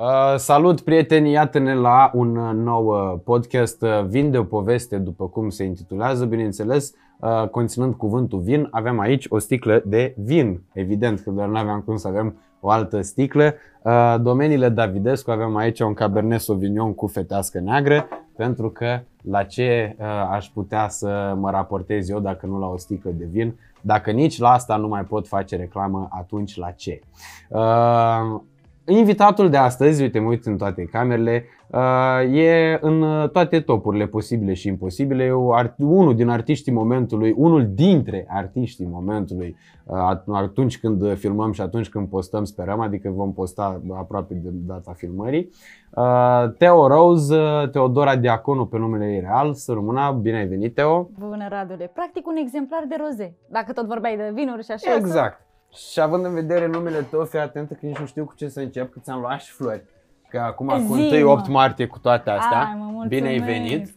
Uh, salut prieteni, iată-ne la un uh, nou uh, podcast uh, Vin de o poveste, după cum se intitulează, bineînțeles, uh, conținând cuvântul vin. Avem aici o sticlă de vin, evident că doar nu aveam cum să avem o altă sticlă. Uh, domeniile Davidescu, avem aici un Cabernet Sauvignon cu fetească neagră, pentru că la ce uh, aș putea să mă raportez eu dacă nu la o sticlă de vin, dacă nici la asta nu mai pot face reclamă, atunci la ce? Uh, Invitatul de astăzi, uite, mă uit în toate camerele, uh, e în toate topurile posibile și imposibile. E unul din artiștii momentului, unul dintre artiștii momentului uh, atunci când filmăm și atunci când postăm, sperăm, adică vom posta aproape de data filmării. Uh, Teo Rose, Teodora Diaconu pe numele ei real, să rămână, bine ai venit Teo! Bună Radule, practic un exemplar de roze, dacă tot vorbeai de vinuri și așa. Exact. Și având în vedere numele tău, fii atentă că nici nu știu cu ce să încep, că ți-am luat și flori. Că acum cu 1 8 martie cu toate astea, Ai, mă, bine ai venit.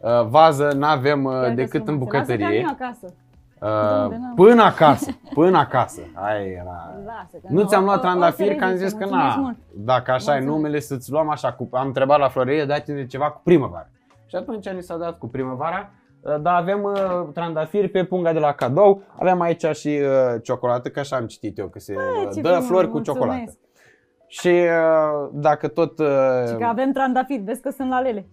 Uh, vază n-avem uh, decât în bucătărie. Lasă acasă. Uh, până acasă, până acasă. Ai era. Lasă, că Nu ți-am luat o- o- trandafiri, o să că am zis reziste, că mulțumesc na, mult. dacă așa e Mulțumesc. numele, să-ți luăm așa. Cu, am întrebat la florărie, dați-ne ceva cu primăvară. Și atunci ni s-a dat cu primăvara. Uh, Dar avem uh, trandafiri pe punga de la cadou, avem aici și uh, ciocolată, că așa am citit eu, că se uh, ce dă frumos, flori cu mulțumesc. ciocolată. Și uh, dacă tot... Uh, Și că avem trandafiri, vezi că sunt la lele.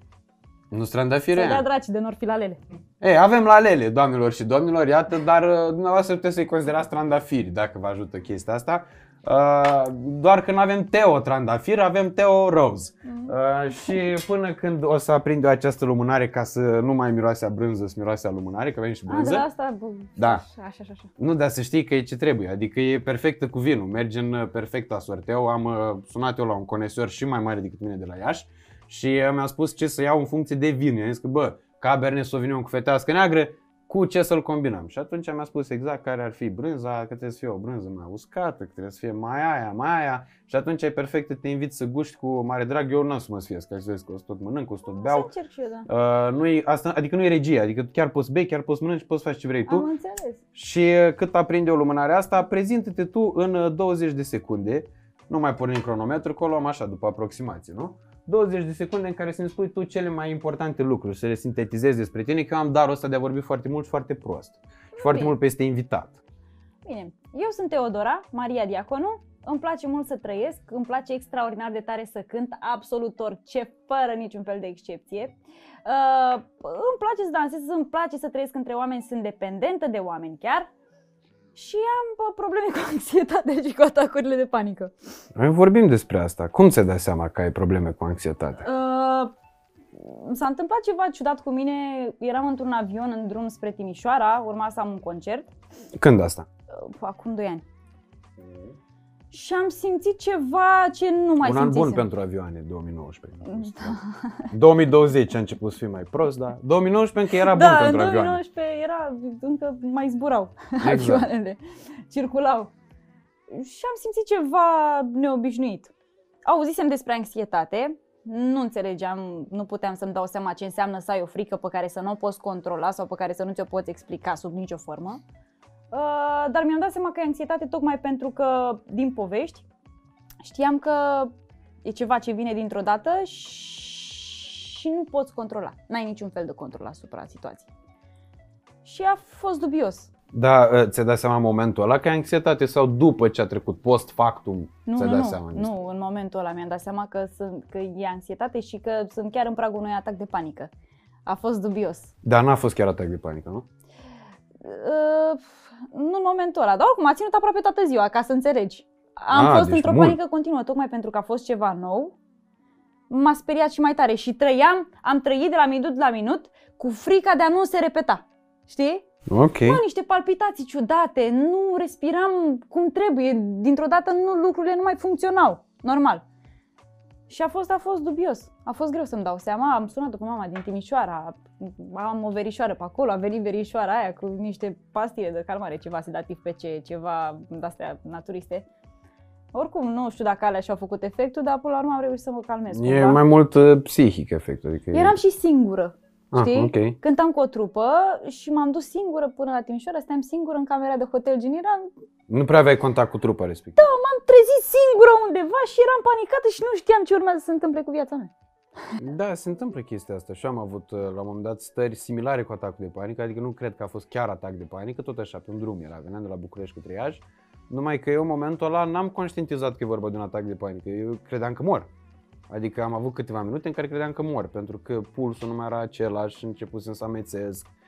nu trandafiri? Să dea draci de nor fi la lele. Ei, avem la lele, doamnelor și domnilor, iată, dar uh, dumneavoastră puteți să-i considerați trandafiri, dacă vă ajută chestia asta. Uh, doar că nu avem Teo trandafir, avem Teo Rose. Uh, și până când o să aprind eu această lumânare ca să nu mai miroase a brânză, să miroase a lumânare, că avem și A, de brânză. la asta, bă, Da. Așa, așa, așa. așa. Nu, dar să știi că e ce trebuie, adică e perfectă cu vinul, merge în uh, perfecta sorteu. Am uh, sunat eu la un conesor și mai mare decât mine de la Iași și uh, mi-a spus ce să iau în funcție de vin. I-am zis că, bă, Cabernet Sauvignon cu fetească neagră, cu ce să-l combinăm. Și atunci mi-a spus exact care ar fi brânza, că trebuie să fie o brânză mai uscată, că trebuie să fie mai aia, mai aia. Și atunci e perfect, te invit să guști cu mare drag. Eu nu o să mă sfiesc, că să vezi că o să tot mănânc, o să tot O să beau. încerc și eu, da. Uh, nu asta, adică nu e regie, adică chiar poți bei, chiar poți mănânci, poți face ce vrei tu. Am înțeles. Și uh, cât aprinde o lumânare asta, prezintă-te tu în uh, 20 de secunde. Nu mai pornim cronometru, că o luăm așa, după aproximație, nu? 20 de secunde în care să-mi spui tu cele mai importante lucruri, să le sintetizezi despre tine, că eu am darul ăsta de a vorbi foarte mult și foarte prost. Și foarte Bine. mult peste invitat. Bine, eu sunt Teodora, Maria Diaconu, îmi place mult să trăiesc, îmi place extraordinar de tare să cânt absolut orice, fără niciun fel de excepție. Uh, îmi place să dansez, îmi place să trăiesc între oameni, sunt dependentă de oameni chiar. Și am bă, probleme cu anxietate și cu atacurile de panică. Noi vorbim despre asta. Cum ți-ai dat seama că ai probleme cu anxietate? Uh, s-a întâmplat ceva ciudat cu mine, eram într-un avion în drum spre Timișoara, urma să am un concert, Când asta? uh, acum 2 ani. Și am simțit ceva ce nu mai un an bun simțisem. pentru avioane, 2019. 2020 a început să fie mai prost, dar 2019 încă era bun da, în pentru avioane. 2019 era, încă mai zburau Exact. avioanele, circulau. Și am simțit ceva neobișnuit. Auzisem despre anxietate, nu înțelegeam, nu puteam să-mi dau seama ce înseamnă să ai o frică pe care să nu o poți controla sau pe care să nu ți-o poți explica sub nicio formă. Uh, dar mi-am dat seama că e anxietate tocmai pentru că, din povești, știam că e ceva ce vine dintr-o dată și nu poți controla. N-ai niciun fel de control asupra situației. Și a fost dubios. Da, uh, ți-ai dat seama în momentul ăla că ai anxietate sau după ce a trecut, post factum, Nu, ți-ai nu, dat nu, seama? nu, în momentul ăla mi-am dat seama că, sunt, că e anxietate și că sunt chiar în pragul unui atac de panică. A fost dubios. Dar n-a fost chiar atac de panică, nu? Uh, nu în momentul ăla, dar oricum a ținut aproape toată ziua, ca să înțelegi. Am Ah, fost deci într-o mult. panică continuă, tocmai pentru că a fost ceva nou. M-a speriat și mai tare și trăiam, am trăit de la minut la minut cu frica de a nu se repeta. Știi? Ok. Bă, niște palpitații ciudate, nu respiram cum trebuie, dintr-o dată nu, lucrurile nu mai funcționau, normal. Și a fost, a fost dubios. A fost greu să-mi dau seama. Am sunat pe mama din Timișoara, am o verișoară pe acolo, a venit verișoara aia cu niște pastile de calmare, ceva sedativ pe ce, ceva de-astea naturiste. Oricum, nu știu dacă alea și-au făcut efectul, dar până la urmă am reușit să mă calmez. E cumva. mai mult uh, psihic efectul. Adică e- Eram și singură. ah, știi? ok. Cântam cu o trupă și m-am dus singură până la Timișoara, stăteam singură în camera de hotel gen, eram Nu prea aveai contact cu trupa respectiv. M-am trezit singură undeva și eram panicată și nu știam ce urmează să se întâmple cu viața mea. Da, se întâmplă chestia asta și eu am avut uh, la un moment dat stări similare cu atacul de panică, adică nu cred că a fost chiar atac de panică, tot așa, pe un drum era, veneam de la București cu Triaj, numai că eu în momentul ăla n-am conștientizat că e vorba de un atac de panică, eu credeam că mor. Adică am avut câteva minute în care credeam că mor, pentru că pulsul nu mai era același, începusem să amețesc, uh,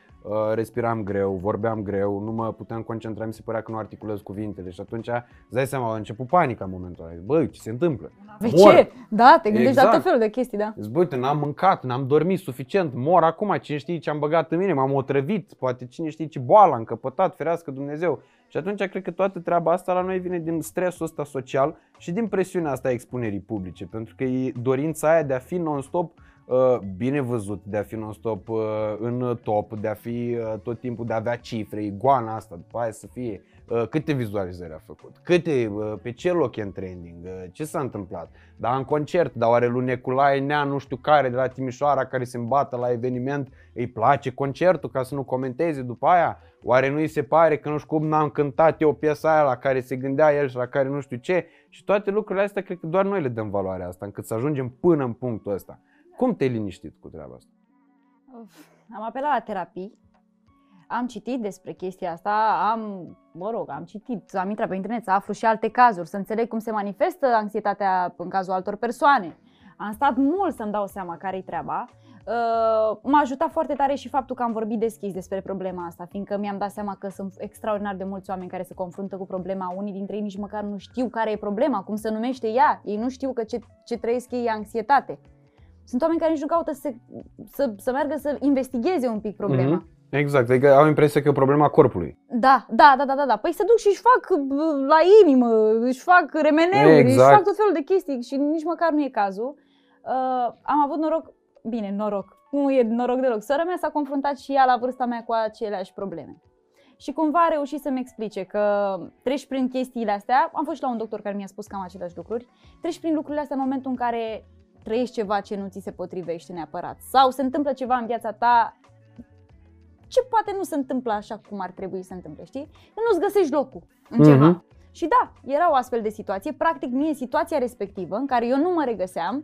respiram greu, vorbeam greu, nu mă puteam concentra, mi se părea că nu articulez cuvintele și atunci, îți dai seama, a început panica în momentul ăla. Băi, ce se întâmplă? Păi Mor. ce? Da, te gândești Exact. la tot felul de chestii, da. Zici, bă, uite, n-am mâncat, n-am dormit suficient, mor acum, cine știe ce am băgat în mine, m-am otrăvit, poate cine știe ce boală am căpătat, ferească Dumnezeu. Și atunci cred că toată treaba asta la noi vine din stresul ăsta social și din presiunea asta a expunerii publice, pentru că e dorința aia de a fi non-stop uh, bine văzut, de a fi non-stop uh, în top, de a fi uh, tot timpul, de a avea cifre, iguana asta, după aia să fie uh, câte vizualizări a făcut, câte, uh, pe ce loc e în trending, uh, ce s-a întâmplat, da, în concert, dar oare lui Neculae Nea nu știu care de la Timișoara care se îmbată la eveniment, îi place concertul ca să nu comenteze după aia? Oare nu îi se pare că nu știu cum n-am cântat eu piesa aia la care se gândea el și la care nu știu ce? Și toate lucrurile astea cred că doar noi le dăm valoarea asta, încât să ajungem până în punctul ăsta. Cum te-ai liniștit cu treaba asta? Uf, Am apelat la terapii, am citit despre chestia asta, am, mă rog, am citit, am intrat pe internet să aflu și alte cazuri, să înțeleg cum se manifestă anxietatea în cazul altor persoane. Am stat mult să-mi dau seama care-i treaba. Uh, m-a ajutat foarte tare și faptul că am vorbit deschis despre problema asta, fiindcă mi-am dat seama că sunt extraordinar de mulți oameni care se confruntă cu problema. Unii dintre ei nici măcar nu știu care e problema, cum se numește ea. Ei nu știu că ce, ce trăiesc ei e anxietate. Sunt oameni care nici nu caută să, să, să meargă să investigheze un pic problema. Mhm. Exact, adică au impresia că e o problemă a corpului. Da, da, da, da, da, da. Păi se duc și își fac bă, la inimă, își fac remeneuri, Exact. își fac tot felul de chestii și nici măcar nu e cazul. Uh, am avut noroc, bine, noroc, nu e noroc deloc. Sora mea s-a confruntat și ea la vârsta mea cu aceleași probleme. Și cumva a reușit să-mi explice că treci prin chestiile astea, am fost și la un doctor care mi-a spus cam aceleași lucruri, treci prin lucrurile astea în momentul în care trăiești ceva ce nu ți se potrivește neapărat sau se întâmplă ceva în viața ta ce poate nu se întâmplă așa cum ar trebui să se întâmple, știi? Că nu-ți găsești locul în ceva. Mhm. Și da, era o astfel de situație. Practic, mie situația respectivă, în care eu nu mă regăseam,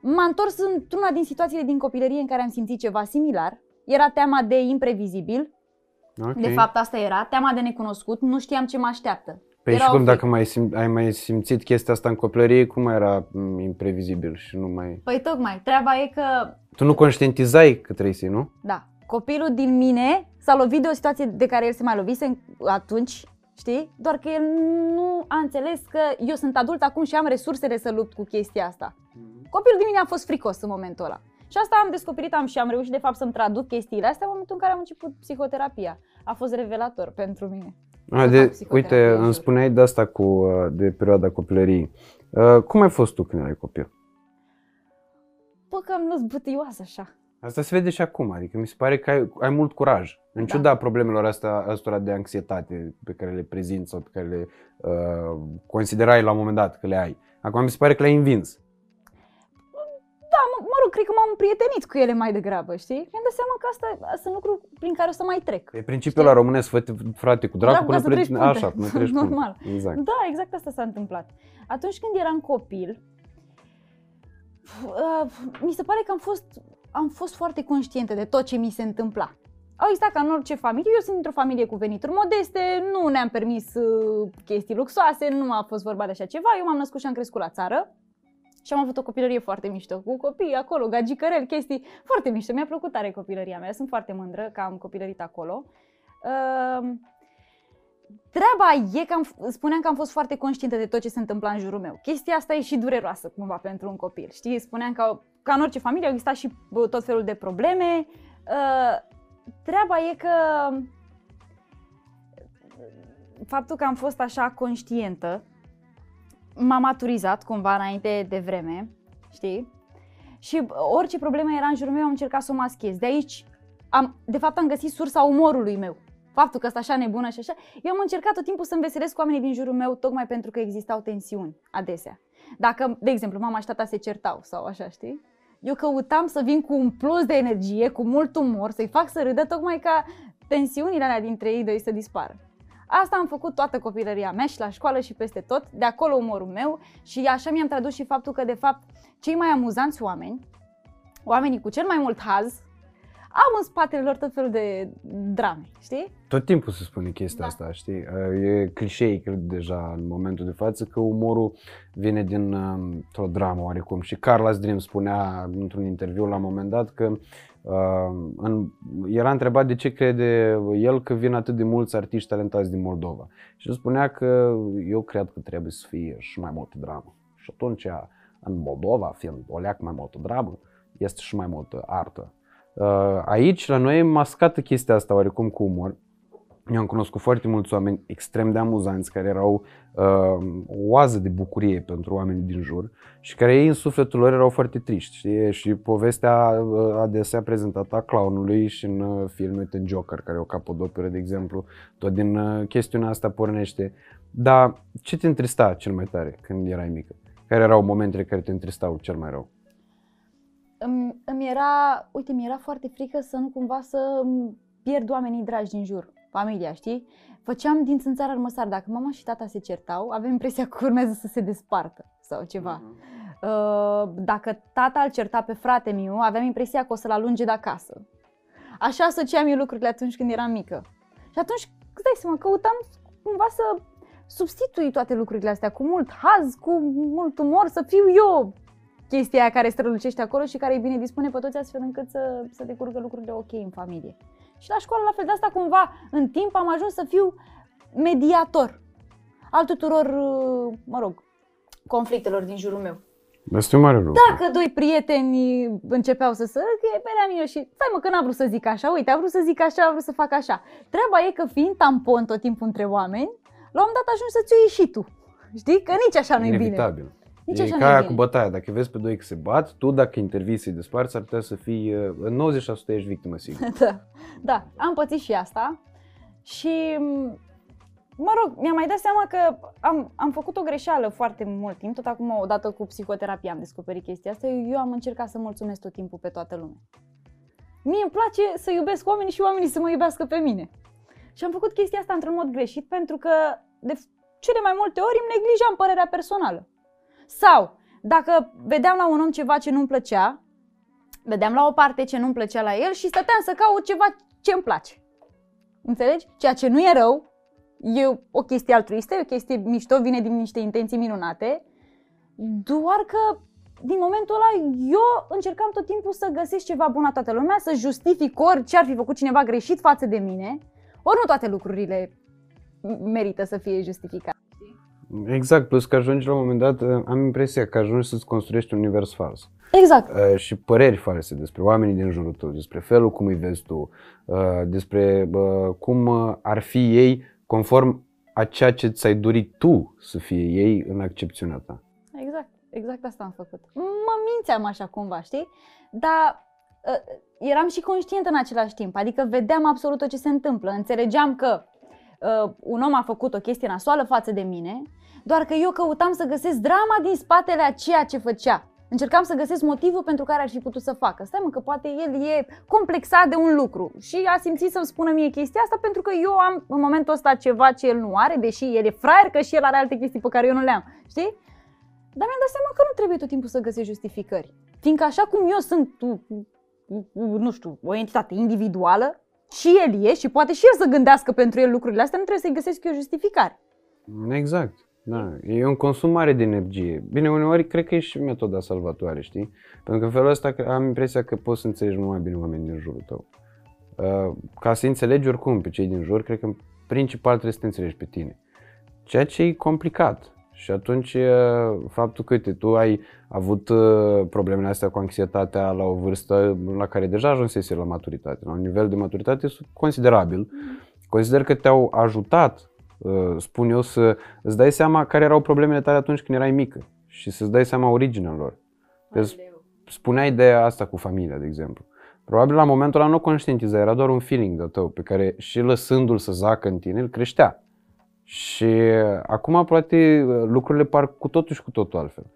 m-a întors într-una din situațiile din copilărie în care am simțit ceva similar. Era teama de imprevizibil, Ok. de fapt asta era, teama de necunoscut, nu știam ce mă așteaptă. Păi era și cum o dacă mai sim- ai mai simțit chestia asta în copilărie, cum era m, imprevizibil și nu mai... Păi tocmai, treaba e că, Tu nu conștientizai că trebuie să nu? da, copilul din mine s-a lovit de o situație de care el se mai lovise atunci, știi? Doar că el nu a înțeles că eu sunt adult acum și am resursele să lupt cu chestia asta. Copilul din mine a fost fricos în momentul ăla. Și asta am descoperit am și am reușit de fapt să-mi traduc chestiile astea în momentul în care am început psihoterapia. A fost revelator pentru mine. A, Să de, fac psihoterapie, uite, jur. îmi spuneai de asta cu, uh, de perioada copilăriei. Uh, Cum ai fost tu când erai copil? Bă, cam nu bătăioasă așa. Asta se vede și acum, adică mi se pare că ai, ai mult curaj. În Da. ciuda problemelor astea, astora de anxietate pe care le prezinți sau pe care le uh, considerai la un moment dat că le ai. Acum mi se pare că le-ai învins. Cred că m-am prietenit cu ele mai degrabă, știi? Mi-am dat seama că asta sunt lucruri prin care o să mai trec. Pe principiul la românesc, fă frate cu dracu Dracu, până ca să pleci, treci punte. așa, până treci Normal. punte. Exact. Da, exact asta s-a întâmplat. Atunci când eram copil, uh, mi se pare că am fost, am fost foarte conștientă de tot ce mi se întâmpla. Au existat ca în orice familie, eu sunt dintr-o familie cu venituri modeste, nu ne-am permis uh, chestii luxoase, nu a fost vorba de așa ceva, eu m-am născut și am crescut la țară și am avut o copilărie foarte mișto, cu copii acolo, gagicărel, chestii foarte mișto, mi-a plăcut tare copilăria mea, sunt foarte mândră că am copilărit acolo. Uh, Treaba e că am, spuneam că am fost foarte conștientă de tot ce se întâmpla în jurul meu. Chestia asta e și dureroasă cumva pentru un copil, știi? Spuneam că ca în orice familie au existat și bă, tot felul de probleme. Uh, treaba e că faptul că am fost așa conștientă m-a maturizat cumva înainte de vreme, știi? Și bă, orice problemă era în jurul meu am încercat să o maschez. De aici, am, de fapt am găsit sursa umorului meu faptul că sunt așa nebună și așa, eu am încercat tot timpul să înveselesc oamenii din jurul meu tocmai pentru că existau tensiuni adesea. Dacă, de exemplu, mama și tata se certau sau așa, știi? Eu căutam să vin cu un plus de energie, cu mult umor, să-i fac să râdă tocmai ca tensiunile alea dintre ei doi să dispară. Asta am făcut toată copilăria mea și la școală și peste tot, de acolo umorul meu și așa mi-am tradus și faptul că, de fapt, cei mai amuzanți oameni, oamenii cu cel mai mult haz, au în spatele lor tot felul de drame, știi? Tot timpul se spune chestia Da. asta, știi? E clișei, cred, deja în momentul de față, că umorul vine din uh, o dramă oarecum. Și Carlos Dream spunea într-un interviu la un moment dat că uh, în, era întrebat de ce crede el că vin atât de mulți artiști talentați din Moldova. Și el spunea că eu cred că trebuie să fie și mai multă dramă. Și atunci, în Moldova, fiind o leac mai multă dramă, este și mai multă artă. Uh, Aici, la noi, e mascată chestia asta oarecum cu umor. Eu am cunoscut foarte mulți oameni extrem de amuzanți care erau uh, o oază de bucurie pentru oamenii din jur și care ei în sufletul lor erau foarte triști. Știi? Și povestea uh, adesea prezentată a clownului și în uh, filme, uite, în Joker, care e o capodoperă, de exemplu, tot din uh, chestiunea asta pornește. Dar ce te întrista cel mai tare când erai mică? Care erau momentele care te întristau cel mai rău? Îmi, îmi era, uite, mi era foarte frică să nu cumva să îmi pierd oamenii dragi din jur, familia, știi? Făceam din țânțar armăsar. Dacă mama și tata se certau, aveam impresia că urmează să se despartă sau ceva. Uh, Dacă tata îl certa pe frate meu, aveam impresia că o să-l alunge de acasă. Așa asociam eu lucrurile atunci când eram mică. Și atunci, îți dai seama, căutam cumva să substitui toate lucrurile astea cu mult haz, cu mult umor, să fiu eu chestia aia care strălucește acolo și care îi bine dispune pe toți astfel încât să, să decurgă lucrurile ok în familie. Și la școală, la fel de asta, cumva, în timp am ajuns să fiu mediator al tuturor, uh, mă rog, conflictelor din jurul meu. Asta e un mare lucru. Dacă doi prieteni începeau să se veneam eu și stai mă că n-am vrut să zic așa, uite, am vrut să zic așa, am vrut să fac așa. Treaba e că fiind tampon tot timpul între oameni, la un moment dat ajungi să-ți o iei și tu. Știi? Că nici așa nu e bine. Inevitabil. Nici e așa ca nu e aia bine. cu bătaia. Dacă vezi pe doi că se bat, tu dacă intervii să-i desparți, ar putea să fii, uh, în 90% ești victimă, sigur. Da, da, am pățit și asta și, m, mă rog, mi-am mai dat seama că am, am făcut o greșeală foarte mult timp, tot acum odată cu psihoterapia am descoperit chestia asta, eu, eu am încercat să mulțumesc tot timpul pe toată lumea. Mie îmi place să iubesc oamenii și oamenii să mă iubească pe mine. Și am făcut chestia asta într-un mod greșit pentru că de cele mai multe ori îmi neglijam părerea personală. Sau, dacă vedeam la un om ceva ce nu-mi plăcea, vedeam la o parte ce nu-mi plăcea la el și stăteam să caut ceva ce îmi place. Înțelegi? Ceea ce nu e rău, e o chestie altruistă, e o chestie mișto, vine din niște intenții minunate, doar că din momentul ăla eu încercam tot timpul să găsesc ceva bun la toată lumea, să justific orice ar fi făcut cineva greșit față de mine, ori nu toate lucrurile merită să fie justificate. Exact, plus că ajungi la un moment dat, uh, am impresia că ajungi să-ți construiești un univers fals. Exact. Uh, și păreri false despre oamenii din jurul tău, despre felul cum îi vezi tu, uh, despre uh, cum uh, ar fi ei conform a ceea ce ți-ai dorit tu să fie ei în accepțiunea ta. Exact, exact asta am făcut. Mă mințeam așa cumva, știi? Dar uh, eram și conștient în același timp, adică vedeam absolut tot ce se întâmplă. Înțelegeam că uh, un om a făcut o chestie nasoală față de mine, doar că eu căutam să găsesc drama din spatele a ceea ce făcea. Încercam să găsesc motivul pentru care ar fi putut să facă. Stai mă că poate el e complexat de un lucru și a simțit să-mi spună mie chestia asta pentru că eu am în momentul ăsta ceva ce el nu are, deși el e fraier că și el are alte chestii pe care eu nu le-am. Știi? Dar mi-am dat seama că nu trebuie tot timpul să găsești justificări. Fiindcă așa cum eu sunt, nu știu, o entitate individuală, și el e și poate și el să gândească pentru el lucrurile astea, nu trebuie să-i găsesc eu justificare. Exact. Da, e un consum mare de energie. Bine, uneori cred că e și metoda salvatoare, știi? Pentru că în felul ăsta am impresia că poți să înțelegi mult mai bine oamenii din jurul tău. Uh, Ca să înțelegi oricum pe cei din jur, cred că în principal trebuie să te înțelegi pe tine. Ceea ce e complicat. Și atunci uh, faptul că uite, tu ai avut uh, problemele astea cu anxietatea la o vârstă la care deja ajunsese la maturitate, la un nivel de maturitate considerabil, consider că te-au ajutat uh, spun eu, să îți dai seama care erau problemele tale atunci când erai mică și să-ți dai seama originea lor. Că spuneai de asta cu familia, de exemplu. Probabil la momentul ăla nu conștientizai, era doar un feeling de tău pe care și lăsându-l să zacă în tine, îl creștea. Și acum poate lucrurile par cu totul și cu totul altfel.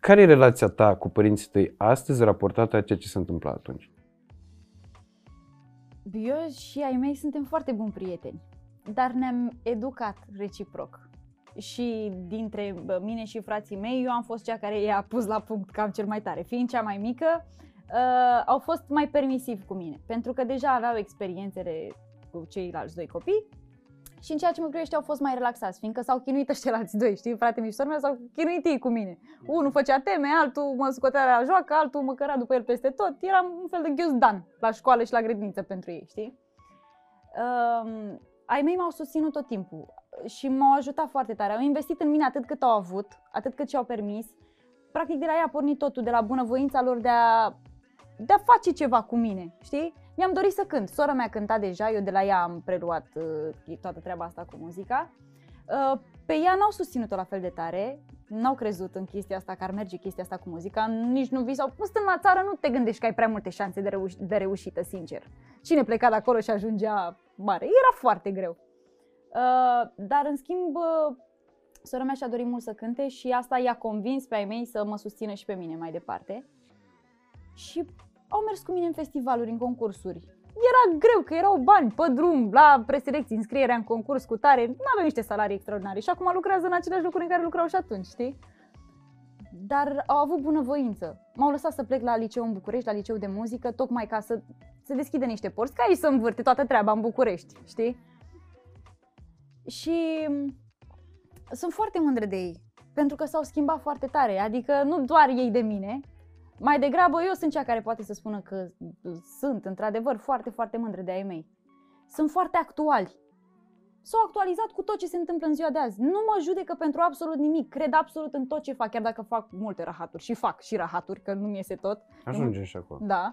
Care e relația ta cu părinții tăi astăzi raportată la ceea ce se întâmplă atunci? Eu și ai mei suntem foarte buni prieteni. Dar ne-am educat reciproc. Și dintre bă, mine și frații mei, eu am fost cea care i-a pus la punct cam cel mai tare. Fiind cea mai mică, uh, au fost mai permisivi cu mine, pentru că deja aveau experiențele cu ceilalți doi copii și în ceea ce mă privește au fost mai relaxați, fiindcă s-au chinuit ăștia doi, știi, frate mi și sora mea s-au chinuit ei cu mine. Unul făcea teme, altul mă scotea la joacă, altul mă căra după el peste tot. Eram un fel de ghiozdan la școală și la grădiniță pentru ei, știi? Um, ai mei m-au susținut tot timpul și m-au ajutat foarte tare. Au investit în mine atât cât au avut, atât cât și-au permis. Practic de la ea a pornit totul, de la bunăvoința lor de a, de a face ceva cu mine, știi? Mi-am dorit să cânt. Sora mea cânta deja, eu de la ea am preluat uh, toată treaba asta cu muzica. Uh, pe ea n-au susținut-o la fel de tare, n-au crezut în chestia asta, că ar merge chestia asta cu muzica, nici nu visau. Stând la țară nu te gândești că ai prea multe șanse de, reuș- de reușită, sincer. Cine pleca de acolo și ajungea mare? Era foarte greu. Uh, dar, în schimb, uh, sora mea și-a dorit mult să cânte și asta i-a convins pe ai mei să mă susțină și pe mine mai departe. Și au mers cu mine în festivaluri, în concursuri. Era greu, că erau bani pe drum, la preselecții, înscrierea în concurs cu tare, nu aveau niște salarii extraordinare și acum lucrează în aceleași lucruri în care lucrau și atunci, știi? Dar au avut bunăvoință. M-au lăsat să plec la liceu în București, la liceu de muzică, tocmai ca să se deschide niște porți, ca aici să învârte toată treaba în București, știi? Și sunt foarte mândră de ei, pentru că s-au schimbat foarte tare, adică nu doar ei de mine, mai degrabă eu sunt cea care poate să spună că sunt într-adevăr foarte, foarte mândră de ai mei. Sunt foarte actuali. S-au actualizat cu tot ce se întâmplă în ziua de azi. Nu mă judecă pentru absolut nimic. Cred absolut în tot ce fac, chiar dacă fac multe rahaturi. Și fac și rahaturi, că nu mi iese tot. Ajungem și acolo. Da.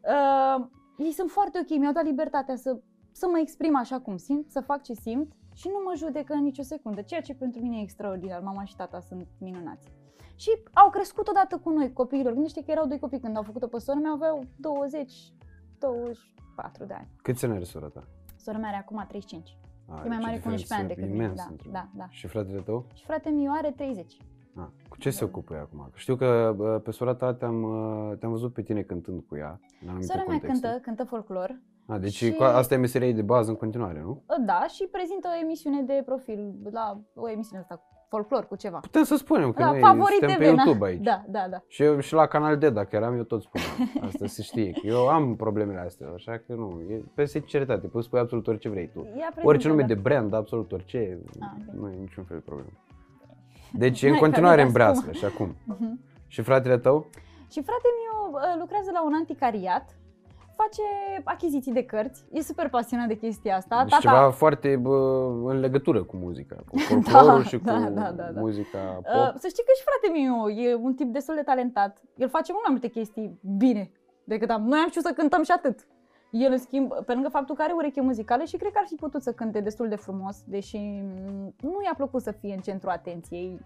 Uh, ei sunt foarte ok, mi-au dat libertatea să, să mă exprim așa cum simt, să fac ce simt și nu mă judecă în nicio secundă, ceea ce pentru mine e extraordinar. Mama și tata sunt minunați. Și au crescut odată cu noi, copiilor. Gândește că erau doi copii când au făcut-o pe sora mea, aveau 20, 24 de ani. Câți ani are sora ta? Sora mea are acum 35. A, e mai ce mare cu 11 ani diferență decât mine. imensă Da, între da, da. Și fratele tău? Și frate meu are 30. A, cu ce se ocupă ea acum? Că Știu că bă, pe sora ta te-am, uh, te-am văzut pe tine cântând cu ea. În anumite Sora mea contexte. cântă, cântă folclor. A, deci și- cu- asta e meseria ei de bază în continuare, nu? Da, și prezintă o emisiune de profil la o emisiune asta, folclor cu ceva. Putem să spunem că Da, noi favorite suntem pe Vena. YouTube aici. Da, da, da. Și, eu, și la Canal D, dacă eram eu tot spuneam. Asta se știe. Că eu am problemele astea, așa că nu. E pe sinceritate, poți spui absolut orice vrei tu. Ea prezintă, Orice nume da. de brand, absolut orice, Ah, bine. nu e niciun fel de problemă. Deci e în Hai că continuare nu în te ascund. breaslă și acum. Mhm. Și fratele tău? Și frate meu uh, lucrează la un anticariat, face achiziții de cărți, e super pasionat de chestia asta. Deci ceva foarte bă, în legătură cu muzica, cu folclorul și cu da, da, da, da. muzica Uh, pop. să știi că și frate meu e un tip destul de talentat. El face mult mai multe chestii bine decât am. Noi am știut să cântăm și atât. El, în schimb, pe lângă faptul că are ureche muzicală și cred că ar fi putut să cânte destul de frumos, deși mm, nu i-a plăcut să fie în centru atenției.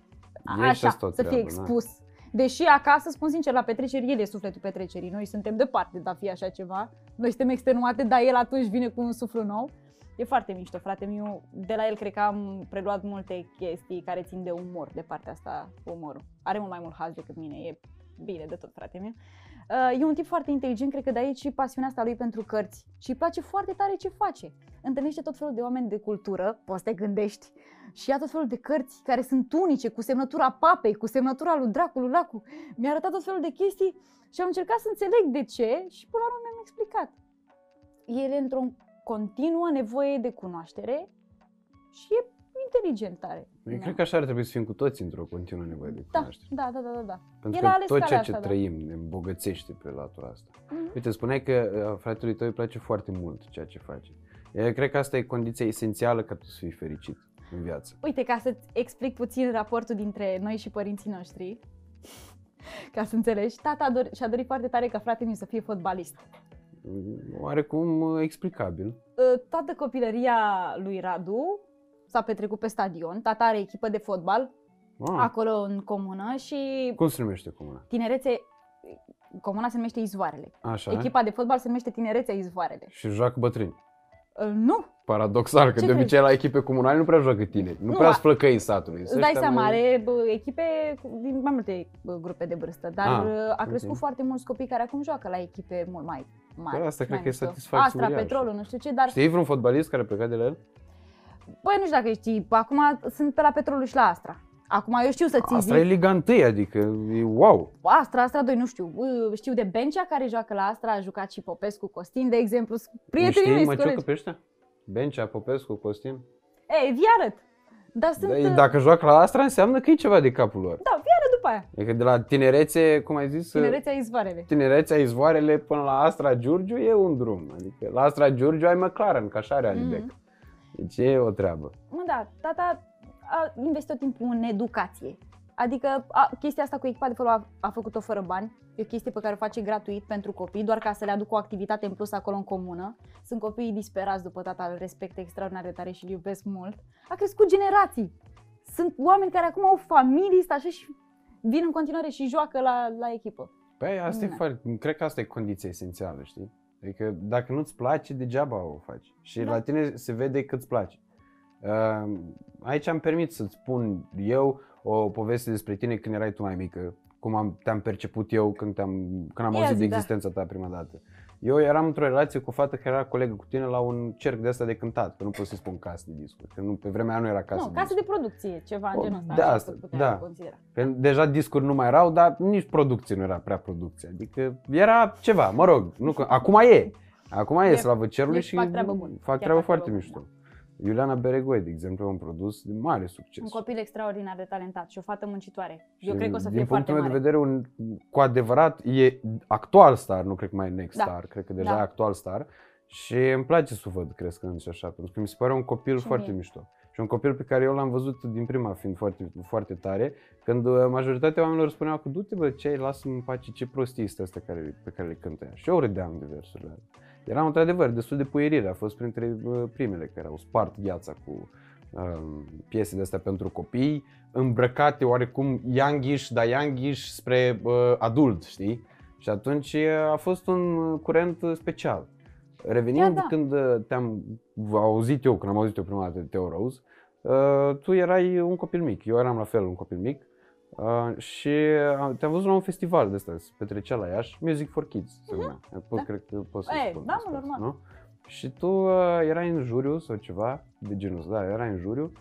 E și Așa, asta o să fie treabă, expus. Deși acasă, spun sincer, la petreceri, el e sufletul petrecerii. Noi suntem departe de a fi așa ceva. Noi suntem extenuate, dar el atunci vine cu un suflu nou. E foarte mișto, frate meu. De la el cred că am preluat multe chestii care țin de umor, de partea asta, umorul. Are mult mai mult haz decât mine, e bine de tot, frate meu. Uh, E un tip foarte inteligent, cred că de aici și pasiunea asta lui pentru cărți. Și îi place foarte tare ce face. Întâlnește tot felul de oameni de cultură, poți să te gândești, și ia tot felul de cărți care sunt unice, cu semnătura papei, cu semnătura lui Dracului Lacu. Mi-a arătat tot felul de chestii și am încercat să înțeleg de ce și până la urmă mi-am explicat. El e într-o continuă nevoie de cunoaștere și e inteligent tare. Eu cred că așa ar trebui să fim cu toți într-o continuă nevoie de da, cunoaștere. da, da, da, da, da. Pentru El a că ales tot calea ceea ce asta, da. trăim ne îmbogățește pe latura asta. Mhm. Uite, spuneai că uh, fratelui tău îi place foarte mult ceea ce face. Eu cred că asta e condiția esențială ca tu să fii fericit în viață. Uite, ca să-ți explic puțin raportul dintre noi și părinții noștri, ca să înțelegi, tata a dor- și-a dorit foarte tare ca fratele meu să fie fotbalist. Oarecum uh, explicabil. Uh, toată copilăria lui Radu s-a petrecut pe stadion. Tata are echipă de fotbal Ah, acolo în comună și cum se numește comuna? tinerețe, comuna se numește Izvoarele. Așa. Echipa de fotbal se numește Tinerețea Izvoarele. Și joacă bătrâni. Uh, Nu, Paradoxal, că Ce de obicei la echipe comunale nu prea joacă tineri. Nu, Nu, prea a- sunt flăcăii satului. îți Sunt dai ăștia seama, mai- are bă, echipe cu- din mai multe bă, grupe de vârstă, dar Ah, uh, a crescut ok. foarte mulți copii care acum joacă la echipe mult mai mari. Păi asta mai cred că e mișto. satisfacție Astra, uriașă. Petrolul, nu știu ce, dar Știi vreun fotbalist care a plecat de la el? Băi, nu știu dacă știi, acum sunt pe la petrolul și la Astra. Acum eu știu să ți Asta zic. e Liga 1, adică e wow. Astra, Astra 2, nu știu. Uh, Știu de Bencea care joacă la Astra, a jucat și Popescu, Costin, de exemplu. Sunt Prietenii Știi mei, Măciucă colegi. pe ăștia? Bencea, Popescu, Costin? Ei, vi arăt. Dar sunt... Da, uh, dacă joacă la Astra înseamnă că e ceva de capul lor. Da, vi arăt după aia. Adică de la tinerețe, cum ai zis, Tinerețea izvoarele. tinerețea izvoarele până la Astra Giurgiu e un drum. Adică la Astra Giurgiu ai McLaren, ca așa are Alidec. Mhm. Deci e o treabă. Mă, da, tata a investit tot timpul în educație. Adică a, chestia asta cu echipa de fotbal a, a făcut-o fără bani. E o chestie pe care o face gratuit pentru copii, doar ca să le aducă o activitate în plus acolo în comună. Sunt copiii disperați după tata, îl respect extraordinar de tare și îl iubesc mult. A crescut generații. Sunt oameni care acum au familii, stă așa și vin în continuare și joacă la, la echipă. Păi asta e Da. foarte, cred că asta e condiția esențială, știi? Adică dacă nu-ți place, degeaba o faci. Și Da. la tine se vede că îți place. Uh, aici am permis să-ți spun eu o poveste despre tine când erai tu mai mică, cum am, te-am perceput eu când, te-am, când am Ia auzit zi, de da. existența ta prima dată. Eu eram într-o relație cu o fată care era colegă cu tine la un cerc de asta de cântat, că nu pot să spun casă de discuri, că nu, pe vremea aia nu era casă nu, de casă discuri. de producție, ceva în O, genul ăsta. da, așa asta, se putea da. considera. Că deja discuri nu mai erau, dar nici producție nu era prea producție. Adică era ceva, mă rog, nu, că- acum e. Acum e, E- slavă cerului deci și fac treabă bună. fac Chiar treabă fac foarte treabă mișto. bună, Iuliana Beregoi, de exemplu, e un produs de mare succes. Un copil extraordinar de talentat și o fată muncitoare. Eu Și cred că o să fie din foarte punctul meu mare. de vedere, un, cu adevărat, e actual star, nu cred că mai e next Da. star, cred că deja Da. e actual star. Și îmi place să o văd crescând și așa, pentru că mi se pare un copil Și foarte mie. mișto. Și un copil pe care eu l-am văzut din prima fiind foarte, foarte tare, când uh, majoritatea oamenilor spuneau că du-te bă, ce ai, lasă-mă în pace, ce prostii este astea care, pe care le cântă ea. Și eu râdeam de versurile alea. Eram într-adevăr destul de puierire, a fost printre uh, primele care au spart gheața cu um, piese de astea pentru copii, îmbrăcate oarecum youngish, dar youngish spre uh, adult, știi? Și atunci uh, a fost un uh, curent uh, special. Revenind Chiar da. când uh, te-am auzit eu, când am auzit eu prima dată de Theo Rose, uh, tu erai un copil mic, eu eram la fel un copil mic uh, și uh, te-am văzut la un festival de ăsta, se petrecea la Iași, Music for Kids se numea. Pot, Da. cred că pot să Ei, spun da, mă, despre asta, normal. nu? Și tu uh, erai în juriu sau ceva de genul ăsta, da, erai în juriu.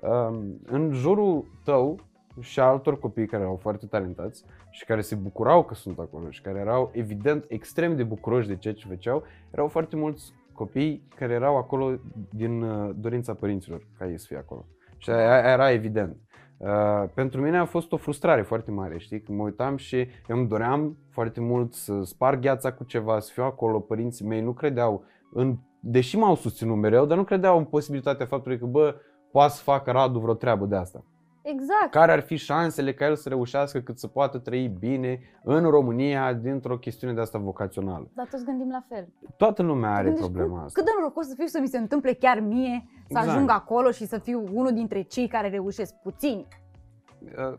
Um, în jurul tău și a altor copii care erau foarte talentați și care se bucurau că sunt acolo și care erau evident extrem de bucuroși de ceea ce făceau, erau foarte mulți copii care erau acolo din uh, dorința părinților ca ei să fie acolo. Și aia era evident. Uh, pentru mine a fost o frustrare foarte mare, știi, când mă uitam și eu îmi doream foarte mult să sparg gheața cu ceva, să fiu acolo, părinții mei nu credeau în, deși m-au susținut mereu, dar nu credeau în posibilitatea faptului că, bă, poate să facă Radu vreo treabă de asta. Exact. Care ar fi șansele ca el să reușească cât să poată trăi bine în România dintr-o chestiune de asta vocațională. Dar toți gândim la fel. Toată lumea are Gândești, problema cât, asta. Cât de norocos să fiu să mi se întâmple chiar mie, să Exact. ajung acolo și să fiu unul dintre cei care reușesc puțini. Uh,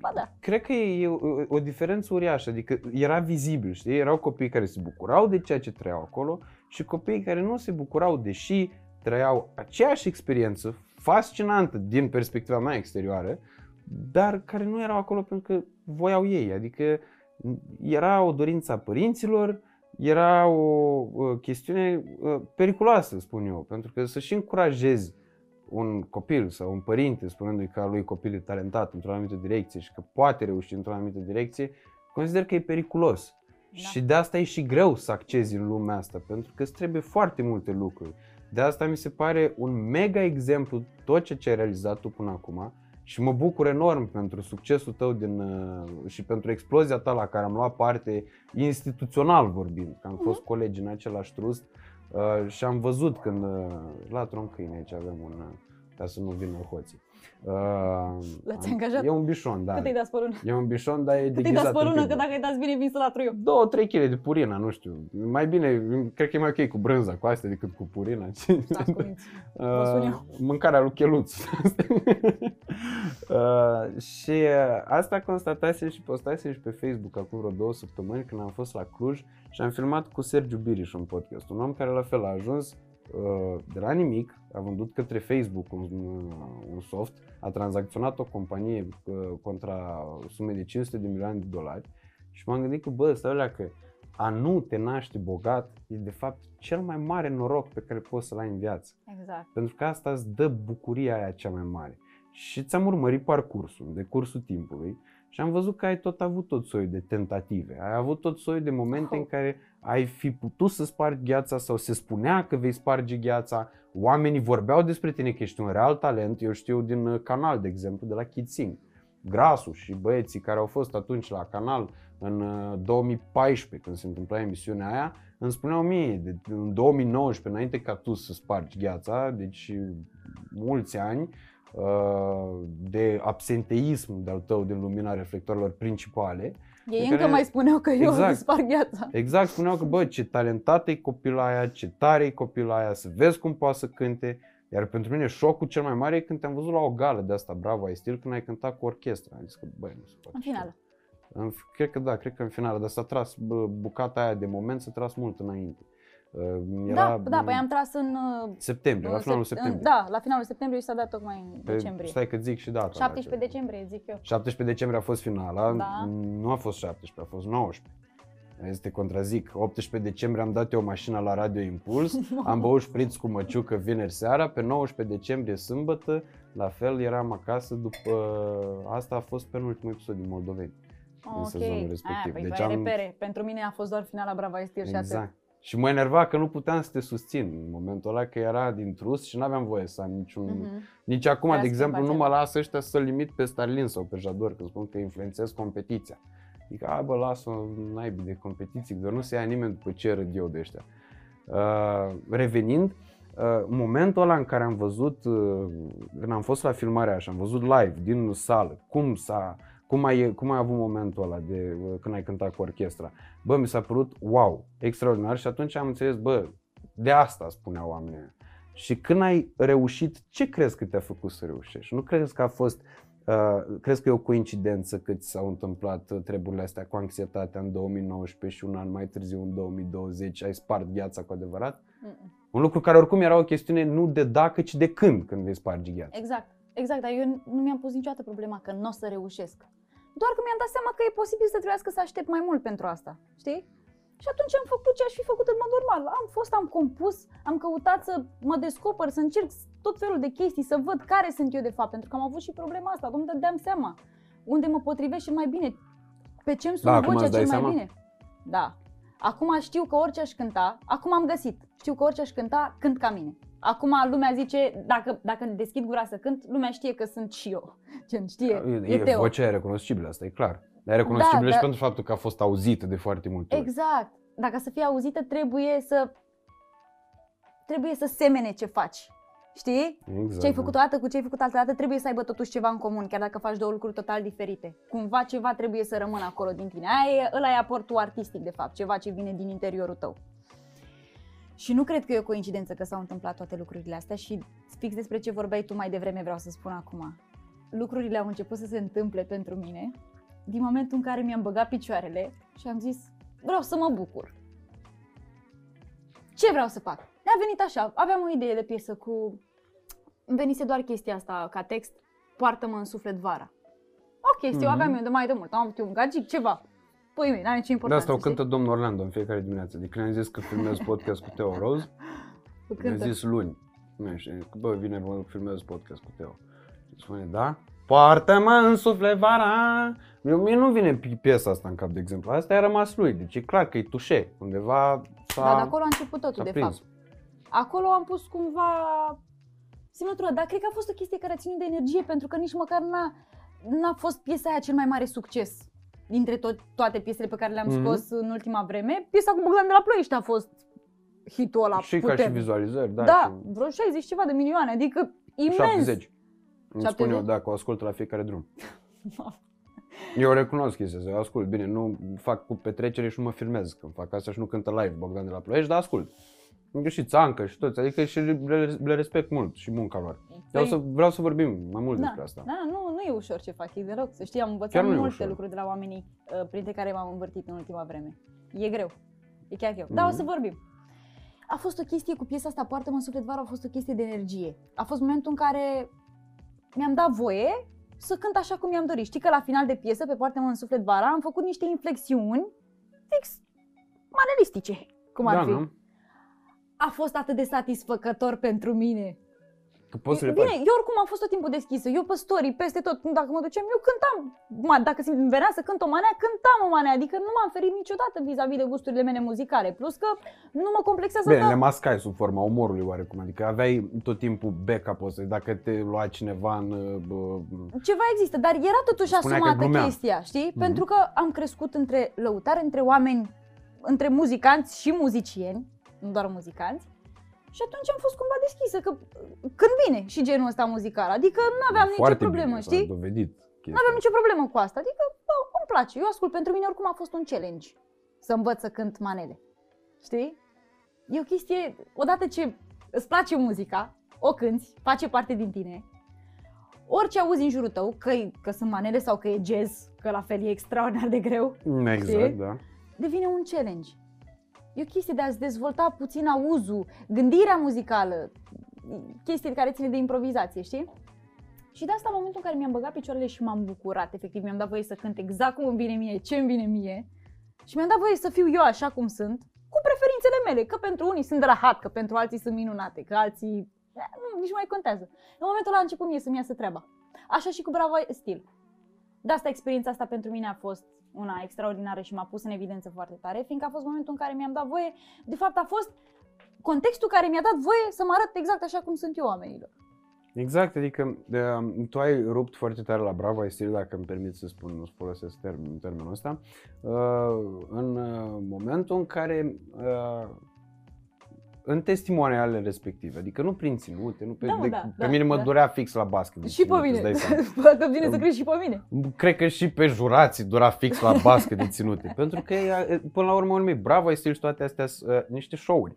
Ba da. Cred că e o, o diferență uriașă, adică era vizibil, știi? Erau copii care se bucurau de ceea ce trăiau acolo și copii care nu se bucurau, deși trăiau aceeași experiență fascinantă din perspectiva mea exterioară, dar care nu erau acolo pentru că voiau ei, adică era o dorință a părinților, era o, o chestiune uh, periculoasă, spun eu, pentru că să și încurajezi un copil sau un părinte spunându-i că a lui copil e talentat într-o anumită direcție și că poate reuși într-o anumită direcție, consider că e periculos. Da. Și de asta e și greu să accezi în lumea asta, pentru că îți trebuie foarte multe lucruri. De asta mi se pare un mega exemplu tot ce ce ai realizat tu până acum și mă bucur enorm pentru succesul tău din, uh, și pentru explozia ta la care am luat parte instituțional vorbind, că am fost colegi în același trust uh, și am văzut când uh, la tron câine aici avem un uh, ca să nu vină hoții. Uh, L-ați am- angajat? E un bișon, da. Cât îi dați pe lună? E un bișon, dar e Cât îi deghizat dați pe în lună? pizza. Că dacă îi dați bine, vin să latru eu. 2-3 kg de purina, nu știu. Mai bine, cred că e mai ok cu brânza cu astea decât cu purina. Stați cu minți. Vă sun eu. Uh, mâncarea lui Cheluț. uh, și uh, asta constatasem și postasem și pe Facebook acum vreo două săptămâni când am fost la Cluj și am filmat cu Sergiu Biriș un podcast. Un om care la fel a ajuns uh, de la nimic, a vândut către Facebook un, un soft, a tranzacționat o companie uh, contra sume de 500 de milioane de dolari și m-am gândit că, bă, stai alea că a nu te naște bogat e de fapt cel mai mare noroc pe care poți să-l ai în viață. Exact. Pentru că asta îți dă bucuria aia cea mai mare. Și ți-am urmărit parcursul, de cursul timpului și am văzut că ai tot avut tot soiul de tentative. Ai avut tot soiul de momente Oh. în care ai fi putut să spargi gheața sau se spunea că vei sparge gheața. Oamenii vorbeau despre tine că ești un real talent. Eu știu din uh, canal, de exemplu, de la Kids Sing. Grasu și băieții care au fost atunci la canal în uh, 2014, când se întâmpla emisiunea aia, îmi spuneau mie, de, în 2019, înainte ca tu să spargi gheața, deci mulți ani uh, de absenteism de-al tău din lumina reflectoarelor principale, Ei Pe încă care- mai spuneau că eu Exact. spar gheața. exact spuneau că, bă, ce talentată e copila aia, ce tare e copila aia, să vezi cum poate să cânte. Iar pentru mine șocul cel mai mare e când te-am văzut la o gală de asta, bravo, ai stil, când ai cântat cu orchestra. Am zis că, băi, nu se poate. În finală. În, cred că da, cred că în finală, dar s-a tras bă, bucata aia de moment, s-a tras mult înainte. Uh, Da, da, păi am tras în... uh, Septembrie, la în finalul sept- septembrie. Da, la finalul septembrie și s-a dat tocmai în Pe- decembrie. Stai că zic și data. 17 dacă- decembrie, zic eu. 17 decembrie a fost finala, Da. nu a fost 17, a fost 19. Este contrazic. 18 decembrie am dat eu mașina la Radio Impuls, am băut șpriț cu măciucă vineri seara, pe 19 decembrie sâmbătă, la fel eram acasă după... Asta a fost penultimul episod din Moldoveni. în sezonul respectiv. Aia, păi Deci deci ai am- repere. Pentru mine a fost doar finala Brava Estir și atât. Exact. Și mă enerva că nu puteam să te susțin în momentul ăla, că era din trus și nu aveam voie să am niciun... Mhm. Nici acum, Era de exemplu, nu mă schimbat las ăștia să limit pe Starlin sau pe Jador, că spun că influențez competiția. Adică, a, bă, las-o naibii de competiții, doar nu se ia nimeni după ce râd eu de ăștia. Uh, revenind, uh, în momentul ăla în care am văzut, uh, când am fost la filmarea aia și am văzut live din sală, cum s-a, cum ai, cum ai avut momentul ăla de uh, când ai cântat cu orchestra, bă, mi s-a părut wow, extraordinar și atunci am înțeles, bă, de asta spuneau oamenii ăia. Și când ai reușit, ce crezi că te-a făcut să reușești? Nu crezi că a fost, uh, crezi că e o coincidență că ți s-au întâmplat uh, treburile astea cu anxietatea în 2019 și un an mai târziu, în 2020, ai spart gheața cu adevărat? Mm-mm. Un lucru care oricum era o chestiune nu de dacă, ci de când, când vei sparge gheața. Exact, exact, dar eu nu mi-am pus niciodată problema că nu o să reușesc. Doar că mi-am dat seama că e posibil să trebuiască să aștept mai mult pentru asta, știi? Și atunci am făcut ce aș fi făcut în mod normal. Am fost, am compus, am căutat să mă descoper, să încerc tot felul de chestii, să văd care sunt eu de fapt, pentru că am avut și problema asta, nu-mi dădeam seama unde mă potrivesc cel mai bine, pe ce îmi sună Da, acum vocea îți dai cel mai seama? bine. Da. Acum știu că orice aș cânta, acum am găsit, știu că orice aș cânta, cânt ca mine. Acum lumea zice, dacă, dacă deschid gura să cânt, lumea știe că sunt și eu. Gen, știe, e, e, Teo. vocea e recunoscibilă, asta e clar. Dar e recunoscibilă Da, și da. pentru faptul că a fost auzită de foarte multe ori. Exact. Dacă să fie auzită, trebuie să trebuie să semene ce faci. Știi? Exact, Ce ai da. făcut o dată cu ce ai făcut altă dată trebuie să aibă totuși ceva în comun, chiar dacă faci două lucruri total diferite. Cumva ceva trebuie să rămână acolo din tine. Aia e, ăla e aportul artistic, de fapt, ceva ce vine din interiorul tău. Și nu cred că e o coincidență că s-au întâmplat toate lucrurile astea și fix despre ce vorbeai tu mai devreme vreau să spun acum. Lucrurile au început să se întâmple pentru mine din momentul în care mi-am băgat picioarele și am zis vreau să mă bucur. Ce vreau să fac? Ne-a venit așa, aveam o idee de piesă cu... Îmi venise doar chestia asta ca text, poartă-mă în suflet vara. O chestie, o Mhm. aveam eu de mai de mult, am avut eu un gagic, ceva. Păi mie, n-are nicio De importanță. asta o știi? cântă domnul Orlando în fiecare dimineață. De când am zis că filmez podcast cu Teo Rose, O mi-a cântă. zis luni. Nu știu, că bă, vine mă filmez podcast cu Teo. Și spune, da? Poartă-mă în suflet vara. Eu, mie nu vine pi- piesa asta în cap, de exemplu. Asta a rămas lui. Deci e clar că e tușe. Undeva s-a, Dar de acolo a început s-a totul, de prins. fapt. Acolo am pus cumva semnătura, dar cred că a fost o chestie care a ținut de energie, pentru că nici măcar n-a, n-a fost piesa aia cel mai mare succes dintre tot, toate piesele pe care le-am Mhm. scos în ultima vreme. Piesa cu Bogdan de la Ploiești a fost hitul ăla Și ca și puternic. vizualizări, da. Da, și vreo 60 ceva de milioane, adică imens. 70. Îmi spun 70? eu, dacă o ascult la fiecare drum. Eu recunosc chestia asta, eu ascult. Bine, nu fac cu petrecere și nu mă filmez când fac asta și nu cântă live Bogdan de la Ploiești, dar ascult. Eu și Țancă și toți, adică și le, le respect mult și munca lor. Vreau, să, vreau să vorbim mai mult da, despre asta. Da, nu, nu e ușor ce fac ei deloc. Să știi, am învățat Chiar nu e multe ușor. lucruri de la oamenii uh, printre care m-am învârtit în ultima vreme. E greu. E chiar greu. Dar o să Mhm. vorbim. A fost o chestie cu piesa asta, Poartă-mă în suflet vară, a fost o chestie de energie. A fost momentul în care mi-am dat voie să cânt așa cum mi-am dorit. Știi că la final de piesă, pe Poartă-mă în suflet vara, am făcut niște inflexiuni fix manelistice, cum ar da, fi. nu? A fost atât de satisfăcător pentru mine. Că poți să le Bine, faci. eu oricum am fost tot timpul deschisă. Eu pe story, peste tot, dacă mă duceam, eu cântam. Ma, dacă îmi venea să cânt o manea, cântam o manea. Adică nu m-am ferit niciodată vis-a-vis de gusturile mele muzicale. Plus că nu mă complexează Bine, că... le mascai sub forma umorului oarecum, adică aveai tot timpul backup ăsta, dacă te lua cineva în... Bă, Ceva există, dar era totuși Spunea că asumată glumeam. chestia, știi? Mhm. Pentru că am crescut între lăutari, între oameni, între muzicanți și muzicieni, nu doar muzicanți. Și atunci am fost cumva deschisă, că când bine și genul ăsta muzical. Adică nu aveam nicio foarte problemă, bine, s-a știi? dovedit Nu chestia. aveam nicio problemă cu asta. Adică, bă, îmi place. Eu ascult. Pentru mine oricum a fost un challenge să învăț să cânt manele. Știi? E o chestie, odată ce îți place muzica, o cânti, face parte din tine, orice auzi în jurul tău, că, că sunt manele sau că e jazz, că la fel e extraordinar de greu, Exact, Știi? da. devine un challenge. E o chestie de a-ți dezvolta puțin auzul, gândirea muzicală, chestii care ține de improvizație, știi? Și de asta, în momentul în care mi-am băgat picioarele și m-am bucurat, efectiv, mi-am dat voie să cânt exact cum îmi vine mie, ce îmi vine mie, și mi-am dat voie să fiu eu așa cum sunt, cu preferințele mele, că pentru unii sunt rahat, că pentru alții sunt minunate, că alții... eh, Nu, nici nu mai contează. În momentul ăla a început mie să-mi iasă treaba. Așa și cu Bravo Stil. De asta experiența asta pentru mine a fost una extraordinară și m-a pus în evidență foarte tare, fiindcă a fost momentul în care mi-am dat voie, de fapt a fost contextul care mi-a dat voie să mă arăt exact așa cum sunt eu oamenilor. Exact, adică de, tu ai rupt foarte tare la Bravo, ai stil, dacă îmi permit să spun, nu folosesc termen, termenul ăsta, uh, în uh, momentul în care uh, în testimonialele respective, adică nu prin ținute, nu pe, Da, mă, de, da, pe da, mine mă da. durea fix la basket. de și pe ținut, mine. îți dai seama. Poate vine să crezi și pe mine. Cred că și pe jurații dura fix la basket de ținute. Pentru că, e, până la urmă, urmei, bravo, ai stil și toate astea sunt uh, niște show-uri.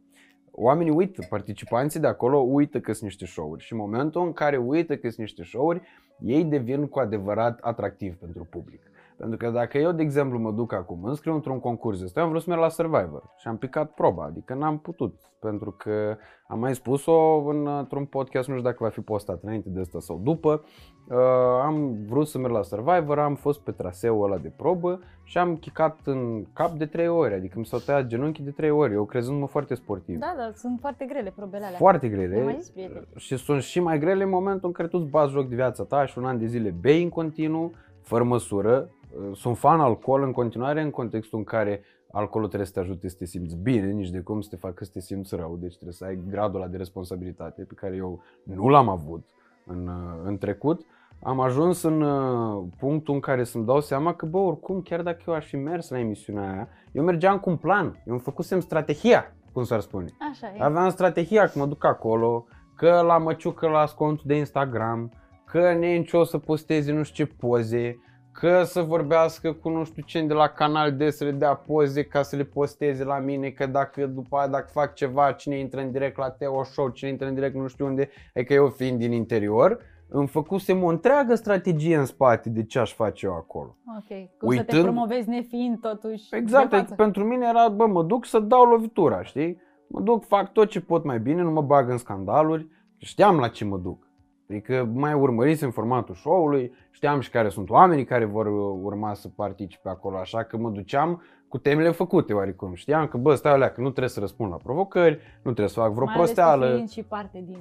Oamenii uită, participanții de acolo uită că sunt niște show-uri și în momentul în care uită că sunt niște show-uri, ei devin cu adevărat atractivi pentru public. Pentru că dacă eu, de exemplu, mă duc acum, mă înscriu într-un concurs de ăsta, eu am vrut să merg la Survivor și am picat proba, adică n-am putut, pentru că am mai spus-o în- într-un podcast, nu știu dacă va fi postat înainte de asta sau după, uh, am vrut să merg la Survivor, am fost pe traseul ăla de probă și am chicat în cap de 3 ori, adică mi s-au tăiat genunchii de 3 ori, eu crezându-mă foarte sportiv. Da, da, sunt foarte grele probele alea. Foarte Mi-a mai grele zis prieten. și sunt și mai grele în momentul în care tu îți bați joc de viața ta și un an de zile bei în continuu, fără măsură. Sunt fan alcool în continuare în contextul în care alcoolul trebuie să te ajute să te simți bine, nici de cum să te facă să te simți rău, deci trebuie să ai gradul ăla de responsabilitate pe care eu nu l-am avut în, în trecut. Am ajuns în uh, punctul în care să-mi dau seama că, bă, oricum, chiar dacă eu aș fi mers la emisiunea aia, eu mergeam cu un plan, eu îmi făcusem strategia, cum s-ar spune. Așa e. Aveam strategia că mă duc acolo, că la măciucă las contul de Instagram, că nici o să posteze nu știu ce poze, că să vorbească cu nu știu ce de la canal de să le dea poze ca să le posteze la mine, că dacă după aia dacă fac ceva, cine intră în direct la Teo Show, cine intră în direct nu știu unde, adică eu fiind din interior, îmi făcusem o întreagă strategie în spate de ce aș face eu acolo. Ok. Cum să te Uitând- promovezi nefiind totuși Exact, de adică față. pentru mine era, bă, mă duc să dau lovitura, știi? Mă duc, fac tot ce pot mai bine, nu mă bag în scandaluri, știam la ce mă duc. Adică mai urmărisem formatul show-ului, știam și care sunt oamenii care vor uh, urma să participe acolo, așa că mă duceam cu temele făcute oarecum. Știam că, bă, stai alea, că nu trebuie să răspund la provocări, nu trebuie să fac vreo mai ales că prosteală. fiind și parte din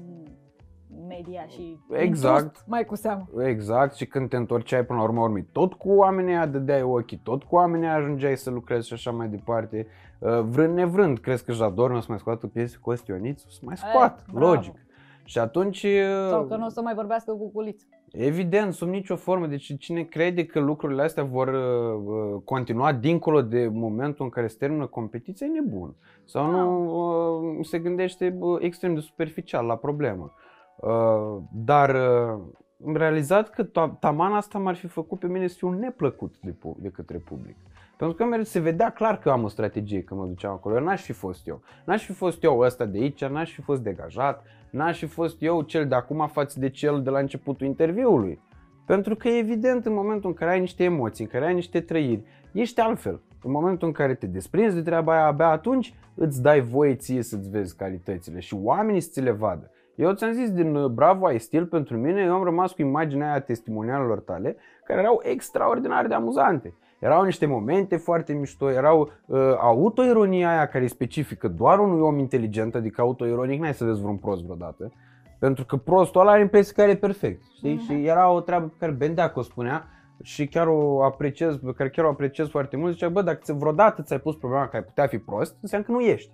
media și Exact. din trust, mai cu seamă. Exact, și când te întorceai până la urmă urmei, tot cu oamenii aia dădeai ochii, tot cu oamenii aia ajungeai să lucrezi și așa mai departe. Uh, Vrând nevrând, crezi că Jador nu o să mai scoată piese cu Ostionițu? O să mai scoat, Eh, bravo. Logic. Și atunci, uh, Sau că nu o să mai vorbească cu culiț. evident, sub nicio formă, deci cine crede că lucrurile astea vor uh, uh, continua dincolo de momentul în care se termină competiția, e nebun. Sau nu uh, se gândește uh, extrem de superficial la problemă. Uh, dar uh, am realizat că ta- taman asta m-ar fi făcut pe mine să fiu neplăcut de, pu- de către public. Pentru că mereu se vedea clar că am o strategie când mă duceam acolo. Eu n-aș fi fost eu. N-aș fi fost eu ăsta de aici, n-aș fi fost degajat, n-aș fi fost eu cel de acum față de cel de la începutul interviului. Pentru că evident în momentul în care ai niște emoții, în care ai niște trăiri, ești altfel. În momentul în care te desprinzi de treaba aia, abia atunci îți dai voie ție să-ți vezi calitățile și oamenii să ți le vadă. Eu ți-am zis din uh, Bravo ai stil pentru mine, eu am rămas cu imaginea aia a testimonialelor tale, care erau extraordinar de amuzante. Erau niște momente foarte mișto, erau uh, autoironia aia care e specifică doar unui om inteligent, adică autoironic n-ai să vezi vreun prost vreodată. Pentru că prostul ăla are impresia că e perfect, știi? Mhm. Și era o treabă pe care Bendeac o spunea și chiar o apreciez, pe care chiar o apreciez foarte mult. Zicea, bă, dacă ți- vreodată ți-ai pus problema că ai putea fi prost, înseamnă că nu ești.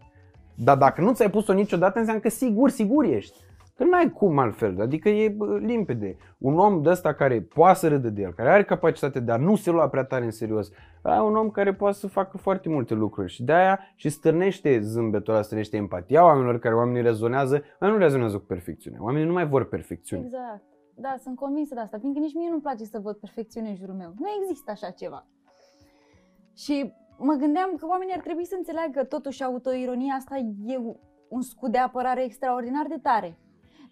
Dar dacă nu ți-ai pus-o niciodată, înseamnă că sigur, sigur ești. Că n-ai cum altfel, adică e bă, limpede. Un om de ăsta care poate să râde de el, care are capacitatea de a nu se lua prea tare în serios, ăla e un om care poate să facă foarte multe lucruri și de-aia și stârnește zâmbetul ăla, stârnește empatia oamenilor care oamenii rezonează, oamenii nu rezonează cu perfecțiune, oamenii nu mai vor perfecțiune. Exact. Da, sunt convinsă de asta, fiindcă nici mie nu-mi place să văd perfecțiune în jurul meu. Nu există așa ceva. Și mă gândeam că oamenii ar trebui să înțeleagă că totuși autoironia asta e un scut de apărare extraordinar de tare.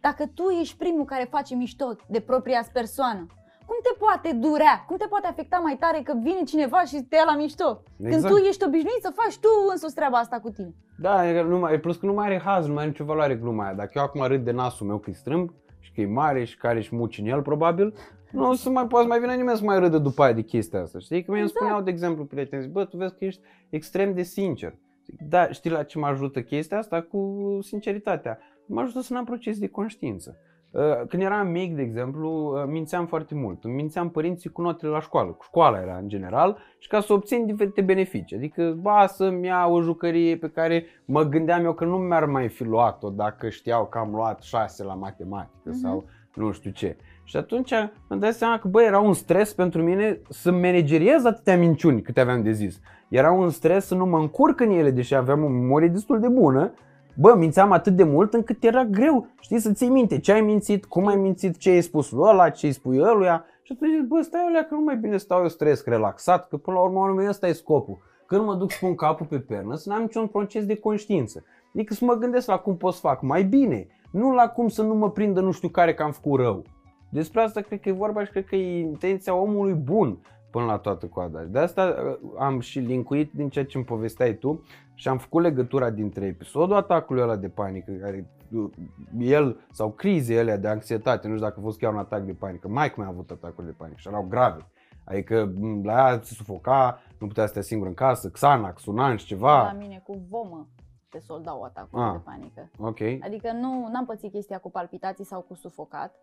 Dacă tu ești primul care face mișto de propria persoană, cum te poate durea? Cum te poate afecta mai tare că vine cineva și te ia la mișto? Când Exact. tu ești obișnuit să faci tu însuți treaba asta cu tine. Da, e că nu mai, plus că nu mai are haz, nu mai are nicio valoare gluma aia. Dacă eu acum râd de nasul meu că e strâmb și că e mare și că are și muci în el, probabil, nu o să mai poate să mai vină nimeni să mai râdă după aia de chestia asta. Știi? Că mie îmi Exact. spuneau, de exemplu, prieteni, zic, bă, tu vezi că ești extrem de sincer. Zic, da, știi la ce mă ajută chestia asta cu sinceritatea? Mă ajută să n-am proces de conștiință. Uh, Când eram mic, de exemplu, uh, mințeam foarte mult. Îmi mințeam părinții cu notele la școală. Cu școala era în general și ca să obțin diferite beneficii. Adică, ba, să-mi iau o jucărie pe care mă gândeam eu că nu mi-ar mai fi luat-o dacă știau că am luat 6 la matematică Mhm. sau nu știu ce. Și atunci îmi dai seama că, bă, era un stres pentru mine să manageriez atâtea minciuni câte aveam de zis. Era un stres să nu mă încurc în ele, deși aveam o memorie destul de bună. Bă, mințeam atât de mult încât era greu, știi, să ții minte ce ai mințit, cum ai mințit, ce ai spus lui ăla, ce îi spui ăluia. Și atunci zic, bă, stai alea că nu mai bine stau eu stres, relaxat, că până la urmă urmă, ăsta e scopul. Când mă duc să pun capul pe pernă, să n-am niciun proces de conștiință. Adică să mă gândesc la cum pot să fac mai bine, nu la cum să nu mă prindă nu știu care că am făcut rău. Despre asta cred că e vorba și cred că e intenția omului bun până la toată coada. De asta uh, am și linkuit din ceea ce îmi povesteai tu și am făcut legătura dintre episodul atacului ăla de panică, care uh, el, sau crizele alea de anxietate, nu știu dacă a fost chiar un atac de panică, mai cum a avut atacuri de panică și erau grave. Adică m, la ea se sufoca, nu putea să stea singur în casă, Xanax, un an și ceva. La mine cu vomă te soldau atacul Ah. de panică. Ok. Adică nu am pățit chestia cu palpitații sau cu sufocat,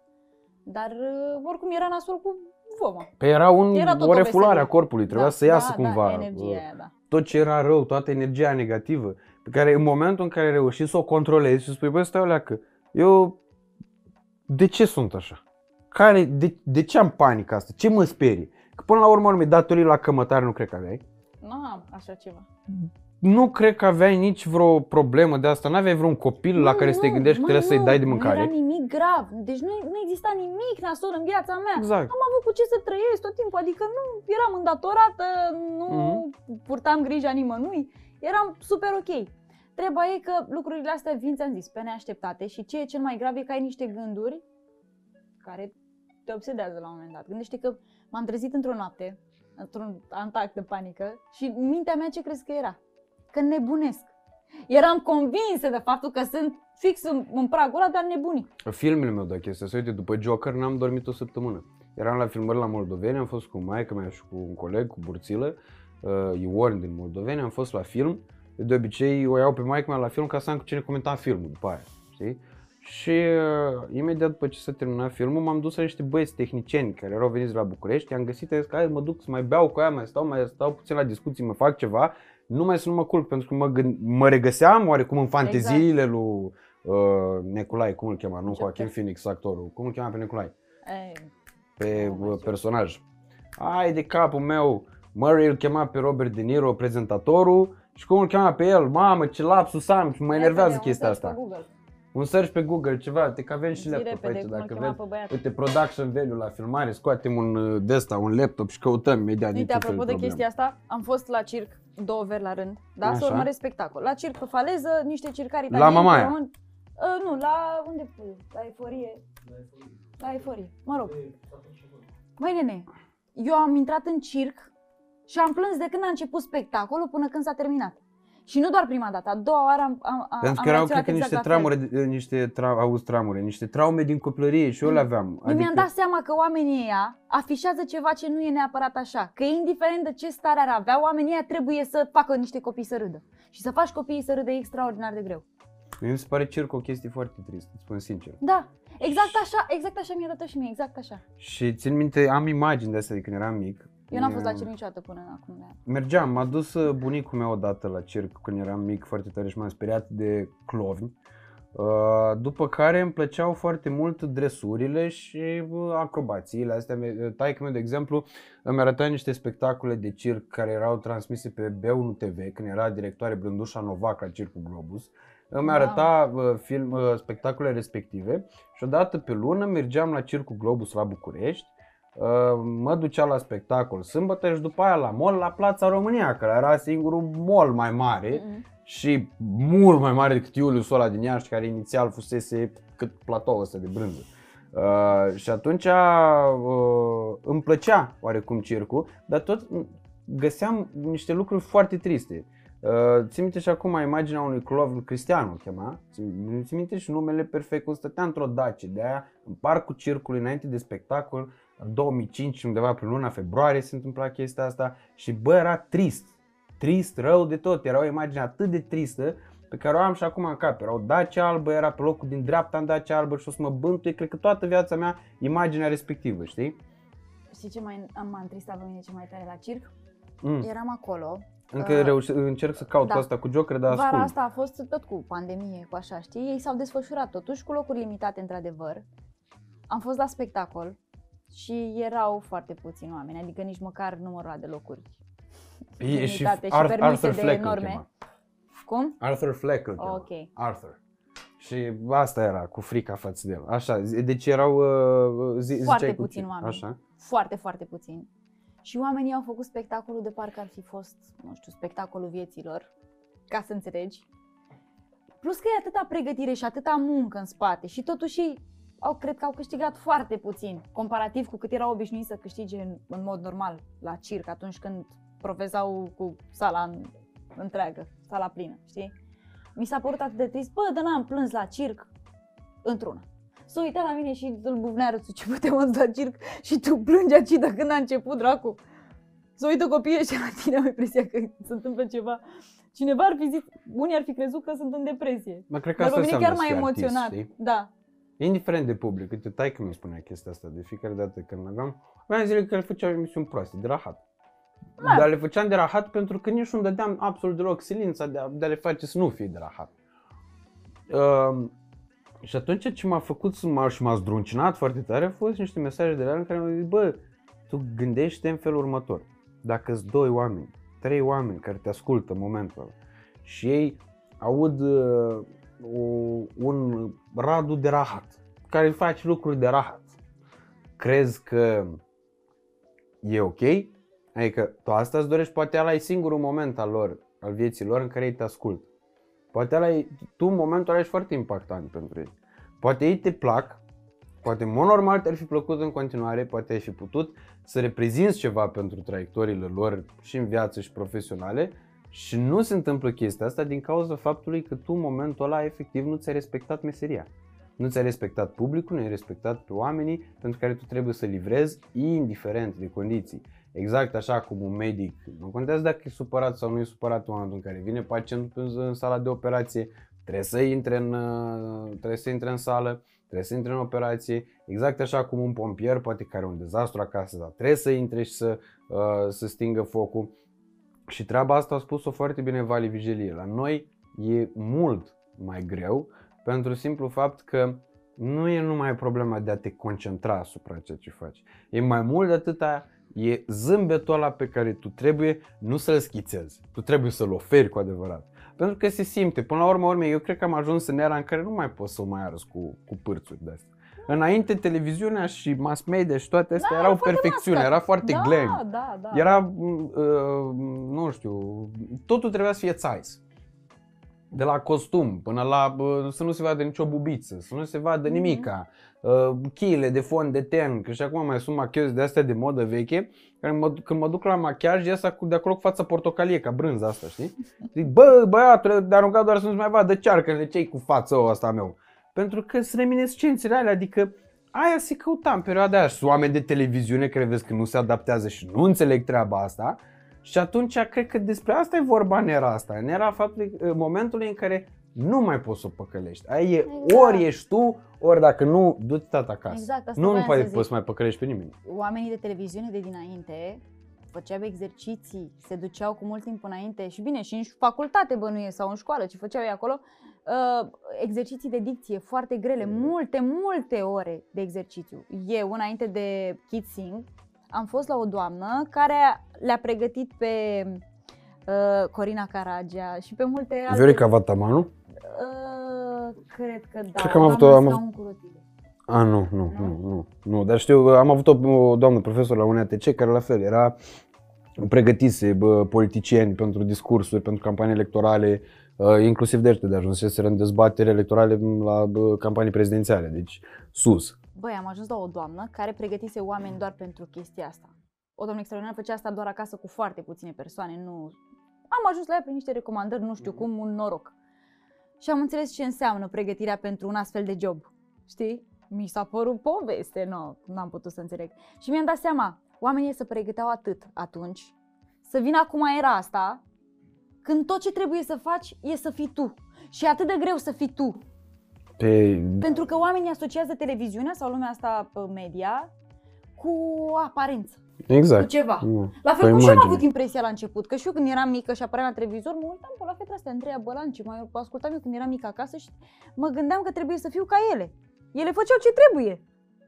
dar uh, oricum era nasul cu vomă. Pe era, un, Era tot o o refulare a veselie. corpului, trebuia să iasă da, cumva. Da, energia uh, aia, da. tot ce era rău, toată energia negativă, pe care în momentul în care reușești să o controlezi și spui, băi, stai o leacă, eu de ce sunt așa? Care, de, de ce am panică asta? Ce mă sperie? Că până la urmă, urmei, datorii la cămătare nu cred că aveai. Nu am așa ceva. Nu cred că aveai nici vreo problemă de asta. N-aveai vreun copil la Nu, care să te nu, gândești că mă, trebuie să-i nu, dai de Nu mâncare. era nimic grav. Deci nu, nu exista nimic nasol în viața mea. Exact. Am avut cu ce să trăiesc tot timpul, adică nu eram îndatorată, nu Mhm. purtam grija nimănui, eram super ok. Treaba e că lucrurile astea vin, ți-am zis, pe neașteptate și ce e cel mai grav e că ai niște gânduri care te obsedează la un moment dat. Gândește că m-am trezit într-o noapte, într-un atac de panică și mintea mea ce crezi că era? Că nebunesc. Eram convinsă de faptul că sunt fix în, în pragul ăla de a nebuni. Filmele meu de chestia asta, uite, după Joker n-am dormit o săptămână. Eram la filmări la Moldoveni, am fost cu maica mea și cu un coleg, cu Burțilă, uh, Iorn din Moldoveni, am fost la film. Eu de obicei o iau pe maica mea la film ca să am cu cine comenta filmul după aia, știi? Și uh, imediat după ce s-a terminat filmul, m-am dus la niște băieți tehnicieni care erau veniți la București, am găsit, am zis că hai, mă duc să mai beau cu aia, mai stau, mai stau puțin la discuții, mă fac ceva, numai să nu mă culc, pentru că mă, gând- mă regăseam oarecum în fanteziile lui uh, Neculai, cum îl chema, nu Joker. Joaquin Phoenix, actorul, cum îl chema pe Neculai? Ei, pe Nu mai uh, știu. personaj. Ai de capul meu, Murray îl chema pe Robert De Niro, prezentatorul, și cum îl chema pe el, mamă ce lapsus am și mă enervează repede, chestia un search asta. pe Google. Un search pe Google, ceva, te că avem și Zi laptop repede, aici, cum îl dacă chema vreți. pe băiat. Uite, production value la filmare, scoatem un uh, de ăsta, un laptop și căutăm imediat Uite, din ce fel apropo de problemă. chestia asta, am fost la circ două veri la rând, da? Așa. Să urmăresc spectacol. La circ pe faleză, niște circari La italieni. Mamaia. români. Uh, nu, la unde fu? La Eforie. La Eforie. Mă rog. Măi, nene, eu am intrat în circ și am plâns de când a început spectacolul până când s-a terminat. Și nu doar prima dată, a doua oară am, am, am Pentru că am erau, reacționat cred că, niște exact la fel. tramure, niște tra, auzi, tramure, niște traume din copilărie și eu le aveam. Nu Mm. mi-am dat seama că oamenii ăia afișează ceva ce nu e neapărat așa. Că indiferent de ce stare ar avea, oamenii ăia trebuie să facă niște copii să râdă. Și să faci copiii să râdă e extraordinar de greu. Mi se pare circ o chestie foarte tristă, îți spun sincer. Da, exact așa, exact așa mi-a dat și mie, exact așa. Și țin minte, am imagini de astea de când eram mic. Eu n-am fost la Mm, circ niciodată până acum. de ani. Mergeam, m-a dus uh, bunicul meu odată la circ când eram mic foarte tare și m-am speriat de clovni. Uh, După care îmi plăceau foarte mult dresurile și uh, acrobațiile astea. Taică meu, de exemplu, îmi arăta niște spectacole de circ care erau transmise pe B1 TV, când era directoare Brândușa Novac la Circul Globus. Îmi Wow. arăta uh, film, uh, spectacolele respective și odată pe lună mergeam la Circul Globus la București Uh, mă ducea la spectacol sâmbătă și după aia la mall la Plața România, care era singurul mall mai mare Mm-mm. și mult mai mare decât Iulius ăla din Iași, care inițial fusese cât platoul ăsta de brânză. Uh, și atunci uh, îmi plăcea oarecum circul, dar tot găseam niște lucruri foarte triste. Uh, țin minte și acum imaginea unui clovn, Cristian îl chema, țin țin minte și numele perfect, cum stătea într-o dacie de aia în parcul circului înainte de spectacol, în 2005, undeva pe luna februarie se întâmpla chestia asta și bă, era trist, trist, rău de tot, era o imagine atât de tristă pe care o am și acum în cap. Era o Dacia albă, era pe locul din dreapta în Dacia albă și o să mă bântuie, cred că toată viața mea, imaginea respectivă, știi? Știi ce mai m-a întristat pe mine ce mai tare la circ? Mm. Eram acolo. Încă Uh, reuși, încerc să caut da. pe asta cu Joker, dar Vara ascult. asta a fost tot cu pandemie, cu așa, știi? Ei s-au desfășurat totuși cu locuri limitate, într-adevăr. Am fost la spectacol și erau foarte puțini oameni, adică nici măcar numărul ăla de locuri. E, și limitate și Ar- permise Arthur de Fleck îl norme. chema. Cum? Arthur Fleck îl chema. Ok. Arthur. Și asta era, cu frica față de el. Așa, zi- deci erau, uh, zi, Foarte ziceai cu puțini cine? oameni. Așa. Foarte, foarte puțini. Și oamenii au făcut spectacolul de parcă ar fi fost, nu știu, spectacolul vieților, ca să înțelegi. Plus că e atâta pregătire și atâta muncă în spate și totuși ei au, cred că au câștigat foarte puțin, comparativ cu cât erau obișnuiți să câștige în, în mod normal la circ atunci când profezau cu sala în, întreagă, sala plină, știi? Mi s-a părut atât de trist, bă, dar n-am plâns la circ într-una. S-a uitat la mine și îl bufnea râsul, ce putem la circ și tu plângi aici de când a început, dracu. S-a uitat copiii și la tine am impresia că se întâmplă ceva. Cineva ar fi zis, unii ar fi crezut că sunt în depresie. Mă cred că Dar asta pe mine înseamnă chiar să m-a fii artist, emoționat. știi? Da. Indiferent de public, uite, taică mi spunea chestia asta de fiecare dată când aveam, aveam zile că le făceam emisiuni proaste, de rahat. Da. Dar le făceam de rahat pentru că nici nu dădeam absolut deloc silința de a, de a le face să nu fie de rahat. Uh, și atunci ce m-a făcut să mă, și m-a zdruncinat foarte tare au fost niște mesaje de la el în care mi-au zis, bă, tu gândește în felul următor. Dacă sunt doi oameni, trei oameni care te ascultă în momentul ăla și ei aud uh, o, un Radu de rahat, care face lucruri de rahat, crezi că e ok? Adică tu asta îți dorești, poate ăla e singurul moment al lor, al vieții lor în care ei te ascultă. Poate ăla e, tu în momentul ăla ești foarte impactant pentru ei. Poate ei te plac, poate în mod normal te-ar fi plăcut în continuare, poate ai fi putut să reprezinți ceva pentru traiectoriile lor și în viață și profesionale și nu se întâmplă chestia asta din cauza faptului că tu în momentul ăla efectiv nu ți-ai respectat meseria. Nu ți-ai respectat publicul, nu ai respectat pe oamenii pentru care tu trebuie să livrezi indiferent de condiții. Exact așa cum un medic, nu contează dacă e supărat sau nu e supărat în momentul în care vine pacientul în- în sala de operație, trebuie să intre în, uh, trebuie să intre în sală, trebuie să intre în operație, exact așa cum un pompier poate care are un dezastru acasă, dar trebuie să intre și să, uh, să stingă focul. Și treaba asta a spus-o foarte bine Vali Vigelie. La noi e mult mai greu pentru simplu fapt că nu e numai problema de a te concentra asupra ceea ce faci. E mai mult de atâta, e zâmbetul ăla pe care tu trebuie nu să-l schițezi, tu trebuie să-l oferi cu adevărat. Pentru că se simte, până la urmă, urme, eu cred că am ajuns în era în care nu mai poți să o mai arăți cu, cu pârțuri de astea. Înainte, televiziunea și mass media și toate astea Da, erau era foarte perfecțiune, mascat. era foarte da, glam. da, da. Era, m, uh, nu știu, totul trebuia să fie țais. De la costum până la bă, să nu se vadă nicio bubiță, să nu se vadă nimica, uh, cheile de fond de ten, că și acum mai sunt machiaje de astea de modă veche, care mă, când mă duc la machiaj, iasa cu, de acolo cu fața portocalie, ca brânza asta, știi? Zic, bă, băiatule, de aruncat doar să nu-ți mai vadă cearcăle cei cu fața asta meu. Pentru că sunt reminiscențele alea, adică aia se căuta în perioada aia. Sunt oameni de televiziune care vezi că nu se adaptează și nu înțeleg treaba asta. Și atunci cred că despre asta e vorba în era asta. În era faptului, în momentul în care nu mai poți să o păcălești. Aia e, Exact. ori ești tu, ori dacă nu, du-te tata acasă. Exact, asta nu, nu voiam mai să poți zic. să mai păcălești pe nimeni. Oamenii de televiziune de dinainte făceau exerciții, se duceau cu mult timp înainte și bine, și în facultate bănuie sau în școală, ce făceau ei acolo, uh, exerciții de dicție foarte grele, multe, multe ore de exercițiu. Eu, înainte de Kids Sing, am fost la o doamnă care le-a pregătit pe uh, Corina Caragea și pe multe alte... Viorica Vatamanu? Uh, cred că da. Cred că am avut doamna o- am scaun cu rotile. A, nu, nu, nu, nu, nu, dar știu, am avut o, o doamnă profesor la UNATC care la fel era pregătise bă, politicieni pentru discursuri, pentru campanii electorale, uh, inclusiv de ăștia de ajunseseră în dezbatere electorale la bă, campanii prezidențiale, deci sus. Băi, am ajuns la o doamnă care pregătise oameni doar pentru chestia asta. O doamnă extraordinară făcea asta doar acasă cu foarte puține persoane, nu... Am ajuns la ea prin niște recomandări, nu știu cum, un noroc. Și am înțeles ce înseamnă pregătirea pentru un astfel de job. Știi? Mi s-a părut poveste, nu, n-am putut să înțeleg. Și mi-am dat seama, oamenii se pregăteau atât atunci, să vină acum era asta, când tot ce trebuie să faci e să fii tu. Și e atât de greu să fii tu. Pe, Pentru că oamenii asociază televiziunea sau lumea asta pe media cu aparență, cu exact. ceva. Nu. La Cu fel cum și eu am imagine. avut impresia la început, că și eu când eram mică și apăream la televizor, mă uitam pe la fetele astea, Andreea Bălanci, mai ascultam eu când eram mică acasă și mă gândeam că trebuie să fiu ca ele. Ele făceau ce trebuie,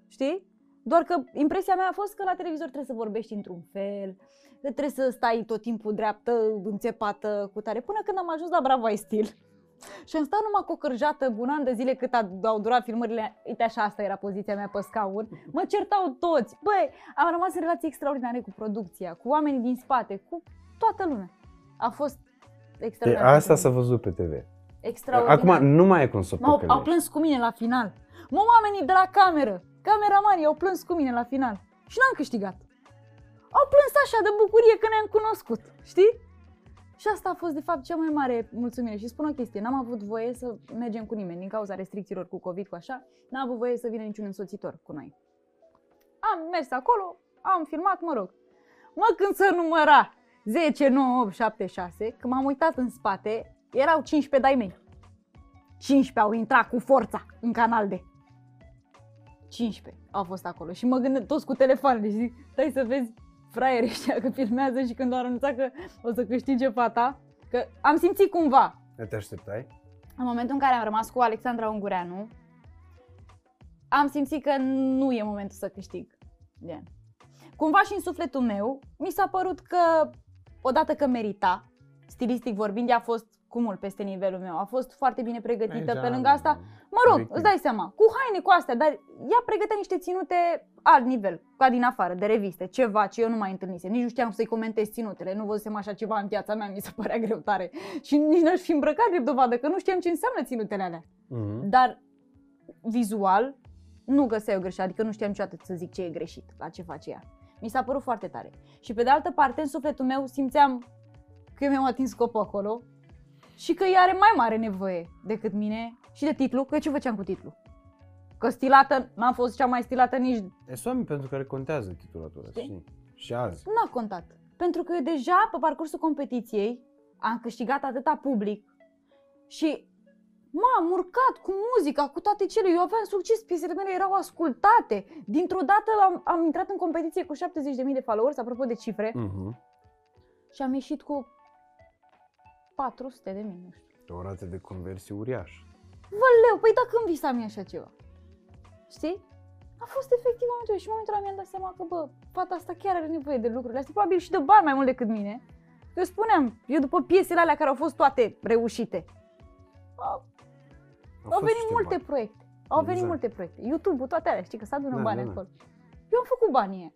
știi? Doar că impresia mea a fost că la televizor trebuie să vorbești într-un fel, că trebuie să stai tot timpul dreaptă, înțepată, cu tare, până când am ajuns la Bravo ai Stil. Și am stat numai cu o cărjată un an de zile cât a- au durat filmările. Uite așa, asta era poziția mea pe scaun. Mă certau toți. Băi, am rămas în relații extraordinare cu producția, cu oamenii din spate, cu toată lumea. A fost E, extraordinar. asta s-a văzut pe TV. Extraordinar. Acum nu mai e cum să o M-au, au păcălești. plâns cu mine la final. Mă, oamenii de la cameră, cameramanii au plâns cu mine la final. Și n-am câștigat. Au plâns așa de bucurie că ne-am cunoscut, știi? Și asta a fost, de fapt, cea mai mare mulțumire. Și spun o chestie, n-am avut voie să mergem cu nimeni din cauza restricțiilor cu COVID, cu așa. N-am avut voie să vină niciun însoțitor cu noi. Am mers acolo, am filmat, mă rog. Mă, când să număra 10, 9, 8, 7, 6, când m-am uitat în spate, erau 15 dai mei. 15 au intrat cu forța în canal de. 15 au fost acolo și mă gândesc toți cu telefoanele și zic, stai să vezi fraierii ăștia că filmează și când au anunțat că o să câștige fata, că am simțit cumva, Te așteptai? în momentul în care am rămas cu Alexandra Ungureanu, am simțit că nu e momentul să câștig. Gen. Cumva și în sufletul meu, mi s-a părut că, odată că merita, stilistic vorbind, ea a fost cu mult peste nivelul meu. A fost foarte bine pregătită. Aici Pe lângă am- asta, mă rog, obiectiv. îți dai seama, cu haine, cu astea, dar ea pregătea niște ținute alt nivel, ca din afară, de reviste, ceva ce eu nu mai întâlnisem. Nici nu știam să-i comentez ținutele, nu văzusem așa ceva în viața mea, mi se părea greu tare. Și nici n-aș fi îmbrăcat drept dovadă, că nu știam ce înseamnă ținutele alea. Mhm. Dar vizual nu găseai o greșeală, adică nu știam niciodată să zic ce e greșit la ce face ea. Mi s-a părut foarte tare. Și pe de altă parte, în sufletul meu simțeam că eu mi-am atins scopul acolo și că ea are mai mare nevoie decât mine și de titlu, că eu ce făceam cu titlu? Că stilată, n-am fost cea mai stilată nici E sunt oameni pentru care contează titulatura, Știi? știi? Și azi. n-a contat. Pentru că eu deja pe parcursul competiției am câștigat atâta public și m-am urcat cu muzica, cu toate cele. Eu aveam succes, piesele mele erau ascultate. Dintr-o dată am, am intrat în competiție cu 70.000 de followers, apropo de cifre, Mhm. și am ieșit cu 400 de mii, nu știu. O rată de conversie uriașă. Văleu, păi dacă îmi visam eu așa ceva. Știi? A fost efectiv momentul ăla și în momentul ăla mi-am dat seama că, bă, fata asta chiar are nevoie de lucrurile astea, probabil și de bani mai mult decât mine. Eu spuneam, eu după piesele alea care au fost toate reușite, au, au fost venit niște multe bani. proiecte. Au venit Exact. multe proiecte. YouTube-ul, toate alea, știi că s-a adună Da, bani da, da. acolo. Eu am făcut banii aia.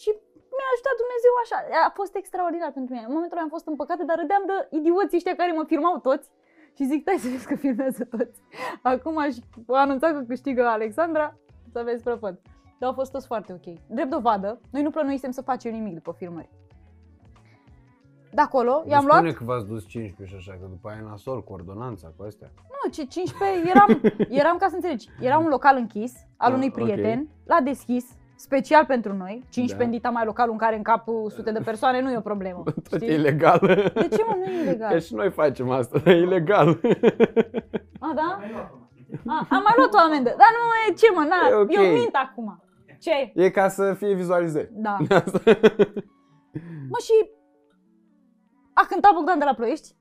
Și mi-a ajutat Dumnezeu așa. A fost extraordinar pentru mine. În momentul ăla am fost împăcată, dar râdeam de idioții ăștia care mă filmau toți Și zic, stai să vezi că filmează toți. Acum aș anunța că câștigă Alexandra, să vezi prăpăd. Dar au fost toți foarte ok. Drept dovadă, noi nu plănuisem să facem nimic după filmări. De acolo, i-am luat... Spune că v-ați dus 15 și așa, că după aia e nasol cu ordonanța, cu astea. Nu, ce 15, eram, eram ca să înțelegi, era un local închis al Ah, unui ok. prieten, l-a deschis, special pentru noi, 15 Da. în dita mai localul în care în cap sute de persoane nu e o problemă. Tot e știi? ilegal. De ce mă, nu e ilegal? Că și noi facem asta, dar e ilegal. A, da? A, am mai luat o amendă. Dar nu e ce mă, na, E ok. eu mint acum. Ce? E ca să fie vizualizări. Da. Asta. Mă, și a cântat Bogdan de la Ploiești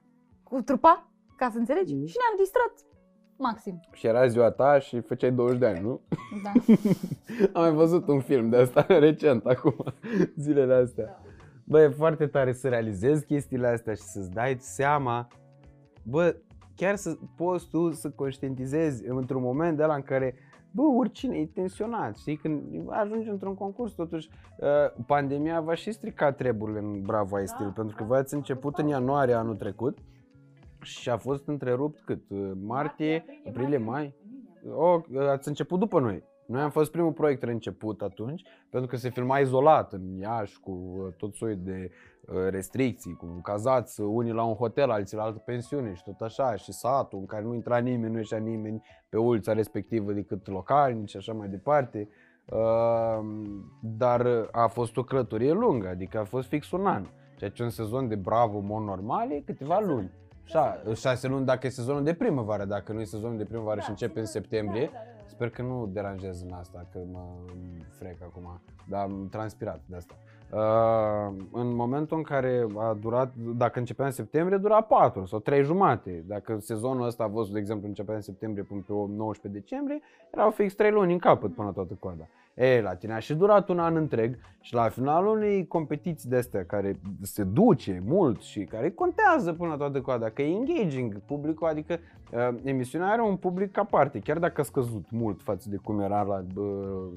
cu trupa, ca să înțelegi, Mhm. și ne-am distrat maxim. și era ziua ta și făceai 20 de ani, nu? Da. Am mai văzut un film de asta recent, acum, zilele astea. Bă, e foarte tare să realizezi chestiile astea și să-ți dai seama, bă, chiar să poți tu să conștientizezi într-un moment de la în care, bă, oricine e tensionat, știi, când ajungi într-un concurs, totuși, uh, pandemia va și strica treburile în Bravo Ai Stil, pentru că voi ați început în ianuarie anul trecut și a fost întrerupt cât? Uh, Martie, aprilie, mai? O, ați început după noi. Noi am fost primul proiect început atunci, pentru că se filma izolat în Iași, cu uh, tot soiul de uh, restricții, cu cazați uh, unii la un hotel, alții la altă pensiune și tot așa, și satul în care nu intra nimeni, nu ieșea nimeni pe ulița respectivă decât localnici și așa mai departe. Uh, dar a fost o călătorie lungă, adică a fost fix un an. Ceea ce un sezon de Bravo, în mod normal, e câteva luni. Șa, șase luni dacă e sezonul de primăvară, dacă nu e sezonul de primăvară și începe în septembrie. Sper că nu deranjez în asta, că mă frec acum, dar am transpirat de asta. Uh, în momentul în care a durat, dacă începea în septembrie, dura 4 sau 3 jumate. Dacă sezonul ăsta a fost, de exemplu, începea în septembrie până pe 19 decembrie, erau fix 3 luni în capăt până toată coada. E, la tine a și durat un an întreg și la finalul unei competiții de astea care se duce mult și care contează până la toată coada, că e engaging publicul, adică uh, emisiunea are un public aparte, chiar dacă a scăzut mult față de cum era la uh,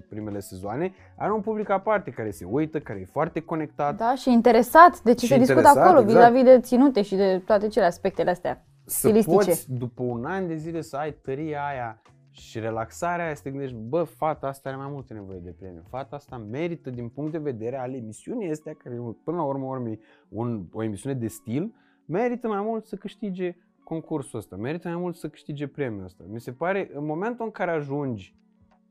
primele sezoane, are un public aparte care se uită, care e foarte conectat. Da, și interesat de ce Și se discută interesat, acolo, exact. vis-a-vis de ținute și de toate cele aspectele astea. să stilistice. poți, după un an de zile, să ai tăria aia și relaxarea aia, să te gândești, bă, fata asta are mai multă nevoie de premiu. Fata asta merită din punct de vedere al emisiunii astea, care până la urmă, urmei, un, o emisiune de stil, merită mai mult să câștige concursul ăsta, merită mai mult să câștige premiul ăsta. Mi se pare, în momentul în care ajungi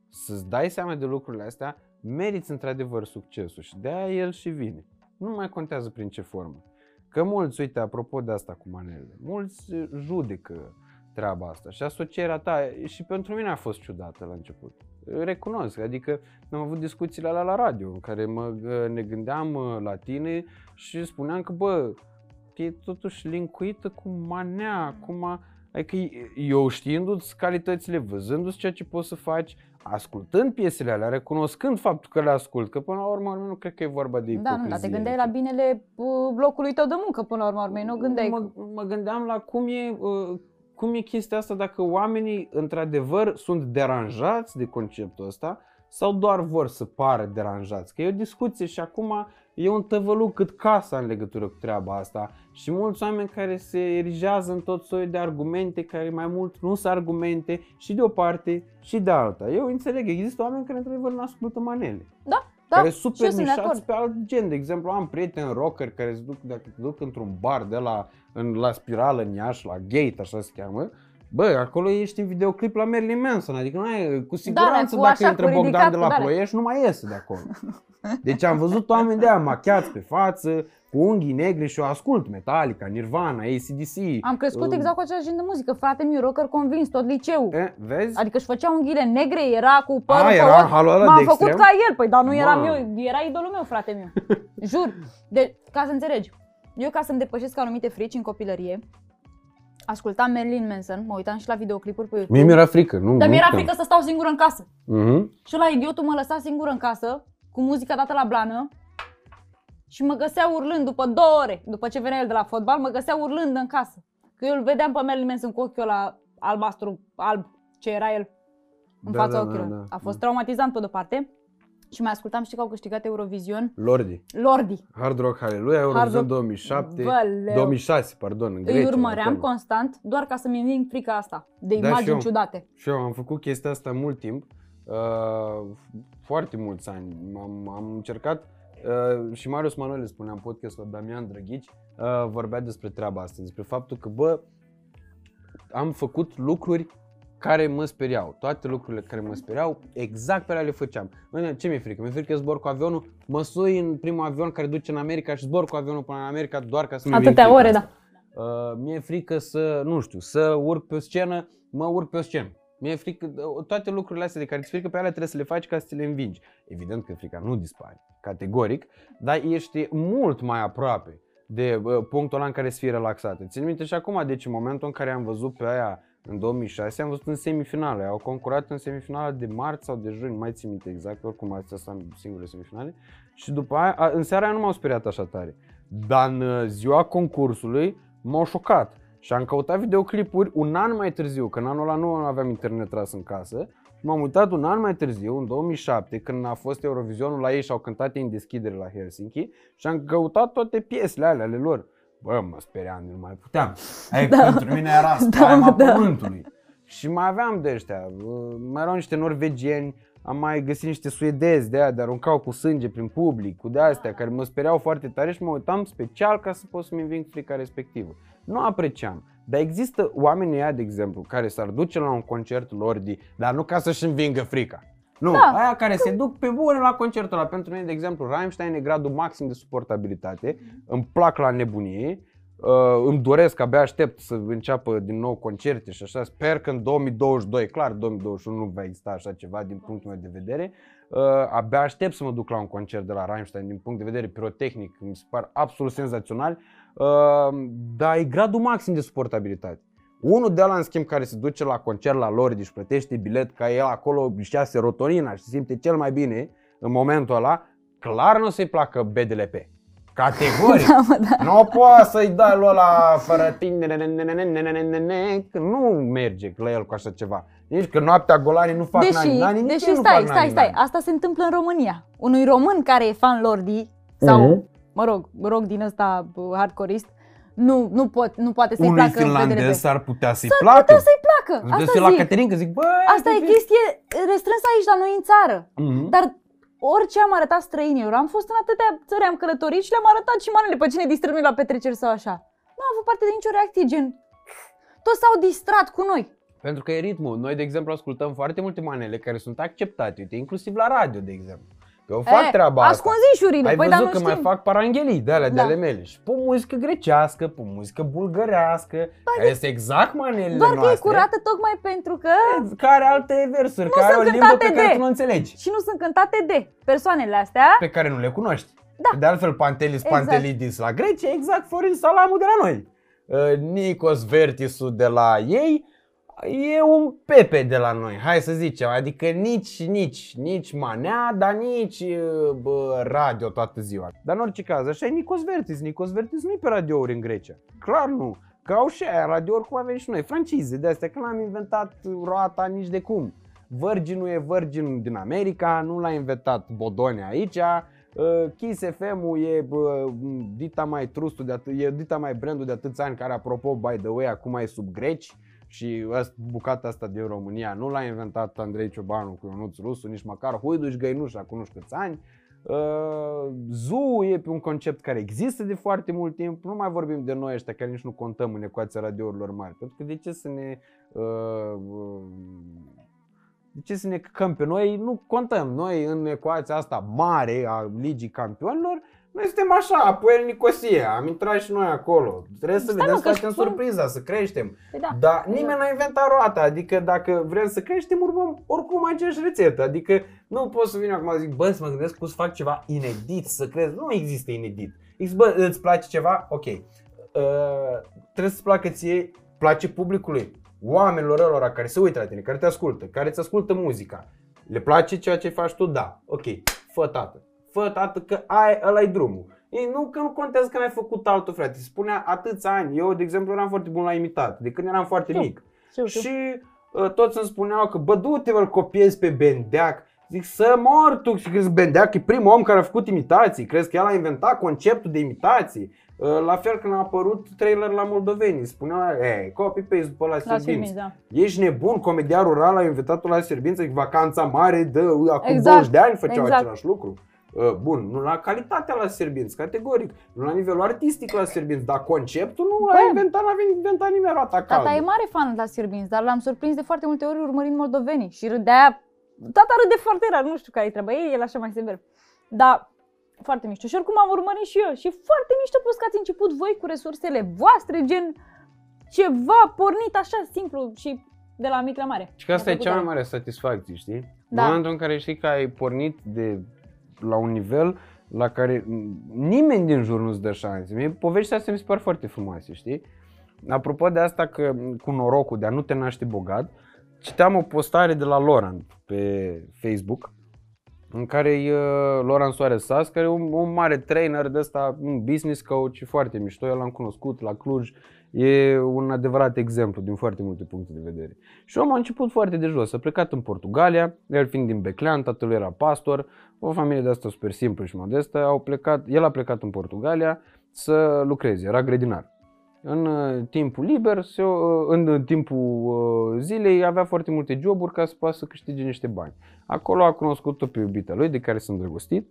să-ți dai seama de lucrurile astea, meriți într-adevăr succesul și de-aia el și vine. Nu mai contează prin ce formă. Că mulți, uite, apropo de asta cu manelele, mulți eh, judecă treaba asta și asocierea ta și pentru mine a fost ciudată la început. Recunosc, adică am avut discuțiile alea la radio în care mă, eh, ne gândeam eh, la tine și spuneam că, bă, e totuși linkuită cu manea, acum, adică eu știindu-ți calitățile, văzându-ți ceea ce poți să faci, ascultând piesele alea, recunoscând faptul că le ascult, că până la urmă nu cred că e vorba de ipocrizie. Da, nu, dar te gândeai la binele uh, locului tău de muncă până la urmă, urmei, nu gândeai... Mă, mă gândeam la cum e, uh, cum e chestia asta, dacă oamenii într-adevăr sunt deranjați de conceptul ăsta sau doar vor să pară deranjați. Că e o discuție și acum e un tăvăluc cât casa în legătură cu treaba asta și mulți oameni care se erigează în tot soiul de argumente care mai mult nu sunt argumente și de o parte și de alta. Eu înțeleg, există oameni care într-adevăr nu ascultă manele. Da, care da, sunt și super eu sunt de acord. nișați pe alt gen. De exemplu, am prieteni rocker care se duc, dacă se duc într-un bar de la, în, la spirală în Iași, la Gate, așa se cheamă, Bă, acolo ești în videoclip la Marilyn Manson, adică nu ai, cu siguranță cu dacă așa, intră cu Bogdan ridicat, de cu la de-alea. Ploiești, nu mai iese de acolo. Deci am văzut oameni de aia machiați pe față, cu unghii negri și eu ascult Metallica, Nirvana, ACDC. Am crescut uh, exact cu același gen de muzică, frate meu, rocker convins, tot liceu. E, vezi? Adică își făcea unghiile negre, era cu părul A, pe era ochi. halul ăla M-am de făcut extrem? ca el, păi, dar nu eram Mamă. eu, era idolul meu, frate meu. Jur. De, ca să înțelegi, eu ca să-mi depășesc anumite frici în copilărie, ascultam Marilyn Manson, mă uitam și la videoclipuri pe YouTube. Mie mi-era frică, nu? Dar nu mi-era puteam. frică să stau singură în casă. Mhm. Și la idiotul mă lăsa singură în casă, cu muzica dată la blană, și mă găsea urlând după două ore, după ce venea el de la fotbal, mă găsea urlând în casă. Că eu îl vedeam pe Marilyn Manson cu ochiul la albastru, alb, ce era el în Da, fața da, ochilor. da, da. A fost traumatizant pe de-o parte. Și mai ascultam, știi că au câștigat Eurovision? Lordi. Lordi. Hard Rock Hallelujah, Eurovision Rock- 2007, Băleu. 2006, pardon, în Grecia. Îi urmăream acolo. constant doar ca să-mi înving frica asta de Da, și imagini eu. ciudate. Și eu am făcut chestia asta mult timp, uh, foarte mulți ani. Am, am încercat uh, și Marius Manuel spunea în podcastul Damian Drăghici, uh, vorbea despre treaba asta, despre faptul că, bă, am făcut lucruri care mă speriau. Toate lucrurile care mă speriau, exact pe alea le făceam. Bine, ce mi-e frică? Mi-e frică că zbor cu avionul, mă sui în primul avion care duce în America și zbor cu avionul până în America doar ca să mi Atâtea ore, da. Uh, mi-e frică să, nu știu, să urc pe o scenă, mă urc pe o scenă. Mi-e frică, uh, toate lucrurile astea de care ți frică pe alea trebuie să le faci ca să ți le învingi. Evident că frica nu dispare, categoric, dar ești mult mai aproape de uh, punctul ăla în care să fii relaxat. Țin minte și acum, deci în momentul în care am văzut pe aia în 2006, am văzut în semifinale. Au concurat în semifinala de marți sau de juni, nu mai țin minte exact, oricum astea sunt singure semifinale. Și după aia, a, în seara aia nu m-au speriat așa tare. Dar în uh, ziua concursului m-au șocat. Și am căutat videoclipuri un an mai târziu, că în anul ăla nu aveam internet tras în casă. Și m-am uitat un an mai târziu, în 2007, când a fost Eurovizionul la ei și au cântat ei în deschidere la Helsinki. Și am căutat toate piesele alea ale lor. Bă, mă speriam, nu mai puteam. Adică Da. pentru mine era Da, spaima da. pământului. Și mai aveam de ăștia, uh, mai erau niște norvegieni, am mai găsit niște suedezi de aia, de aruncau cu sânge prin public, cu de astea, care mă speriau foarte tare și mă uitam special ca să pot să-mi înving frica respectivă. Nu apreciam. Dar există oamenii ăia, de exemplu, care s-ar duce la un concert Lordi, dar nu ca să-și învingă frica. Nu, Da. aia care se duc pe bune la concertul ăla. Pentru mine, de exemplu, Rammstein e gradul maxim de suportabilitate. Îmi plac la nebunie. Uh, îmi doresc, abia aștept să înceapă din nou concerte și așa. Sper că în 2022, clar, 2021 nu va exista așa ceva din punctul meu de vedere. Uh, abia aștept să mă duc la un concert de la Rammstein din punct de vedere pirotehnic. Mi se par absolut senzațional. Uh, dar e gradul maxim de suportabilitate. Unul de ăla, în schimb, care se duce la concert la Lordiș și plătește bilet ca el acolo își ia serotonina și se simte cel mai bine în momentul ăla, clar nu o să-i placă BDLP. Categoric. Da, mă, da. Nu poți să-i dai lui ăla fără tine, că nu merge la el cu așa ceva. Nici că noaptea golanii nu fac Deși, nani, nani, nici deși ei nu stai, fac stai, nani, stai, nani. asta se întâmplă în România. Unui român care e fan Lordi sau, Mhm. mă rog, rock din ăsta bă, hardcoreist, nu, nu, pot, nu poate să-i Unui placă finlandez BDLP. s-ar putea să-i S-ar placă. putea să-i placă, Îți asta găsi la zic. Caterinca, zic, bă, Asta e chestie restrânsă aici la noi în țară. Mhm. Dar orice am arătat străinilor, am fost în atâtea țări, am călătorit și le-am arătat și manele pe cine distrăm noi la petreceri sau așa. Nu am avut parte de nicio reacție, gen... Toți s-au distrat cu noi. Pentru că e ritmul. Noi, de exemplu, ascultăm foarte multe manele care sunt acceptate, uite, inclusiv la radio, de exemplu. Eu fac E, treaba asta. Ascunzișurile, Ai păi văzut dar că nu mai știm. fac paranghelii de alea de Da. ale mele. Și pe muzică grecească, pe muzică bulgărească, care este exact manelele Doar că e noastre. curată tocmai pentru că Care alte versuri, Nu care sunt o limbă cântate pe care de. tu nu înțelegi. și nu sunt cântate de persoanele astea. Pe care nu le cunoști. Da. De altfel, Pantelis Exact. Pantelidis la Grecia, exact Florin Salamu de la noi. Uh, Nikos Vertisu de la ei, e un Pepe de la noi, hai să zicem, adică nici, nici, nici manea, dar nici uh, bă, radio toată ziua. Dar în orice caz, așa e Nikos Vertis, Nikos Vertis nu e pe radiouri în Grecia, clar nu, că au și aia radiouri cum avem și noi, francize de astea, că n-am inventat roata nici de cum. Virginul e Virgin din America, nu l-a inventat Bodone aici, Uh, Kiss FM-ul e bă, dita mai trustul de atât, e dita mai brandul de atâția ani care apropo by the way acum e sub greci și asta, bucata asta din România nu l-a inventat Andrei Ciobanu cu Ionuț Rusu, nici măcar Huiduș Găinuș acum nu știu câți ani. Uh, Zoo e pe un concept care există de foarte mult timp, nu mai vorbim de noi ăștia care nici nu contăm în ecuația radiourilor mari, pentru că de ce să ne uh, uh, de ce să ne căcăm pe noi? Nu contăm. Noi în ecuația asta mare a Ligii Campionilor, noi suntem așa, Apoel Nicosia, am intrat și noi acolo. Trebuie să Stai, vedem mă, să că facem spun- surpriza, să creștem. Păi da. Dar nimeni n-a inventat roata, adică dacă vrem să creștem, urmăm oricum aceeași rețetă. Adică nu pot să vin acum să zic, bă, să mă gândesc cum să fac ceva inedit, să crezi. Nu există inedit. Zic, bă, îți place ceva? Ok. Uh, trebuie să-ți placă ție, place publicului, oamenilor ălora care se uită la tine, care te ascultă, care îți ascultă muzica. Le place ceea ce faci tu? Da. Ok. Fă tată. Fă tată că ai, ăla e drumul. Ei, nu că nu contează că n-ai făcut altul, frate. Se spunea atâția ani. Eu, de exemplu, eram foarte bun la imitat, de când eram foarte Știu. mic. Știu, știu. Și uh, toți îmi spuneau că, bă, du-te, mă, copiezi pe Bendeac. Zic, să mor tu! Și crezi Bendeac e primul om care a făcut imitații? Crezi că el a inventat conceptul de imitații? Uh, La fel când a apărut trailer la moldoveni, spunea, ei, copy-paste după la La Serbinți. Serbinți, da. Ești nebun, comedian rural a inventat la Serbinți, adică vacanța mare de acum Exact, 20 de ani făceau exact. același lucru. Uh, Bun, nu la calitatea la Serbinți, categoric. Nu la nivelul artistic la Serbinți, dar conceptul nu l-a Bă. inventat, n-a inventat nimeni roata Tata e caldă. mare fan la Sârbinți, dar l-am surprins de foarte multe ori urmărind moldovenii și râdea, tata râde foarte rar, nu știu care e treaba ei, el așa mai sever. Dar foarte mișto. Și oricum am urmărit și eu și foarte mișto plus că ați început voi cu resursele voastre, gen ceva pornit așa simplu și de la mic la mare. Și că asta e Mi-a cea mai plăcut mare satisfacție, știi? Da. În momentul în care știi că ai pornit de la un nivel la care nimeni din jur nu-ți dă șanse. Mie poveștile astea mi se par foarte frumoase, știi? Apropo de asta că cu norocul de a nu te naște bogat, citeam o postare de la Loran pe Facebook în care e uh, Loran Soares Sas, care e un, un mare trainer de ăsta, un business coach și foarte mișto, eu l-am cunoscut la Cluj, e un adevărat exemplu din foarte multe puncte de vedere. Și omul a început foarte de jos, a plecat în Portugalia, el fiind din Beclean, tatăl lui era pastor, o familie de asta super simplă și modestă, au plecat, el a plecat în Portugalia să lucreze, era grădinar. În uh, timpul liber, se, uh, în uh, timpul uh, zilei, avea foarte multe joburi ca să poată să câștige niște bani. Acolo a cunoscut-o pe iubita lui, de care s-a îndrăgostit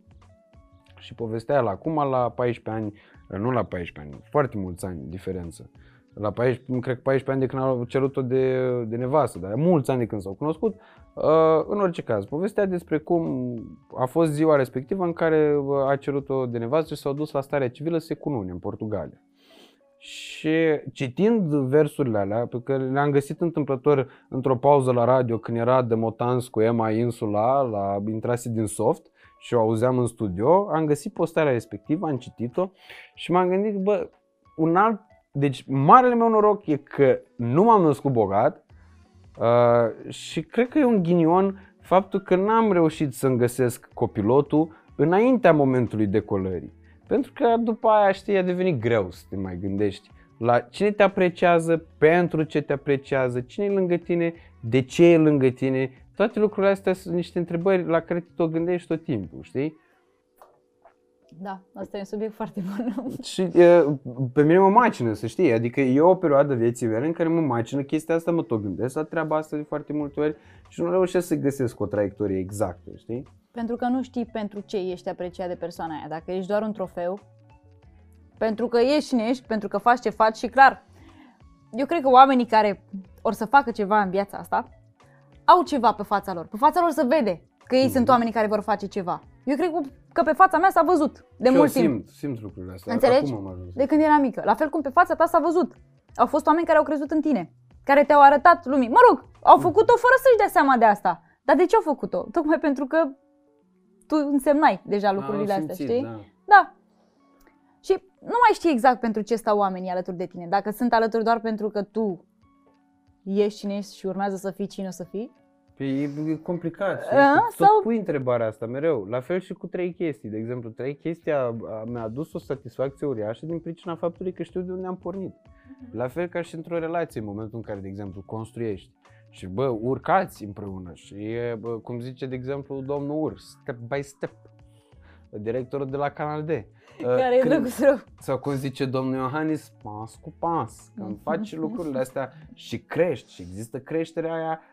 și povestea el acum la 14 ani, nu la 14 ani, foarte mulți ani diferență. La 14, cred că 14 ani de când au cerut-o de, de nevastă, dar mulți ani de când s-au cunoscut. Uh, în orice caz, povestea despre cum a fost ziua respectivă în care uh, a cerut-o de nevastă și s-au dus la starea civilă să se cunune în Portugalia. Și citind versurile alea, pe care le-am găsit întâmplător într-o pauză la radio când era de Motans cu Emma Insula, la intrase din soft și o auzeam în studio, am găsit postarea respectivă, am citit-o și m-am gândit, bă, un alt, deci marele meu noroc e că nu m-am născut bogat uh, și cred că e un ghinion faptul că n-am reușit să-mi găsesc copilotul înaintea momentului decolării. Pentru că după aia, știi, a devenit greu să te mai gândești la cine te apreciază, pentru ce te apreciază, cine e lângă tine, de ce e lângă tine. Toate lucrurile astea sunt niște întrebări la care te tot gândești tot timpul, știi? Da, asta e un subiect foarte bun. Și e, pe mine mă macină, să știi, adică e o perioadă vieții mele în care mă macină chestia asta, mă tot gândesc la treaba asta de foarte multe ori și nu reușesc să găsesc o traiectorie exactă, știi? Pentru că nu știi pentru ce ești apreciat de persoana aia. Dacă ești doar un trofeu, pentru că ești cine ești, pentru că faci ce faci și clar, eu cred că oamenii care or să facă ceva în viața asta, au ceva pe fața lor. Pe fața lor se vede că ei sunt oamenii care vor face ceva. Eu cred că pe fața mea s-a văzut de și mult eu timp. simt, simt lucrurile astea. Înțelegi? Acum am ajuns. De când eram mică. La fel cum pe fața ta s-a văzut. Au fost oameni care au crezut în tine, care te-au arătat lumii. Mă rog, au făcut-o fără să-și dea seama de asta. Dar de ce au făcut-o? Tocmai pentru că tu însemnai deja lucrurile Am astea, simțit, știi? Da. Da. Și nu mai știi exact pentru ce stau oamenii alături de tine. Dacă sunt alături doar pentru că tu ești cine ești și urmează să fii cine o să fii. Păi e e complicat. știi? A, Tot sau- pui întrebarea asta mereu. La fel și cu trei chestii. De exemplu, trei chestii a, a, mi-a adus o satisfacție uriașă din pricina faptului că știu de unde am pornit. La fel ca și într-o relație, în momentul în care, de exemplu, construiești. Și bă, urcați împreună și e, bă, cum zice, de exemplu, domnul Ur, step by step, directorul de la Canal D. Care e Când- drăguț rău. sau cum zice domnul Iohannis, pas cu pas. Când faci lucrurile astea și crești și există creșterea aia, uh,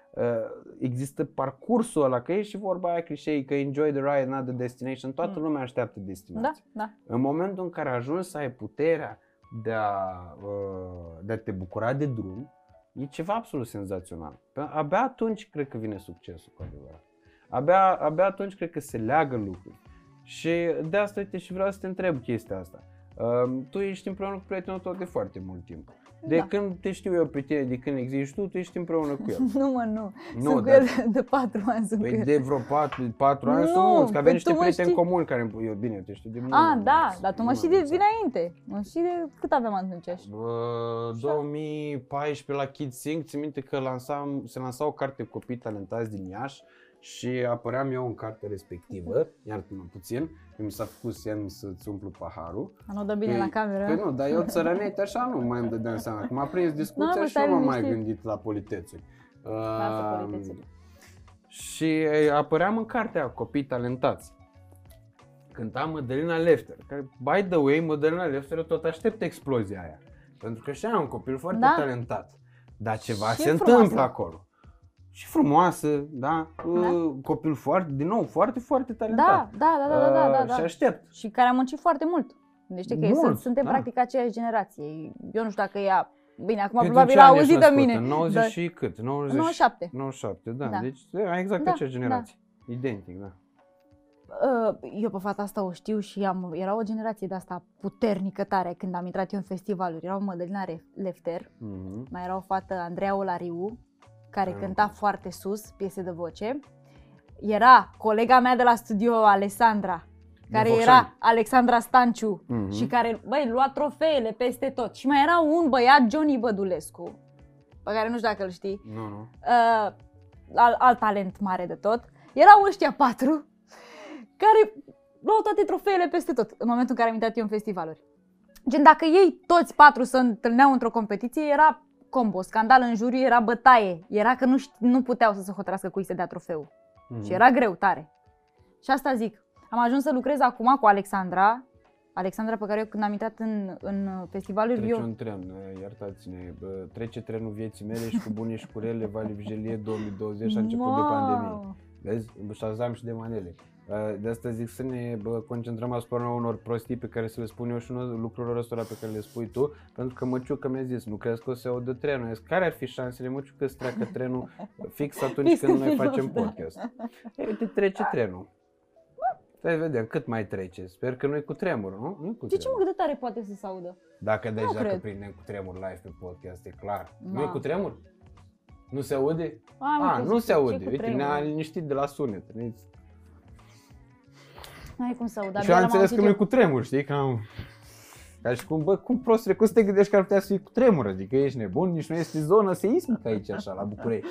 există parcursul ăla, că e și vorba aia clișei, că enjoy the ride, not the destination, toată Mm. lumea așteaptă Da, destinația. da. În momentul în care ajungi să ai puterea de a, uh, de a te bucura de drum, e ceva absolut senzațional. Pe- Abia atunci cred că vine succesul cu adevărat. Abia, abia atunci cred că se leagă lucruri. Și de asta, uite, și vreau să te întreb chestia asta. Uh, tu ești împreună cu prietenul tău de foarte mult timp. De Da. când te știu eu pe tine, de când existi tu, tu ești împreună cu el. Nu mă, nu. Nu, sunt cu dar- el de patru ani. Sunt cu Păi el. de vreo 4, 4 ani Nu, sunt mulți, că avem păi niște tu mă prieteni știi- comuni care îmi- eu bine, eu te știu de mult. Ah, mai da, mulți. dar tu mă Mult știi mai de mulți. dinainte. Mă știi de cât aveam atunci? Bă, 2014 la Kids Sync, țin minte că lansam, se lansa o carte copii talentați din Iași și apăream eu în cartea respectivă, iartă-mă puțin, că mi s-a făcut semn să-ți umplu paharul. Nu dă bine Păi- la cameră. Păi nu, dar eu țărănete așa nu mai îmi dădeam seama. Că m-a prins discuția Nu, mă, și stai nu m-am mai liniștit. gândit la politețuri. Lasă Uh, politețele. Și e, apăream în cartea Copii talentați. Cânta Mădălina Lefter, care, by the way, Mădălina Lefter tot aștept explozia aia. Pentru că și ea e un copil foarte Da. talentat. Dar ceva Și se frumoasă. întâmplă acolo. Și frumoasă, da? Uh, Copil foarte, din nou, foarte, foarte talentat. Da, da, da, da, da, da, Uh, da. Și aștept. Și care a muncit foarte mult. Gândește că Mult, sunt, suntem da. practic aceeași generație. Eu nu știu dacă ea... Bine, acum Pentru probabil ce a ani ești auzit de născută? mine. 90 dar- și cât? 90... 97. 97, da. Da. Deci e exact Da, aceeași generație. Identic, da. Uh, Eu pe fata asta o știu și am, era o generație de asta puternică tare când am intrat eu în festivaluri. Era o Mădălina Re- Lefter, Mhm. mai era o fată Andreea Olariu, care Ah. cânta foarte sus piese de voce. Era colega mea de la studio, Alessandra, care Focșani. era Alexandra Stanciu Mhm. și care, băi, lua trofeele peste tot. Și mai era un băiat, Johnny Bădulescu, pe care nu știu dacă îl știi, Nu, nu. uh, alt, alt talent mare de tot. Erau ăștia patru care luau toate trofeele peste tot în momentul în care am intrat eu în festivaluri. Gen, dacă ei toți patru se întâlneau într-o competiție, era combo, scandal în juriu, era bătaie. Era că nu, ști, nu puteau să se hotărască cui să dea trofeul. Mhm. Și era greu, tare. Și asta zic. Am ajuns să lucrez acum cu Alexandra, Alexandra pe care eu când am intrat în, în festivaluri, Trece eu... un tren, eh, iertați-ne, bă, trece trenul vieții mele și cu bunii și cu rele, Vali Vigelie 2020 a început de pandemie. Mamă! Vezi? Șazam și de manele. Eh, De asta zic să ne bă, concentrăm asupra unor prostii pe care să le spun eu și unor lucrurilor ăstora pe care le spui tu, pentru că măciucă mi-a zis, nu crezi că o să audă trenul? Eu zic, care ar fi șansele, măciucă, să treacă trenul fix atunci Fix când în noi filmul facem ăsta. podcast? E, uite, trece trenul. Să vedem cât mai trece. Sper că nu-i cu tremur, nu? Nu-i cu De ce mă tremur. cât de tare poate să se audă? Dacă deci Nu dacă cred. prindem cu tremur live pe podcast, e clar. Ma. Nu-i cu tremur? Nu se aude? Am A, crezut nu că se ce aude. cu Uite, tremur? ne-a liniștit de la sunet. Ne- N-ai cum să aud, dar și eu am abia l-am înțeles că auzit nu e eu. cu tremur, știi? Că am... Ca și cum, bă, cum prost, cum să te gândești că ar putea să fie cu tremur? Adică ești nebun, nici nu este zonă seismică aici, așa, la București.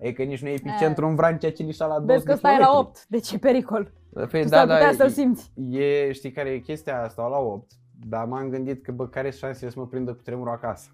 Adică nici nu e epicentru în Vrancea Cilișa la 20 Vezi că de stai la kilometri. 8, deci e pericol. Păi, Tu s-ar putea să-l simți. E, știi care e chestia asta la 8, dar m-am gândit că, bă, care sunt șansele să mă prindă cu tremurul acasă?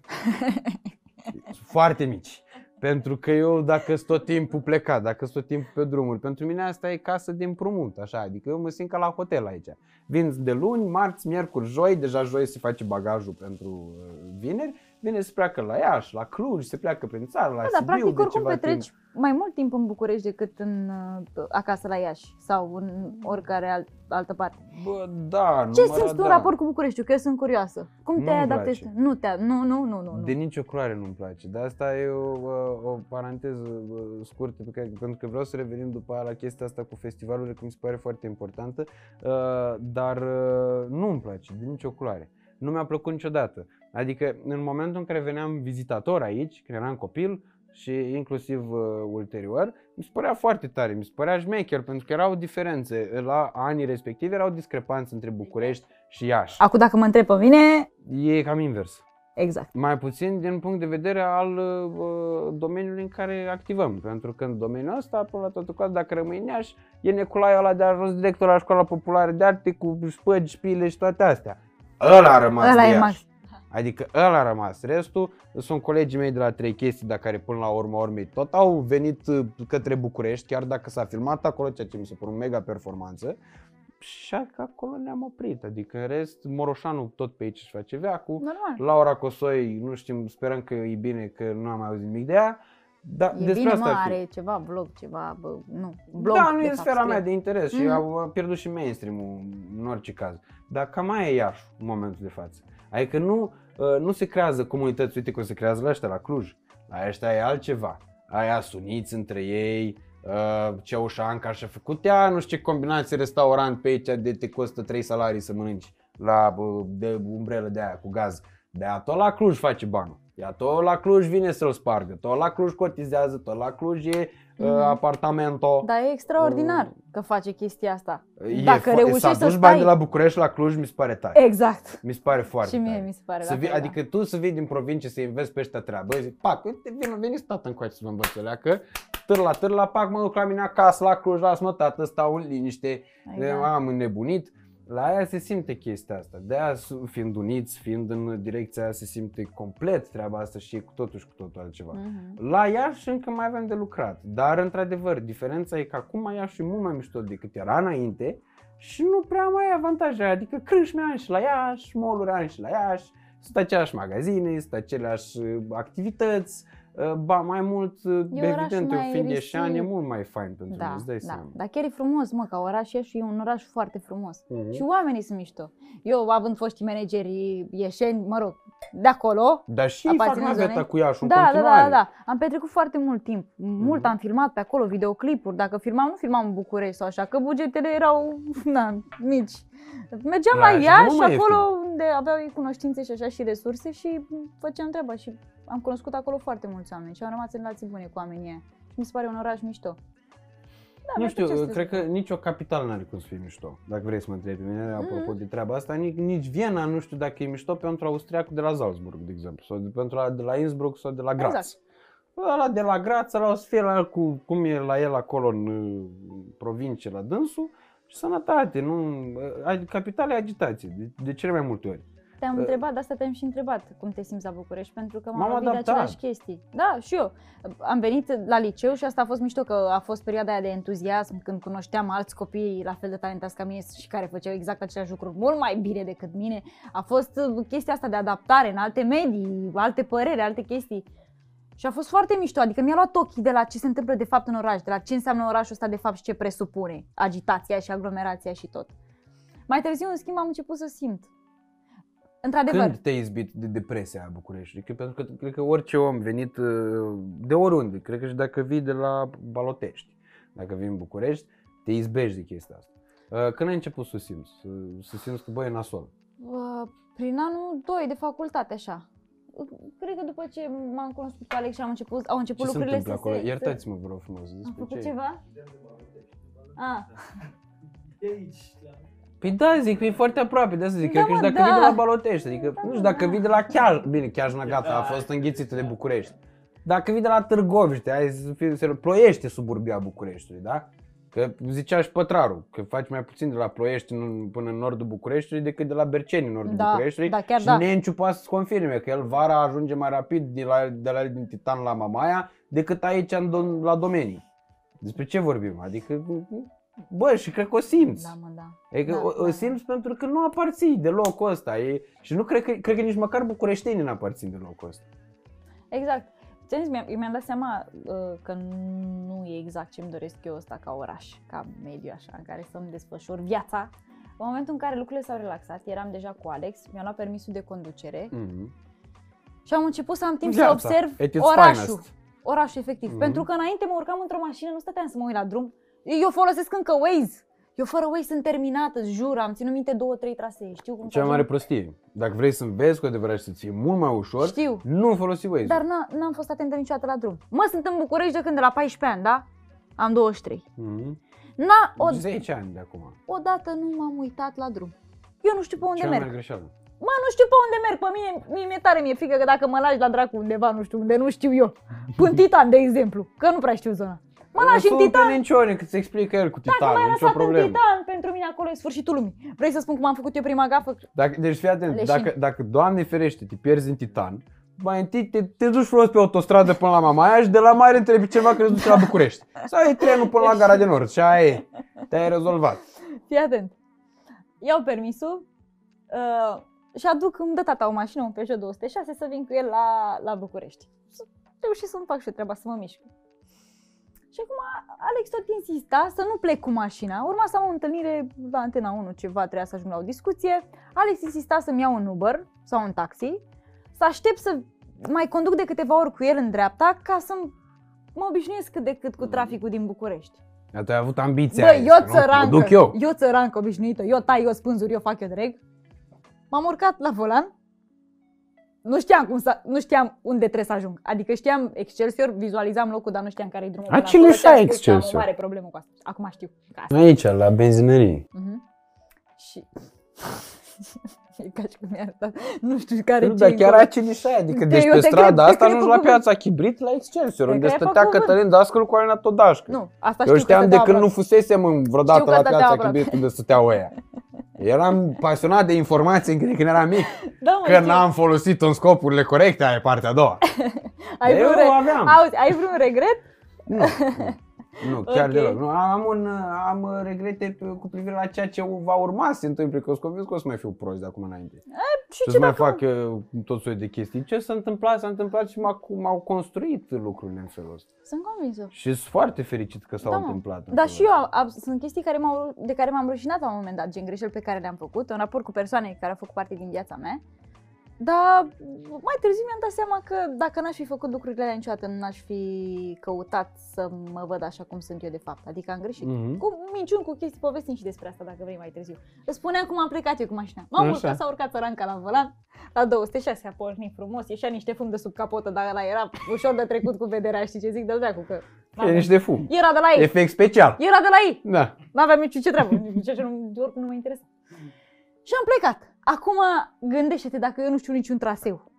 Sunt foarte mici. Pentru că eu, dacă sunt tot timpul plecat, dacă sunt tot timpul pe drumuri, pentru mine asta e casă de împrumut, așa, adică eu mă simt ca la hotel aici. Vin de luni, marți, miercuri, joi, deja joi se face bagajul pentru uh, vineri, vine se pleacă la Iași, la Cluj, se pleacă prin țară, la Da, dar Sibiu, practic de oricum ceva petreci timp. mai mult timp în București decât în, uh, acasă la Iași sau în oricare alt, altă parte. Bă, da, Ce numărat, simți tu în da. raport cu Bucureștiul? Că eu sunt curioasă. Cum te Nu-mi adaptezi? place. Nu te nu, nu, nu, nu. nu. De nicio culoare nu-mi place. De asta e o, o, o paranteză bă, scurtă pe care, pentru că vreau să revenim după aia la chestia asta cu festivalurile, că mi se pare foarte importantă, uh, dar uh, nu-mi place de nicio culoare. Nu mi-a plăcut niciodată. Adică în momentul în care veneam vizitator aici, când eram copil și inclusiv uh, ulterior, mi se părea foarte tare, mi se părea șmecher, pentru că erau diferențe. La anii respectivi erau discrepanțe între București și Iași. Acum dacă mă întreb pe mine, E cam invers. exact. Mai puțin din punct de vedere al uh, domeniului în care activăm. Pentru că în domeniul ăsta, până la toată coada, dacă rămâi în Iași, e Nicolae ăla de ajuns director la școala populară de arte cu spăgi, șpile și toate astea. Ăla a rămas Ăla de e Iași. max. Adică ăla a rămas. Restul sunt colegii mei de la trei chestii, dar care până la urmă urmei tot au venit uh, către București, chiar dacă s-a filmat acolo, ceea ce mi se pare o mega performanță. Și că acolo ne-am oprit. Adică în rest, Moroșanu tot pe aici își face veacul. Normal. Laura Cosoi, nu știm, sperăm că e bine, că nu am mai auzit nimic de ea. Dar E despre bine, asta mă, ar fi. are ceva blog, ceva, bă, nu, blog. da, nu de e fapt, sfera scrie. mea de interes și Mhm. au pierdut și mainstream-ul în orice caz. Dar cam mai e Iași în momentul de față. Adică nu, uh, nu se creează comunități, uite cum se creează la ăștia la Cluj. La ăștia e altceva. Aia suniți între ei, uh, Ceaușanca și-a făcut ea, nu știu ce combinație restaurant pe aici de te costă 3 salarii să mănânci la uh, de umbrelă de aia cu gaz. De aia tot la Cluj face banul. Ea tot la Cluj vine să-l spargă, tot la Cluj cotizează, tot la Cluj e uh, Mhm. apartamento. Dar e extraordinar că face chestia asta. E Dacă fo- reușești să să aduci stai... bani de la București la Cluj mi se pare tare. Exact. Mi se pare foarte și mie tare. mi se pare Să la vii, fel, adică tu să vii din provincie să înveți pe ăștia treabă, zic, pac, uite, vin, veniți tată încoace să vă învăț o leacă, târla, târla, pac, mă duc la mine acasă, la Cluj, las mă tată, stau în liniște, da. Exact. am înnebunit. La aia se simte chestia asta. De aia, su- fiind uniți, fiind în direcția aia, se simte complet treaba asta și e cu totul și cu totul altceva. Mhm. La Iași încă mai avem de lucrat, dar într-adevăr, diferența e că acum Iași e mult mai mișto decât era înainte și nu prea mai ai avantaje, adică crâșme ani și la Iași, mall ani și la Iași, sunt aceleași magazine, sunt aceleași uh, activități, uh, ba mai mult, uh, oraș evident, mai eu fiind ieșean, e risip. mult mai fain pentru mine, Da, îți dai da. seama. Dar chiar e frumos, mă, ca oraș Iași e un oraș foarte frumos. Mhm. Și oamenii sunt mișto. Eu, având foști manageri ieșeni, mă rog, de acolo, Dar și fac aparținând naveta zonei. cu Iași în da, da, continuare. da, da, da. Am petrecut foarte mult timp. Mult Mhm. am filmat pe acolo videoclipuri. Dacă filmam, nu filmam în București sau așa, că bugetele erau na, mici. Mergeam La la Iași e Iași, mult mai acolo unde aveau ei cunoștințe și așa și resurse și făceam treaba și am cunoscut acolo foarte mulți oameni și am rămas în relații bune cu oamenii ăia. Și mi se pare un oraș mișto. Da, Nu mi-ar știu, plăcea să cred că nicio capitală n-are cum să fie mișto, dacă vrei să mă întrebi pe mine, apropo Mhm. de treaba asta, nici, nici Viena nu știu dacă e mișto pentru austriacul de la Salzburg, de exemplu, sau de, pentru a, de la Innsbruck sau de la Graz. Exact. Ăla de la Graz, ăla o să fie la el cu, cum e la el acolo în, uh, provincie, la dânsul, și sănătate, nu, uh, capitala e agitație, de, de cele mai multe ori. Te-am Uh, întrebat, de asta te-am și întrebat cum te simți la București, pentru că m-am M-am lovit de adaptat. aceleași chestii. Da, și eu. Am venit la liceu și asta a fost mișto, că a fost perioada aia de entuziasm, când cunoșteam alți copii la fel de talentați ca mine și care făceau exact aceleași lucruri mult mai bine decât mine. A fost uh, chestia asta de adaptare în alte medii, alte păreri, alte chestii. Și a fost foarte mișto, adică mi-a luat ochii de la ce se întâmplă de fapt în oraș, de la ce înseamnă orașul ăsta de fapt și ce presupune, agitația și aglomerația și tot. Mai târziu, în schimb, am început să simt. Într-adevăr, Când te-ai izbit de depresia a Bucureștiului? Că, pentru că cred că orice om venit uh, de oriunde, cred că și dacă vii de la Balotești, dacă vii în București, te izbești de chestia asta. Uh, Când ai început să o simți? Să, să simți că băi e nasol? Uh, prin anul 2 de facultate, așa. Uh, Cred că după ce m-am cunoscut cu Alex și am început, au început Ce se lucrurile întâmplă să acolo? se... Iertați-mă, vă rog frumos. Să... Am Despre făcut ce? e? ceva? Ah, De aici, da. Păi da, zic, e foarte aproape, de asta zic. Da, cred că și mă, dacă da. vii de la Balotești, adică, Da, nu mă, știu, dacă da. vii de la Chiaj, bine, Chiajna gata, a fost înghițită de București. Dacă vii de la Târgoviște, hai să fie serios, ploiește suburbia Bucureștiului, da? Că zicea și Pătraru, că faci mai puțin de la Ploiești în, până în nordul Bucureștiului decât de la Berceni în nordul Da, Bucureștiului. da, chiar și da. Nenciu poate să confirme că el vara ajunge mai rapid de la, de la din Titan la Mamaia decât aici în, dom- la domenii. Despre ce vorbim? Adică, bă, și cred că o simți. da, mă, da. Adică Da, o, o da. simți pentru că nu aparții de locul ăsta. E, și nu cred că, cred că nici măcar bucureștenii nu aparțin de locul ăsta. Exact. Ți-am zis, mi-am, eu mi-am dat seama uh, că nu e exact ce-mi doresc eu ăsta ca oraș, ca mediu așa, în care să-mi desfășur viața. În momentul în care lucrurile s-au relaxat, eram deja cu Alex, mi-am luat permisul de conducere Mm-hmm. și am început să am timp Viața, să observ at its orașul. finest. Orașul, efectiv. Mhm. Pentru că înainte mă urcam într-o mașină, nu stăteam să mă uit la drum. Eu folosesc încă Waze. Eu fără Waze sunt terminată, îți jur, am ținut minte două, trei trasee. Știu cum Cea mai să mare ajung. prostie. Dacă vrei să înveți cu adevărat și să fie mult mai ușor, Știu. nu folosi Waze. Dar n- n-am fost atentă niciodată la drum. Mă, sunt în București de când de la 14 ani, da? Am 23. Mm-hmm. Na, o, 10 ani de acum. odată nu m-am uitat la drum. Eu nu știu pe unde Cea mai merg. mare greșeală. Mă, nu știu pe unde merg. Pe mine, mie mi-e tare, mi-e frică că dacă mă lași la dracu undeva, nu știu unde, nu știu eu. Până Titan, de exemplu, că nu prea știu zona. Mă lași în Sun Titan, pe Nencione că ți explică el cu Dacă Titanul, m-ai nicio lăsat în problemă. Titan, pentru mine acolo e sfârșitul lumii. Vrei să spun cum am făcut eu prima gafă? Dacă, deci fii atent, Leșin. dacă, dacă, Doamne ferește, te pierzi în Titan, mai întâi te, te duci frumos pe autostradă până la Mamaia și de la Mare întrebi ceva care îți duce la București. Sau ai trenul până la Gara de Nord și aia e. Te-ai rezolvat. Fii atent. Iau permisul uh, și aduc, îmi dă tata o mașină, un Peugeot 206, să vin cu el la, la București. Să reușit să-mi fac și eu treaba, să mă mișc. Și acum Alex tot insista să nu plec cu mașina. Urma să am o întâlnire la Antena 1, ceva, trebuia să ajung la o discuție. Alex insista să-mi iau un Uber sau un taxi, să aștept să mai conduc de câteva ori cu el în dreapta ca să mă obișnuiesc cât de cât cu traficul din București. Dar tu ai avut ambiția Bă, aia, eu nu? Mă țărancă, duc eu. eu țărancă obișnuită, eu tai, eu spânzuri, eu fac, eu drag. M-am urcat la volan, nu știam, cum să, nu știam unde trebuie să ajung. Adică știam Excelsior, vizualizam locul, dar nu știam care e drumul. până Acele acolo. și ai Ți-am spus că Am Excelsior. o mare problemă cu asta. Acum știu. Că asta. Aici, la benzinărie. Mhm. Și... e ca și cum mi-a arătat. Nu știu care Nu, ce dar e chiar încolo. acele și ai, adică Te- deci eu pe te strada cred- te asta cred nu pe la cuvânt. piața Chibrit, la Excelsior, Te unde cred pe stătea cuvânt. Cătălin Dascăl cu Alina Todașcă. Nu, asta Eu știu că știam de stăteau când nu aproape. fusesem în vreodată Știu că la stăteau piața aproape. Chibrit unde stăteau ăia. Eram pasionat de informații când când eram mic. Da, mă, Că știu. n-am folosit în scopurile corecte, aia e partea a doua. ai Eu vreun, re- aveam. Auzi, ai vreun regret? Nu, nu, nu chiar Ok. deloc. Nu, am, un, am regrete pe- cu privire la ceea ce va urma să se întâmple, că sunt convins că o să mai fiu prost de acum înainte. Și Și ce să mai dacă... fac uh, tot soiul de chestii. Ce s-a întâmplat, s-a întâmplat și m-a, m-au construit lucrurile în felul ăsta. Sunt convinsă. Și sunt foarte fericit că s-au Da, mă. întâmplat. în Dar felul și eu ăsta. am, am, sunt chestii care m-au, de care m-am rușinat la un moment dat, gen greșeli pe care le-am făcut în raport cu persoane care au făcut parte din viața mea. Dar mai târziu mi-am dat seama că dacă n-aș fi făcut lucrurile alea niciodată, n-aș fi căutat să mă văd așa cum sunt eu de fapt. Adică am greșit. Mhm. Cu minciuni, cu chestii, povestim și despre asta dacă vrei mai târziu. Îți spuneam cum am plecat eu cu mașina. M-am Așa. urcat, s-a urcat țăranca la volan, la 206 a pornit frumos, ieșea niște fum de sub capotă, dar ăla era ușor de trecut cu vederea, știi ce zic, de dracu, că... E niște fum. Era de la ei, Efect special. era de la ei. Da. Nu aveam nici ce treabă, nici ce nu, oricum nu mă interesa. Și am plecat. Acum gândește-te dacă eu nu știu niciun traseu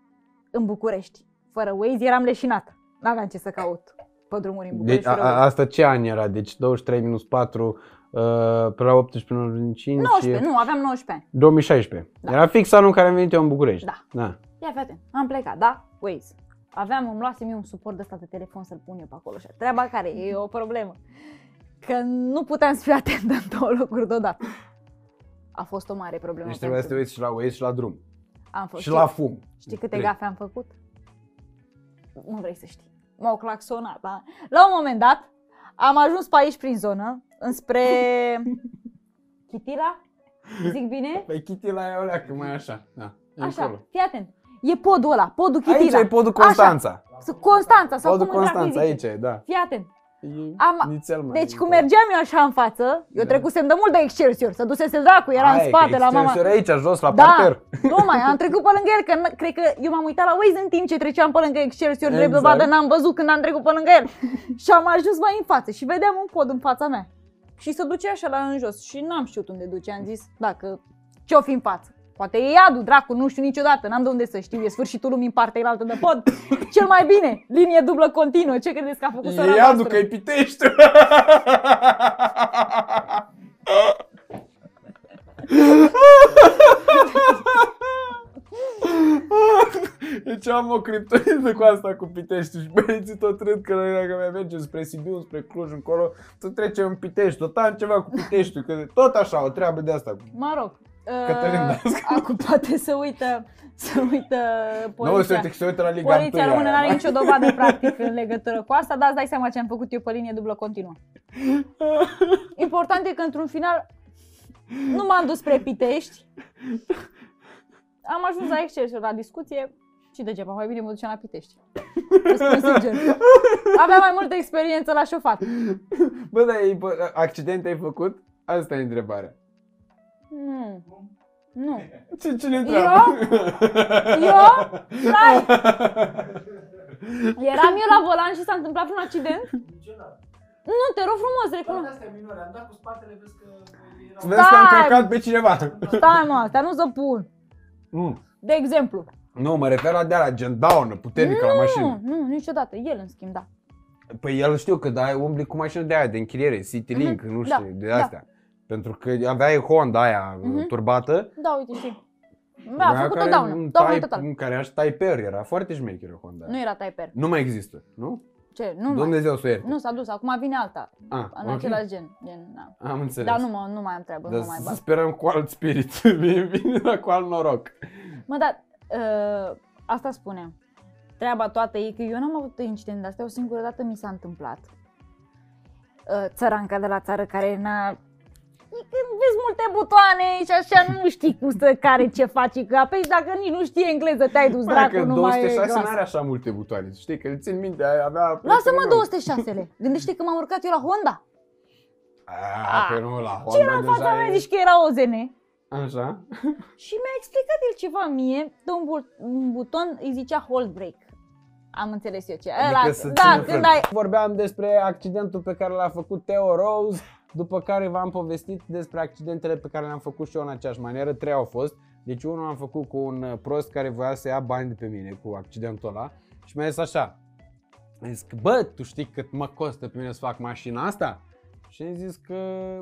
în București. Fără Waze eram leșinată. N-aveam ce să caut pe drumuri în Deci București. a, fără a, Waze. asta ce an era? Deci 23 minus 4 uh, pe la 18 95 19, nu, aveam 19 ani. 2016. Da. Era fix anul în care am venit eu în București. Da. da. Ia fii atent, am plecat, da? Waze. Aveam, îmi luasem eu un suport de ăsta de telefon să-l pun eu pe acolo. Și treaba care e o problemă. Că nu puteam să fiu atentă în două locuri deodată. A fost o mare problemă. Deci trebuia să te pentru- uiți și la Waze și la drum. am fost. Și la fum. Știi câte Trei. gafe am făcut? Nu vrei să știi. M-au claxonat, da? La un moment dat, am ajuns pe aici prin zonă, înspre Chitira, zic bine? Pe Chiti la ea oleacă, mai așa. Da. E Așa, acolo. fii atent. E podul ăla, podul Chitira. Aici e podul Constanța. Așa, Constanța sau Podul cum în dracu îi Constanța, zice. aici e, da. Fii atent. E Am- nițel mai Deci cum încolo. mergeam eu așa în față, eu Da. trecusem de mult de Excelsior, să dusese dracu, era în Aia e, spate că la mama. Excelsior aici, jos, la Da, parter. nu mai, am trecut pe lângă el, că n- cred că eu m-am uitat la Waze în timp ce treceam pe lângă Excelsior, drept Exact. dovadă n-am văzut când am trecut pe lângă el. și am ajuns mai în față și vedeam un pod în fața mea. Și se ducea așa la în jos și n-am știut unde duce, am zis, dacă ce-o fi în față. Poate e iadul, dracu, nu știu niciodată, n-am de unde să știu, e sfârșitul lumii în partea elaltă de pod. Cel mai bine, linie dublă continuă, ce credeți că a făcut sora E iadul voastră? că-i Pitești. Deci am o criptonită cu asta cu Pitești și băieții tot râd că noi dacă mai mergem spre Sibiu, spre Cluj, încolo, să trecem în Pitești, tot am ceva cu Pitești, că tot așa, o treabă de asta. Mă rog. Cătălin uh, Dascu. Acum poate să uită, să uită Nu, se poliția. uite, se uită la Liga Poliția 1 română aia, n-are da? nicio dovadă practic în legătură cu asta, dar îți dai seama ce am făcut eu pe linie dublă continuă. Important e că într-un final nu m-am dus spre Pitești. Am ajuns la Excelsior la discuție și degeaba, mai bine mă duceam la Pitești. Îți spun sincer. Aveam mai multă experiență la șofat. Bă, dar ei, bă, accidente ai făcut? Asta e întrebarea. Nu. Nu. Ce, cine întreabă? Eu? Stai! Eram eu la volan și s-a întâmplat un accident? Niciodată. Nu, te rog frumos, Toate recunosc. astea minore, am dat cu spatele, vezi că era... Vezi că am Stai! călcat pe cineva. Stai mă, astea nu să pun. Mm. De exemplu. Nu, mă refer la de-ala, gen daună, puternică la mașină. Nu, nu, niciodată. El în schimb, da. Păi el știu că da, umbli cu mașină de aia, de închiriere, Citylink, Mhm, nu da, știu, de da. Astea. Pentru că aveai Honda aia Mhm. turbată. Da, uite, știi. Da, a aia făcut o care daună. un Daună Type- total. un Care așa Typer era, foarte șmecheră Honda. Nu era Typer. Nu mai există, nu? Ce? Nu mai. Dumnezeu să o ierte. Nu s-a dus, acum vine alta. Ah, În ok. același gen. gen na. Am înțeles. Dar nu, mă, nu mai am treabă, Dar nu mai să bag. sperăm cu alt spirit. Vine, vine la cu alt noroc. Mă, dar uh, asta spuneam. Treaba toată e că eu n-am avut incident de astea, o singură dată mi s-a întâmplat. Uh, țăranca de la țară care n-a... E când vezi multe butoane și așa nu știi cum să care ce faci, că apeși dacă nici nu știi engleză, te-ai dus Mai dracu, că nu mai e 206 glas. nu are așa multe butoane. Știi că îl țin minte, aia avea... Lasă-mă prietenul meu. 206-le. Gândește că m-am urcat eu la Honda. A, pe nu, la Honda Ce era în fața deja mea, e- zici că era OZN. Așa? Și mi-a explicat el ceva mie, de un, bu- un buton îi zicea hold brake. Am înțeles eu ce. Ăla, Adică să da, țină când frân. ai, Vorbeam despre accidentul pe care l-a făcut Theo Rose, după care v-am povestit despre accidentele pe care le-am făcut și eu în aceeași manieră. Trei au fost. Deci unul am făcut cu un uh, prost care voia să ia bani de pe mine cu accidentul ăla și mi-a zis așa. A zis că, bă, tu știi cât mă costă pe mine să fac mașina asta? Și am zis că,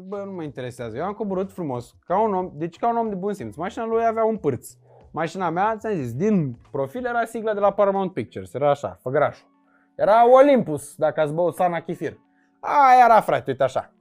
bă, nu mă interesează. Eu am coborât frumos, ca un om, deci ca un om de bun simț. Mașina lui avea un pârț. Mașina mea, ți-am zis, din profil era sigla de la Paramount Pictures, era așa, făgărașul. Era Olympus, dacă ați băut Sana Chifir. Aia era, frate, uite așa.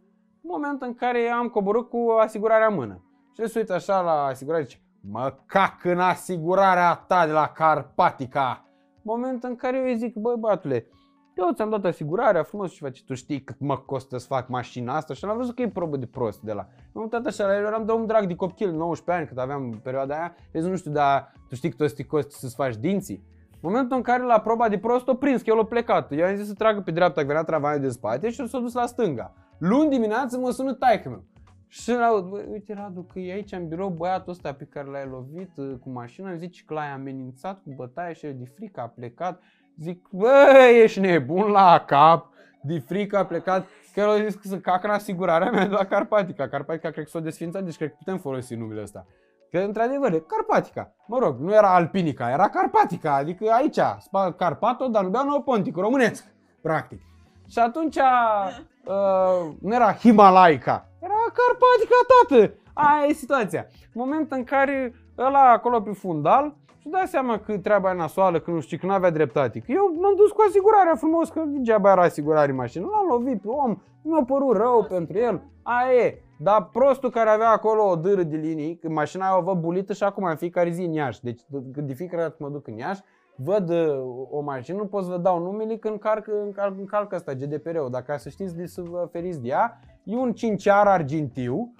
Moment în care am coborât cu asigurarea în mână. Și el se uită așa la asigurare și zice, mă cac în asigurarea ta de la Carpatica. Moment în care eu îi zic, băi băiatule, eu ți-am dat asigurarea frumos și face, tu știi cât mă costă să fac mașina asta și am văzut că e probă de prost de la. M-am uitat așa, la el eram de un drag de copil, 19 ani, cât aveam perioada aia, și zis, nu știu, dar tu știi cât o să te costi să-ți faci dinții? În momentul în care la proba de prost o prins, că el a plecat. Eu am zis să tragă pe dreapta, că venea tramvaiul de spate și s-a dus la stânga. Luni dimineață mă sună taică meu. Și îl aud, bă, uite Radu, că e aici în birou băiatul ăsta pe care l-ai lovit uh, cu mașina, îmi zice că l-ai amenințat cu bătaie și el de frică a plecat. Zic, bă, ești nebun la cap, de frică a plecat. Că el a zis că să cacă în asigurarea mea de la Carpatica. Carpatica cred că s-a desfințat, deci cred că putem folosi numele ăsta. Că într-adevăr e Carpatica. Mă rog, nu era Alpinica, era Carpatica, adică aici, spa- Carpato, Danubeano, Pontic, românesc, practic. Și atunci uh, nu era Himalaica, era Carpatica, tată. Aia e situația. În momentul în care ăla acolo pe fundal și da seama că treaba e nasoală, că nu știu, că nu avea dreptate. Că eu m-am dus cu asigurarea frumos, că degeaba era asigurare în mașină. L-am lovit pe om, mi-a părut rău pentru el. Aia e. Dar prostul care avea acolo o dâră de linii, că mașina aia o văd bulită și acum în fiecare zi în Iași. Deci de fiecare dată mă duc în Iași, văd uh, o mașină, nu pot să vă dau numele că încarc, încarc, încarc asta GDPR-ul. Dacă să știți de să vă feriți de ea, e un cinciar argintiu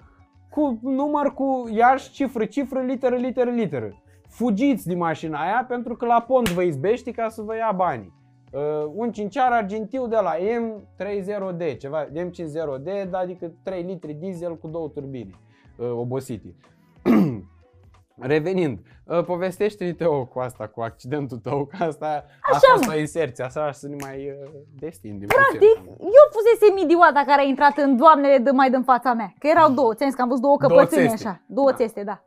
cu număr cu Iași, cifră, cifră, literă, literă, literă. Fugiți din mașina aia pentru că la pont vă izbești ca să vă ia banii. Uh, un cinciar argintiu de la M30D, ceva M50D, adică 3 litri diesel cu două turbine uh, obosite. Revenind, uh, povestește-ne Teo cu asta, cu accidentul tău, că asta a fost o inserție, așa să ne mai uh, destindem. Practic, eu fusesem idioata care a intrat în doamnele de mai din fața mea. Că erau două, ți că am văzut două Două căpățâni țeste. așa. Două Da. țeste, da.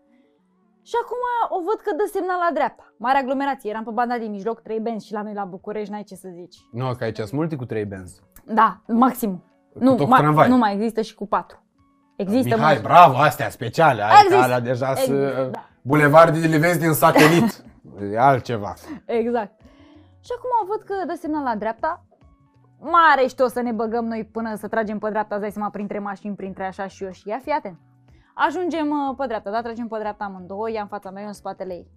Și acum o văd că dă semnal la dreapta. Mare aglomerație, eram pe banda din mijloc, trei benzi și la noi la București, n-ai ce să zici. Nu, că aici sunt multe cu 3 benzi. Da, maxim. Nu, tot ma- tramvai. nu mai există și cu patru. Există Mihai, mă- bravo, astea speciale, ai Există. alea deja Există, să... da. Bulevard de livezi din satelit. E altceva. Exact. Și acum văd că dă semnal la dreapta. Mare și o să ne băgăm noi până să tragem pe dreapta, îți dai seama, printre mașini, printre așa și eu și ea, fii atent. Ajungem uh, pe dreapta, da, tragem pe dreapta amândouă, ea în fața mea, eu în spatele ei.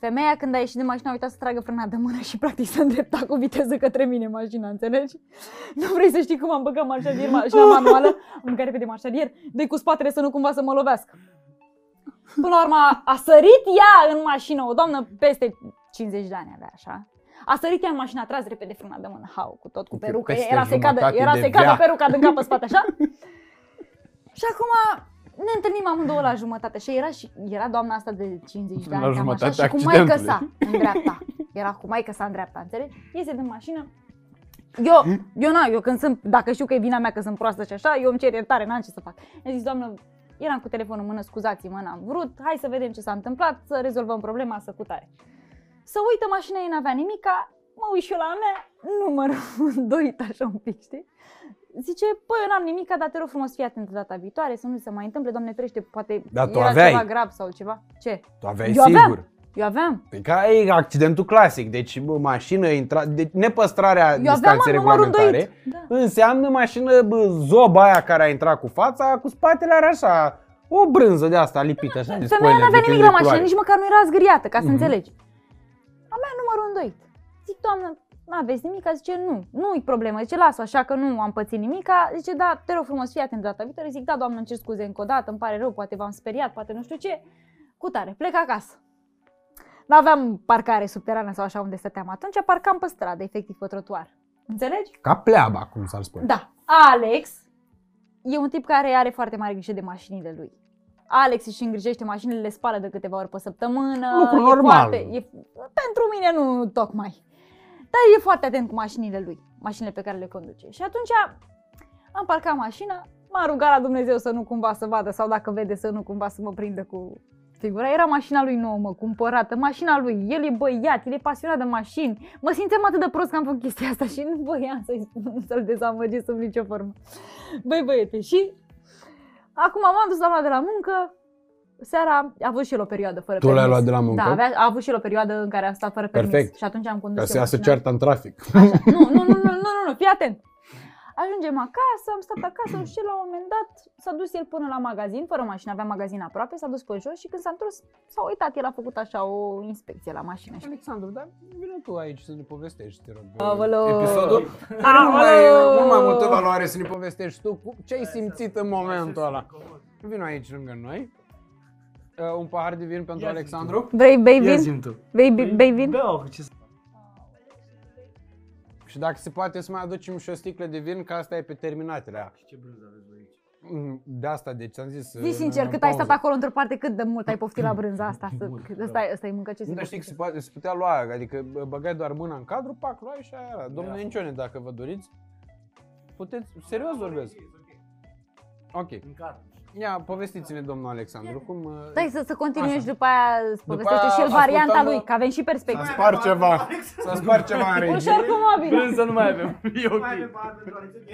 Femeia când a ieșit din mașină a uitat să tragă frâna de mână și practic s-a îndreptat cu viteză către mine mașina, înțelegi? Nu vrei să știi cum am băgat marșadier, mașina manuală, am băgat repede marșadier, dă cu spatele să nu cumva să mă lovească. Până la urmă a- a sărit ea în mașină, o doamnă peste 50 de ani avea așa. A sărit ea în mașină, a tras repede frâna de mână, hau, cu tot cu Cu peruca, peste era secată, jumătate era de secată veac. peruca din cap pe spate, așa? și acum ne întâlnim amândouă la jumătate și era și era doamna asta de 50 de La ani, cam așa, jumătatea și cu maică accidentului. sa în dreapta. Era cu maică sa în dreapta, înțelegi? Iese din mașină. Eu, eu, na, eu când sunt, dacă știu că e vina mea că sunt proastă și așa, eu îmi cer iertare, n-am ce să fac. I-am zis, doamnă, eram cu telefonul în mână, scuzați-mă, n-am vrut, hai să vedem ce s-a întâmplat, să rezolvăm problema, să cu tare. Să uită mașina ei, n-avea nimica, mă uit și eu la a mea, numărul doit așa un pic, știi? Zice, păi eu n-am nimica, dar te rog frumos fii atent data viitoare, să nu se mai întâmple, doamne ferește, poate Dar tu era aveai. ceva grav sau ceva. Ce? Tu aveai Eu aveam. Sigur. Eu aveam. Păi ca e accidentul clasic, deci bă, mașină, intra, deci nepăstrarea Eu aveam distanței mă, numărul regulamentare doit. Da. înseamnă mașină, bă, zoba aia care a intrat cu fața, cu spatele are așa, o brânză de asta lipită așa de Femeia spoiler, nu avea depinde nimic de la mașină, culoare. nici măcar nu era zgâriată, ca să Mhm. înțelegi. A mea numărul îndoit. Zic, doamnă, nu aveți nimic? Zice, nu, nu-i problemă. Zice, lasă așa că nu am pățit nimica. Zice, da, te rog frumos, fii atent data viitoare. Zic, da, doamnă, îmi cer scuze încă o dată, îmi pare rău, poate v-am speriat, poate nu știu ce. Cu tare, plec acasă. Nu aveam parcare subterană sau așa unde stăteam atunci, parcam pe stradă, efectiv pe trotuar. Înțelegi? Ca pleaba, cum s-ar spune. Da. Alex e un tip care are foarte mare grijă de mașinile lui. Alex își îngrijește mașinile, le spală de câteva ori pe săptămână. Lucru e normal. Foarte, e, pentru mine nu tocmai. Dar e foarte atent cu mașinile lui, mașinile pe care le conduce. Și atunci am parcat mașina, m-a rugat la Dumnezeu să nu cumva să vadă sau dacă vede să nu cumva să mă prindă cu Figura era mașina lui nouă, mă, cumpărată, mașina lui, el e băiat, el e pasionat de mașini. Mă simțeam atât de prost că am făcut chestia asta și nu voiam să-i spun, să-l dezamăgesc sub nicio formă. Băi, băiete, și acum m-am dus la mama de la muncă, seara a avut și el o perioadă fără Tu l-ai permis. luat de la muncă? Da, avea, a avut și el o perioadă în care a stat fără permis Perfect. și atunci am condus Ca să eu ia să mașina. ceartă în trafic. Așa. Nu, nu, nu, nu, nu, nu, nu, fii atent. Ajungem acasă, am stat acasă și la un moment dat s-a dus el până la magazin, fără mașină, avea magazin aproape, s-a dus pe jos și când s-a întors, s-a uitat, el a făcut așa o inspecție la mașină. Și... Alexandru, dar vină tu aici să ne povestești, te rog. Aoleu. Episodul. Aoleu. Nu mai, nu mai multă valoare să ne povestești tu cu ce ai simțit în momentul ăla. Vino aici lângă noi. Uh, un pahar de vin pentru Ia zi Alexandru. Vrei, bei Ia vin? zi tu. Bei, bei vin? Beau, ce să... Și dacă se poate să mai aducem și o sticlă de vin, că asta e pe terminatele. Ce brânză aveți voi aici? Mm, De asta, deci am zis... Zi în- sincer, în cât ai pauză. stat acolo într-o parte, cât de mult ai poftit la brânza asta? Să, Mult, cât- rău. ăsta, e- ăsta e mâncă ce Nu, dar știi că se, poate, se putea lua, adică bă, băgai doar mâna în cadru, pac, luai și aia era. Domnule Da. Encione, dacă vă doriți, puteți, serios vorbesc. Ok. În cadru. Ia, povestiți-ne, domnul Alexandru, cum... uh, Stai să, să continui Așa. și după aia să După povestește aia și el varianta ascultăm, lui, uh, că avem și S-a perspective. spart ceva, s-a spart ceva în Un regie. șor cu mobil. Brânză nu mai avem. E ok. Mai avem bani pentru Alex, ok?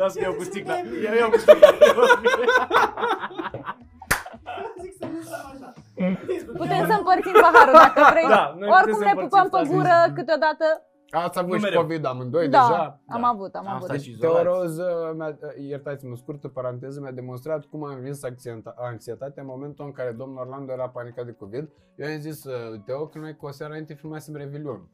Lasă că iau cu sticla. Eu iau cu sticla. Zic să nu stau așa. Putem să împărțim paharul dacă vrei. Da, noi putem Oricum să ne împărțim, pupăm pe stați gură liniștiți. câteodată. Ați avut Nu și mereu. COVID amândoi Da, deja. am Da. avut, am Am avut. stat și Deci, izolați. Teoroz, uh, mi-a- iertați-mă, scurtă paranteză, mi-a demonstrat cum a învins anxieta- anxietatea în momentul în care domnul Orlando era panicat de COVID. Eu i-am zis, uh, Teo, că noi cu o seară înainte filmasem Revelion.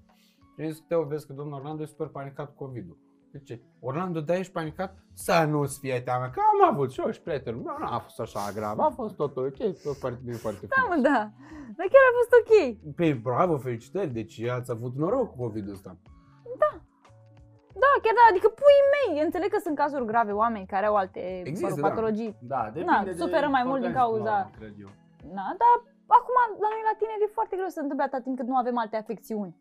Și am zis, Teo, vezi că domnul Orlando e super panicat cu COVID-ul. De ce? Orlando, da, ești panicat? Să nu-ți fie teamă, că am avut și eu și prietenul meu, nu a fost așa grav, a fost totul ok, tot foarte bine, foarte Da, frumos. mă, da. Dar chiar a fost ok. Păi, bravo, felicitări, deci ați avut noroc cu COVID-ul ăsta. Da, chiar da, adică puii mei, înțeleg că sunt cazuri grave, oameni care au alte Există, mă rog, da. patologii. Da, Na, depinde de suferă mai mult din organism, cauza- la- cred eu. Na, dar acum la noi la tineri e foarte greu să se întâmple atât timp cât nu avem alte afecțiuni.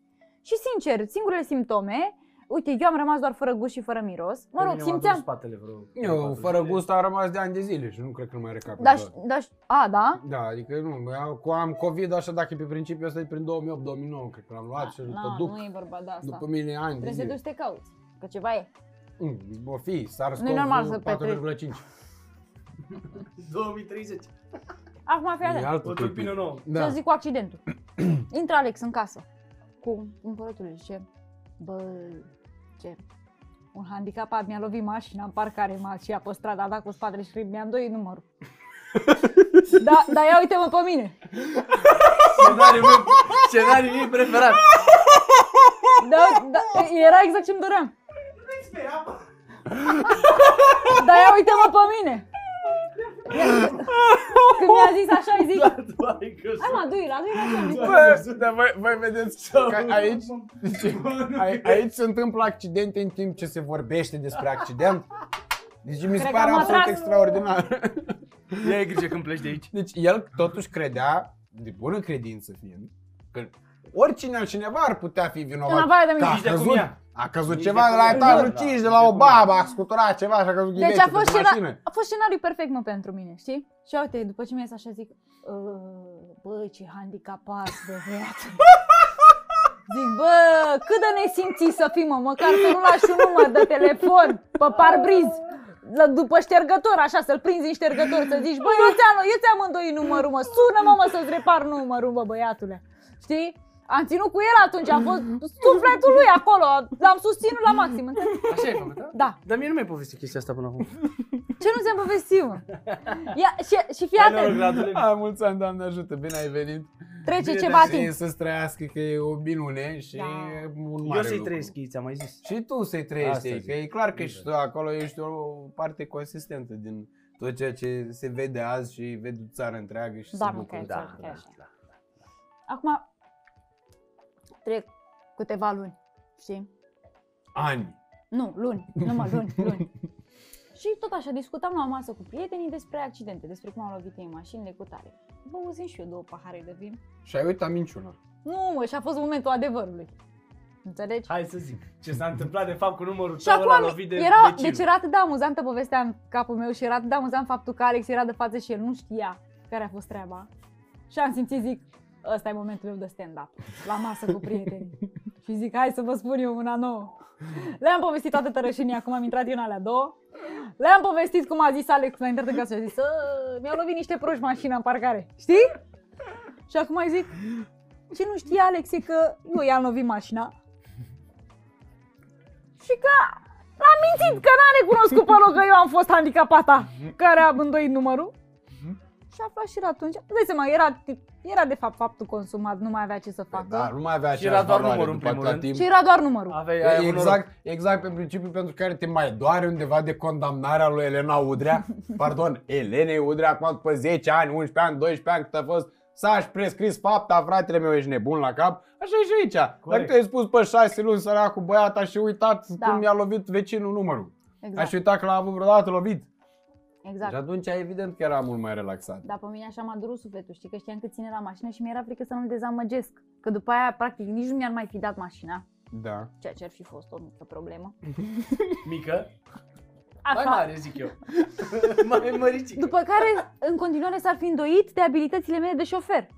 Și sincer, singurele simptome, uite, eu am rămas doar fără gust și fără miros. Mă Pe rog, mine m-a simțeam... dus spatele vreo Eu, 3-4 fără zile. gust, am rămas de ani de zile și nu cred că nu mai recapit. Da, ș- da, ș- a, da? Da, adică nu, eu cu am COVID așa dacă e pe principiu ăsta e prin 2008-2009, cred că l-am luat și îl Na, tot duc nu e vorba de asta. după mine ani de Trebuie să te zile. duci să te cauți, că ceva e. Mm, O fi, SARS Nu e normal să 4,5. 2030. Acum fii E atent. altul O tulpină nouă. Da. Să zic cu accidentul. Intră Alex în casă cu cumpărăturile și zice, bă, ce, un handicapat mi-a lovit mașina în parcare, m-a și pe stradă, a dat cu spatele și mi-a îndoit numărul. da, dar ia uite-mă pe mine. Scenariul meu, scenariul meu preferat. Da, da, era exact ce-mi doream. Nu-i speria, bă. Dar ia uite-mă pe mine. Ia- Când mi-a zis așa, îi zic, Doamne, că hai mă, du-i, la du-i așa. zic, Bă, dar voi, voi vedeți că aici, deci, ai- aici se întâmplă accidente în timp ce se vorbește despre accident. Deci mi se Cred că pare am absolut atras- extraordinar. Ia grijă când pleci de aici. Deci el totuși credea, de bună credință fiind, că oricine altcineva ar putea fi vinovat. În afară de Că mine. a Nici de cum căzut, ea. a căzut Nici ceva de de cum la ea. etajul Da, 5 de nici la de o cum ea. babă, a scuturat ceva și a căzut Deci ghivețe a fost, pe scena, mașină. a fost scenariul perfect, mă, pentru mine, știi? Și uite, după ce mi-a zis așa, zic, "Ă, bă, ce handicapat, bă, băiatul. Zic, bă, cât de nesimțit să fii, mă, măcar să nu lași un număr de telefon pe parbriz. La, după ștergător, așa, să-l prinzi în ștergător, să zici, bă, eu ți-am, eu ți-am îndoi numărul, mă, sună-mă, mă, să-ți repar numărul, bă, băiatule. Știi? Am ținut cu el atunci, a fost sufletul lui acolo, l-am susținut la maxim, înțelegi? Așa ai făcut, da? Da. Dar mie nu mi-ai povestit chestia asta până acum. Ce nu ți-am povestit, mă? Ia, și, și fii Hai, noroc, atent, Radule. A, mulți ani, Doamne ajută, bine ai venit. trece Bine, ceva dar timp. Și să-ți trăiască că e o minune și Da. e un Eu mare să-i lucru. trăiesc ei, ți-am mai zis. Și tu să-i trăiești Asta ei, zic. că e clar că Bine. și tu acolo ești o parte consistentă din tot ceea ce se vede azi și vede țara întreagă și Da, se mă, bucură. că Da, Chiar da, așa. da. Acum trec câteva luni, știi? Ani. Nu, luni, numai luni, luni. Și tot așa, discutam la o masă cu prietenii despre accidente, despre cum au lovit ei mașinile cu tare. Bă, uzim și eu două pahare de vin. Și ai uitat minciuna. Nu, mă, și a fost momentul adevărului. Înțelegi? Hai să zic ce s-a întâmplat de fapt cu numărul Și tău ăla acum lovit de era, vecinul. deci era atât de amuzantă povestea în capul meu și era atât de amuzant faptul că Alex era de față și el nu știa. care a fost treaba. Și am simțit, zic, ăsta e momentul meu de stand-up, la masă cu prietenii. și zic, hai să vă spun eu una nouă. Le-am povestit toată tărășenia, acum am intrat eu în alea două. Le-am povestit cum a zis Alex la intrat în casă și a zis, "Ă, mi-au lovit niște proști mașina în parcare, știi? Și acum îi zic, ce nu știe Alex e că eu i-am lovit mașina. Și că l-am mințit, că n-a recunoscut pe loc că eu am fost handicapata care a îndoit numărul. Și a aflat și el atunci. Îți dai seama, era, era de fapt faptul consumat, nu mai avea ce să facă. Dar nu mai avea Și era aceeași doar valoare numărul, în după primul atâta rând. timp. Și era doar numărul. Aveai, E ai avut Exact, exact pe principiul pentru care te mai doare undeva de condamnarea lui Elena Udrea. Pardon, Elena Udrea, acum după 10 ani, 11 ani, 12 ani cât a fost, s-a prescris fapta, fratele meu, ești nebun la cap. Așa e și aici. Dacă Corect. tu ai spus pe 6 luni săracul băiat, și uitat Da. cum i-a lovit vecinul numărul. Exact. Aș uita că l-a avut vreodată lovit. Exact. Și atunci evident că era mult mai relaxat. Dar pe mine așa m-a durut sufletul, știi, că știam cât ține la mașină și mi-era frică să nu-l dezamăgesc. Că după aia, practic, nici nu mi-ar mai fi dat mașina, Da. ceea ce ar fi fost o mică problemă. Mică, mai Așa. mare zic eu. mai măricică. După care, în continuare, s-ar fi îndoit de abilitățile mele de șofer.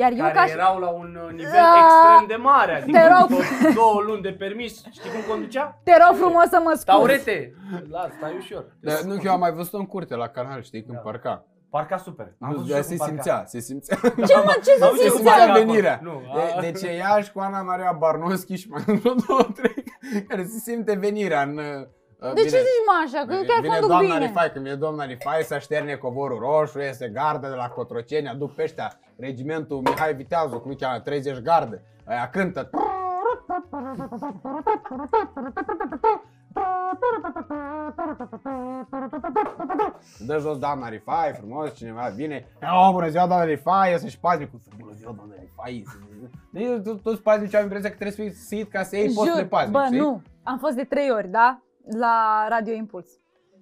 Iar eu care ca și... erau la un uh, nivel Da. extrem de mare, adică Te rog. după două luni de permis, știi cum conducea? Te rog frumos să mă scuz. Taurete! Las, stai ușor. Dar nu, că eu am mai văzut-o în curte la canal, știi, când Da. parca. Parca super. Am Nu, văzut dar și se eu cum parca. simțea, se simțea. Ce mă, ce să Auzi, Se cum simțea? simțea parca venirea. acolo. Nu, De, a- deci e ea și cu Ana Maria Barnoschi și mai vreo două, trei, care se simte venirea în... uh, De ce zici mă așa? Că chiar vine conduc doamna bine. Rifai, când vine doamna Rifai să șterne covorul roșu, iese gardă de la Cotroceni, aduc pe ăștia regimentul Mihai Viteazu, cum îi cheamă, 30 garde. Aia cântă. Dă jos doamna Rifai, frumos, cineva vine. O, bună ziua, doamna Rifai, iese și paznicul. Bună ziua, doamna Rifai. Deci to- toți paznicii au impresia că trebuie să fii sit ca să iei postul de Jur, paznic, bă, știi? nu. Am fost de trei ori, da? La Radio Impuls.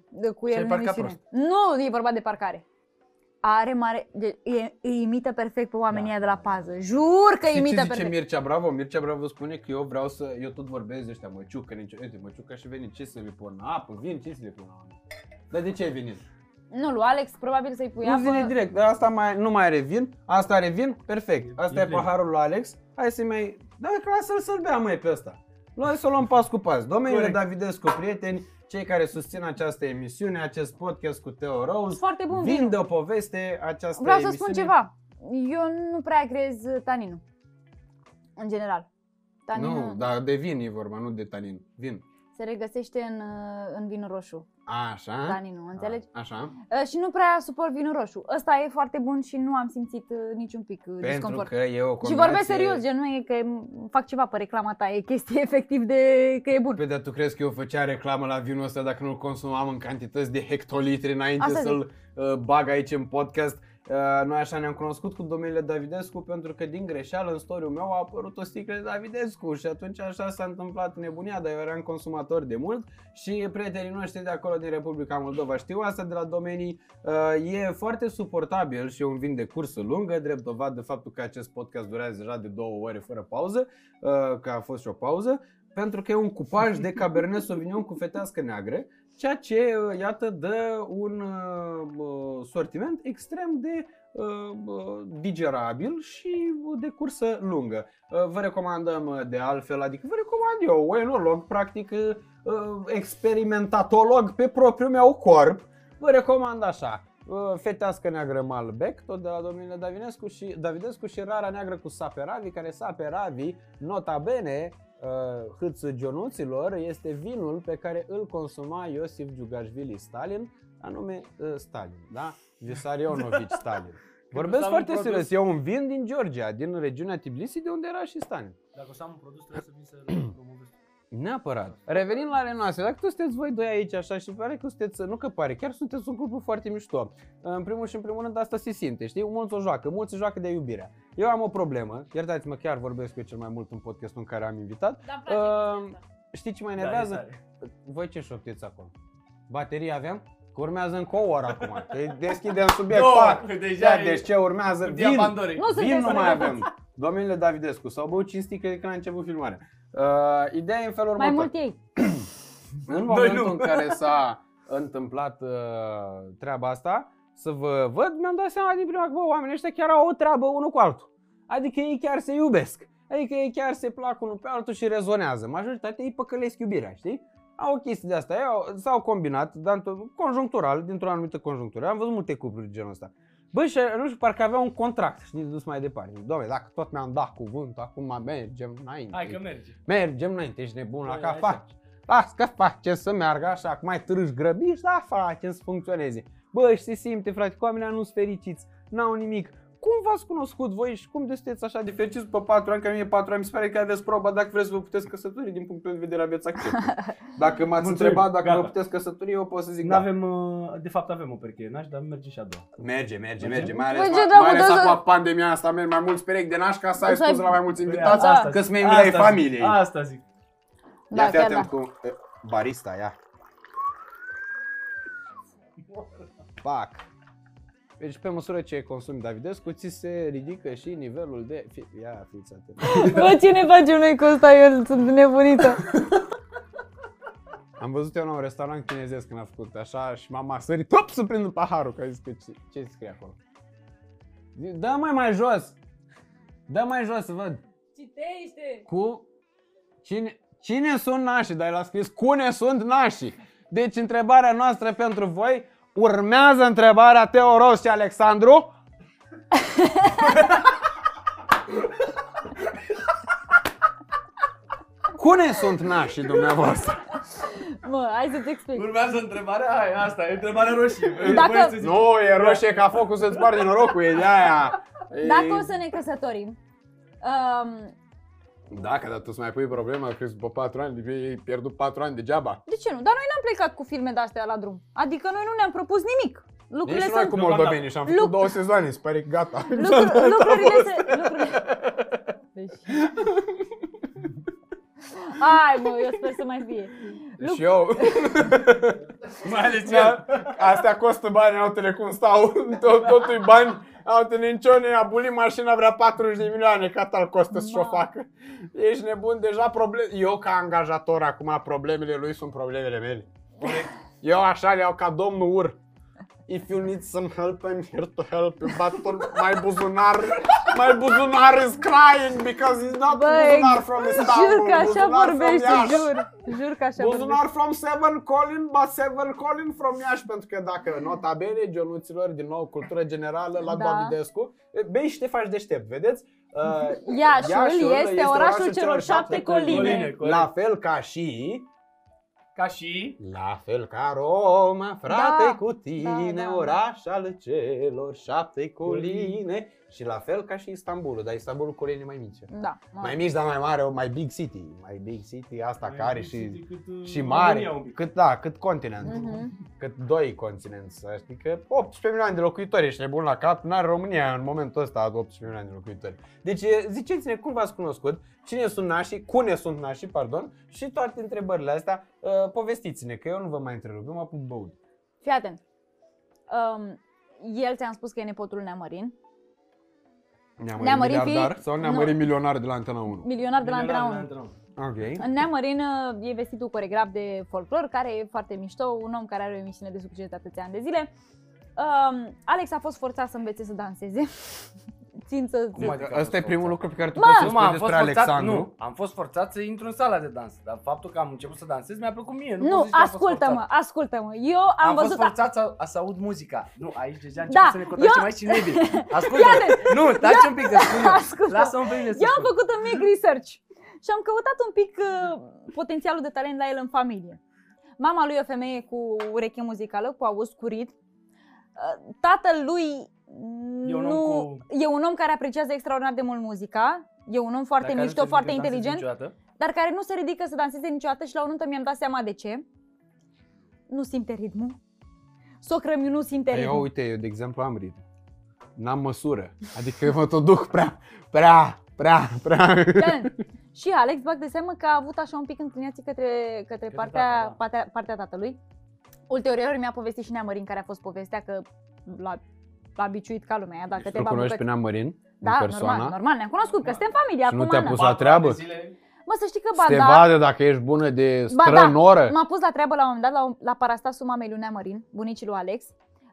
De, cu Și el ai în parcat emisiune. Nu, e vorba de parcare. Are mare, de, e, îi imită perfect pe oamenii Da. ăia de la pază. Jur că îi Știi imită ce zice perfect. Mircea Bravo? Mircea Bravo spune că eu vreau să, eu tot vorbesc de ăștia măciucă, nici, uite, măciucă și veni, ce să le pun? Apă, vin, ce să le pun? oameni? Dar de ce ai venit? Nu, lui Alex probabil să-i pui Nu apă. vine direct, dar asta mai, nu mai are vin, asta are vin, perfect. Asta E e, plin. paharul lui Alex, hai să mai, da, că lasă-l să-l bea mai pe ăsta. Noi să o luăm pas cu pas. Domnule Corect. Davidescu, prieteni, cei care susțin această emisiune, acest podcast cu Teo Rose, Foarte bun vin vinul. de o poveste această Vreau să emisiune. spun ceva. Eu nu prea crez taninul. În general. Taninul Nu, dar de vin e vorba, nu de tanin. Vin. Se regăsește în, uh, în vinul roșu. Așa. Taninul, înțelegi? Așa. Uh, Și nu prea suport vinul roșu. Ăsta e foarte bun și nu am simțit uh, niciun pic uh, Pentru disconfort. că e o Și combinație... vorbesc serios, gen nu e că m- fac ceva pe reclama ta, e chestie efectiv de că e bun. Pe dar tu crezi că eu făcea reclamă la vinul ăsta dacă nu-l consumam în cantități de hectolitri înainte Asta să-l uh, bag aici în podcast? Uh, noi așa ne-am cunoscut cu domnule Davidescu pentru că din greșeală în storiul meu a apărut o sticlă de Davidescu și atunci așa s-a întâmplat nebunia, dar eu eram consumator de mult și prietenii noștri de acolo din Republica Moldova știu asta de la domenii. Uh, e foarte suportabil și e un vin de cursă lungă, drept dovadă de faptul că acest podcast durează deja de două ore fără pauză, uh, că a fost și o pauză pentru că e un cupaj de Cabernet Sauvignon cu fetească neagră, ceea ce, uh, iată, dă un uh, uh, sortiment extrem de uh, uh, digerabil și uh, de cursă lungă. Uh, Vă recomandăm uh, de altfel, adică vă recomand eu, enolog, practic uh, uh, experimentatolog pe propriul meu corp, vă recomand așa. uh, Fetească neagră Malbec, tot de la domnule Davinescu și, Davidescu și rara neagră cu saperavi, care saperavi, nota bene, uh, hâț Gionuților este vinul pe care îl consuma Iosif Giugașvili Stalin, anume uh, Stalin, da? Visarionovici Stalin. Vorbesc să am foarte un produs- serios, e un vin din Georgia, din regiunea Tbilisi, de unde era și Stalin. Dacă o să am un produs, trebuie să vin să promovez. Neapărat. Revenind la ale noastre, dacă tu sunteți voi doi aici așa și pare că sunteți, nu că pare, chiar sunteți un cuplu foarte mișto. În primul și în primul rând asta se simte, știi? Mulți o joacă, mulți o joacă de iubirea. Eu am o problemă, iertați-mă, chiar vorbesc eu cel mai mult în podcastul în care am invitat. Da, Uh, știi ce mă Da, enervează? e tare. voi ce șoptiți acum? Baterie avem? Că urmează încă o oră acum. Că deschidem subiect, Două, pac! deja Da, e- deci ce urmează? Cu Vin! Diamandorei. Nu Vin sunteți nu mai sănătoși. avem. Domnule Davidescu, s-au băut 5 sticle de când a început filmarea. Uh, ideea e în felul Mai următor. mult ei. În Noi momentul nu. în care s-a întâmplat uh, treaba asta, să vă văd, mi-am dat seama din prima că bă, oamenii ăștia chiar au o treabă unul cu altul. Adică ei chiar se iubesc. Adică ei chiar se plac unul pe altul și rezonează. Majoritatea ei păcălesc iubirea, știi? Au o chestie de asta, ei au, s-au combinat, dar într- conjunctural, dintr-o anumită conjunctură. Am văzut multe cupluri de genul ăsta. Bă, și nu știu, parcă avea un contract, știi, de dus mai departe. Doamne, dacă tot mi-am dat cuvântul, acum mergem înainte. Hai că merge. Mergem înainte, ești nebun la Păi, ca așa. faci. Las că facem să meargă așa, că mai târâși grăbiși, da, facem să funcționeze. Bă, și se simte, frate, că oamenii nu sunt fericiți, n-au nimic. Cum v-ați cunoscut voi și cum de sunteți așa de fericiți după 4 ani, că mie 4 ani mi se pare că aveți proba dacă vreți să vă puteți căsători, din punctul de vedere aveți accept. Dacă m-ați Mulțumim, întrebat dacă gata. vă puteți căsători, eu pot să zic Nu da. avem, uh, de fapt avem o pereche de naș, dar merge și a doua. Merge, merge, Merge? merge, mai ales, Merge, mai, da, mai mă, ales da, da. acum pandemia asta, merg mai mulți perechi de naș ca să ai O să ai- scuze la mai mulți Păi, invitați, asta- că-ți membri ai asta zic, familiei. Asta zic. Da, Ia fi chiar atent da. cu e, barista, ia. Pac. Deci pe măsură ce consumi Davidescu, ți se ridică și nivelul de... Fi... Ia, fiți atent. Bă, ce ne facem noi cu ăsta? Eu sunt nebunită. Am văzut eu la un restaurant chinezesc când a făcut așa și m-am sărit top să prind paharul, că a zis că ce, ce scrie acolo. Dă mai mai jos! Dă mai jos să văd. Citește! Cu... Cine, cine sunt nașii? Dar el a scris cune sunt nașii. Deci întrebarea noastră pentru voi urmează întrebarea Teo Ros și Alexandru. Cune sunt nașii dumneavoastră? Mă, hai să-ți explic. Urmează întrebarea aia, asta e întrebarea roșie. Dacă- Voi să zici. Nu, e roșie ca focul să-ți sparge norocul, e de aia. E- Dacă o să ne căsătorim, um, Dacă, dar tu să mai pui problema că după 4 ani, ai pierdut 4 ani degeaba. de ce nu? Dar noi n-am plecat cu filme de-astea la drum. Adică noi nu ne-am propus nimic. Lucrurile Nici noi sunt... cu moldoveni și am făcut Luc- două sezoane, se pare că gata. Lucru, lucrurile se... Lucrurile... Deci... Hai, mă, eu sper să mai fie. Și eu, Mai ales da, el. astea costă bani, altele cum stau, tot, totul bani, altele nicione, a bulit mașina vrea 40 de milioane, cât al costă să-și o Ma. facă. Ești nebun, deja probleme, eu ca angajator acum, problemele lui sunt problemele mele. Eu așa le iau ca domnul Ur. If you need some help, I'm here to help you, but my buzunar, my buzunar is crying because he's not Băi, buzunar from Istanbul, jur că așa buzunar from vorbește, Iași. jur. Jur că așa vorbește. Buzunar from Seven Colin, but Seven Colin from Iași, pentru că dacă nota bene, Ionuților, din nou, cultură generală la Da. Davidescu, bei și te faci deștept, vedeți? Uh, Iașul este orașul celor șapte coline. Coline, corect. La fel ca și Ca și... la fel ca Roma, frate Da, cu tine, da, da. oraș al celor șapte coline. Și la fel ca și Istanbulul, dar Istanbulul coline mai mici. Da, mă. Mai mici, dar mai mare, mai big city. Mai big city, asta Mai care big și, city cât, uh, și România mare. un pic. Cât, da, cât continent. Mhm. Cât doi continenți, să știi că 18 milioane de locuitori, ești nebun la cap, n-are România în momentul ăsta 18 milioane de locuitori. Deci e, ziceți-ne cum v-ați cunoscut, cine sunt nașii, cune sunt nașii, pardon, și toate întrebările astea, uh, povestiți-ne, că eu nu vă mai întrerup, eu mă apuc băut. Fii atent. Um, el ți-am spus că e nepotul Neamărin, Neamări Neamări miliardar fi- sau neamări milionar de la Antena 1? milionar de la Antena 1. Antena 1. Ok. În Neamărin uh, e vestitul coregraf de folclor, care e foarte mișto, un om care are o emisiune de succes de atâția ani de zile. Um, Alex a fost forțat să învețe să danseze. Țin să... Cum adică a Ăsta e fost primul forțat? lucru pe care tu Mă! poți să Nu, spui mă, am fost despre forțat, Alexandru. nu, am fost forțat să intru în sala de dans, dar faptul că am început să dansez mi-a plăcut mie. Nu, Nu, pot zici că am fost ascultă-mă, forțat. ascultă-mă. Eu am, Am, văzut... fost forțat să, să aud muzica. Nu, aici deja Da, începem să ne contracem eu- aici și nebii. Ascultă Nu, taci un pic de spune. Ascultă. Lasă-mă pe mine să Eu am spun. făcut un mic research și am căutat un pic uh, potențialul de talent la el în familie. Mama lui e o femeie cu ureche muzicală, cu auz curit. Uh, Tatăl lui E un om nu, cu- e un om care apreciază extraordinar de mult muzica. E un om foarte Dacă nu mișto, se foarte ridică, dansezi inteligent, niciodată. dar care nu se ridică să danseze niciodată și la o nuntă mi-am dat seama de ce. Nu simte ritmul. Socră mi nu simte Păi Eu, ritmul. uite, eu de exemplu am ritm. N-am măsură. Adică eu mă tot duc prea, prea, prea, prea. Gen. Și Alex bag de seamă că a avut așa un pic înclinații către, către, Către partea, tata, da. partea, partea tatălui. Ulterior mi-a povestit și Neamărin care a fost povestea că l-a, l-a biciuit ca lumea. I-a dat Deci tu câteva cunoști pe bucăți. Neamărin, Da, în persoana? normal, normal, ne-am cunoscut, că suntem familia Și nu acum, te-a Ana. pus la Patru treabă? ani de zile. Mă, să știi că Să te ba da, vadă dacă ești bună de ba da, strănoră. m-a pus la treabă la un moment dat la, la parastasul mamei lui Neamărin, bunicii lui Alex.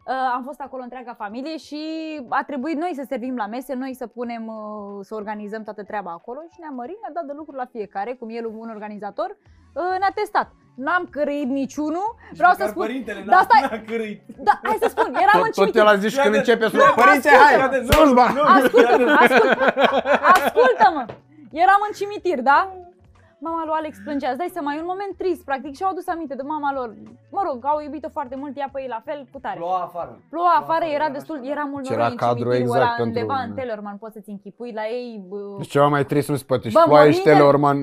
Uh, am fost acolo întreaga familie și a trebuit noi să servim la mese, noi să punem, uh, să organizăm toată treaba acolo și ne-a mărit, ne-a dat de lucru la fiecare, cum el un organizator, uh, ne-a testat. N-am cărit niciunul, vreau să spun, Părintele Da, n-a, stai- n-a cârâit. da, hai să spun, eram în Tot, tot cimitir. el a zis și când Ia de- începe ia slujba. de- Părinte, ascultă, hai, nu, slujba! nu, Ascultă-mă, ascultă, ascultă-mă. Eram în cimitir, da? Mama lui Alex plângea, îți dai seama, e un moment trist, practic, și-au adus aminte de mama lor. Mă rog, au iubit-o foarte mult, ea pe ei la fel, cu tare. Ploua afară. Ploua afară, era era destul, așa, era mult Și era noroi în cadru cimitir, exact ăla pentru- undeva în Tellerman, poți să-ți închipui la ei. Bă, Deci ceva mai trist nu se poate. Și Bă, ploaie și mormintele- Teleorman.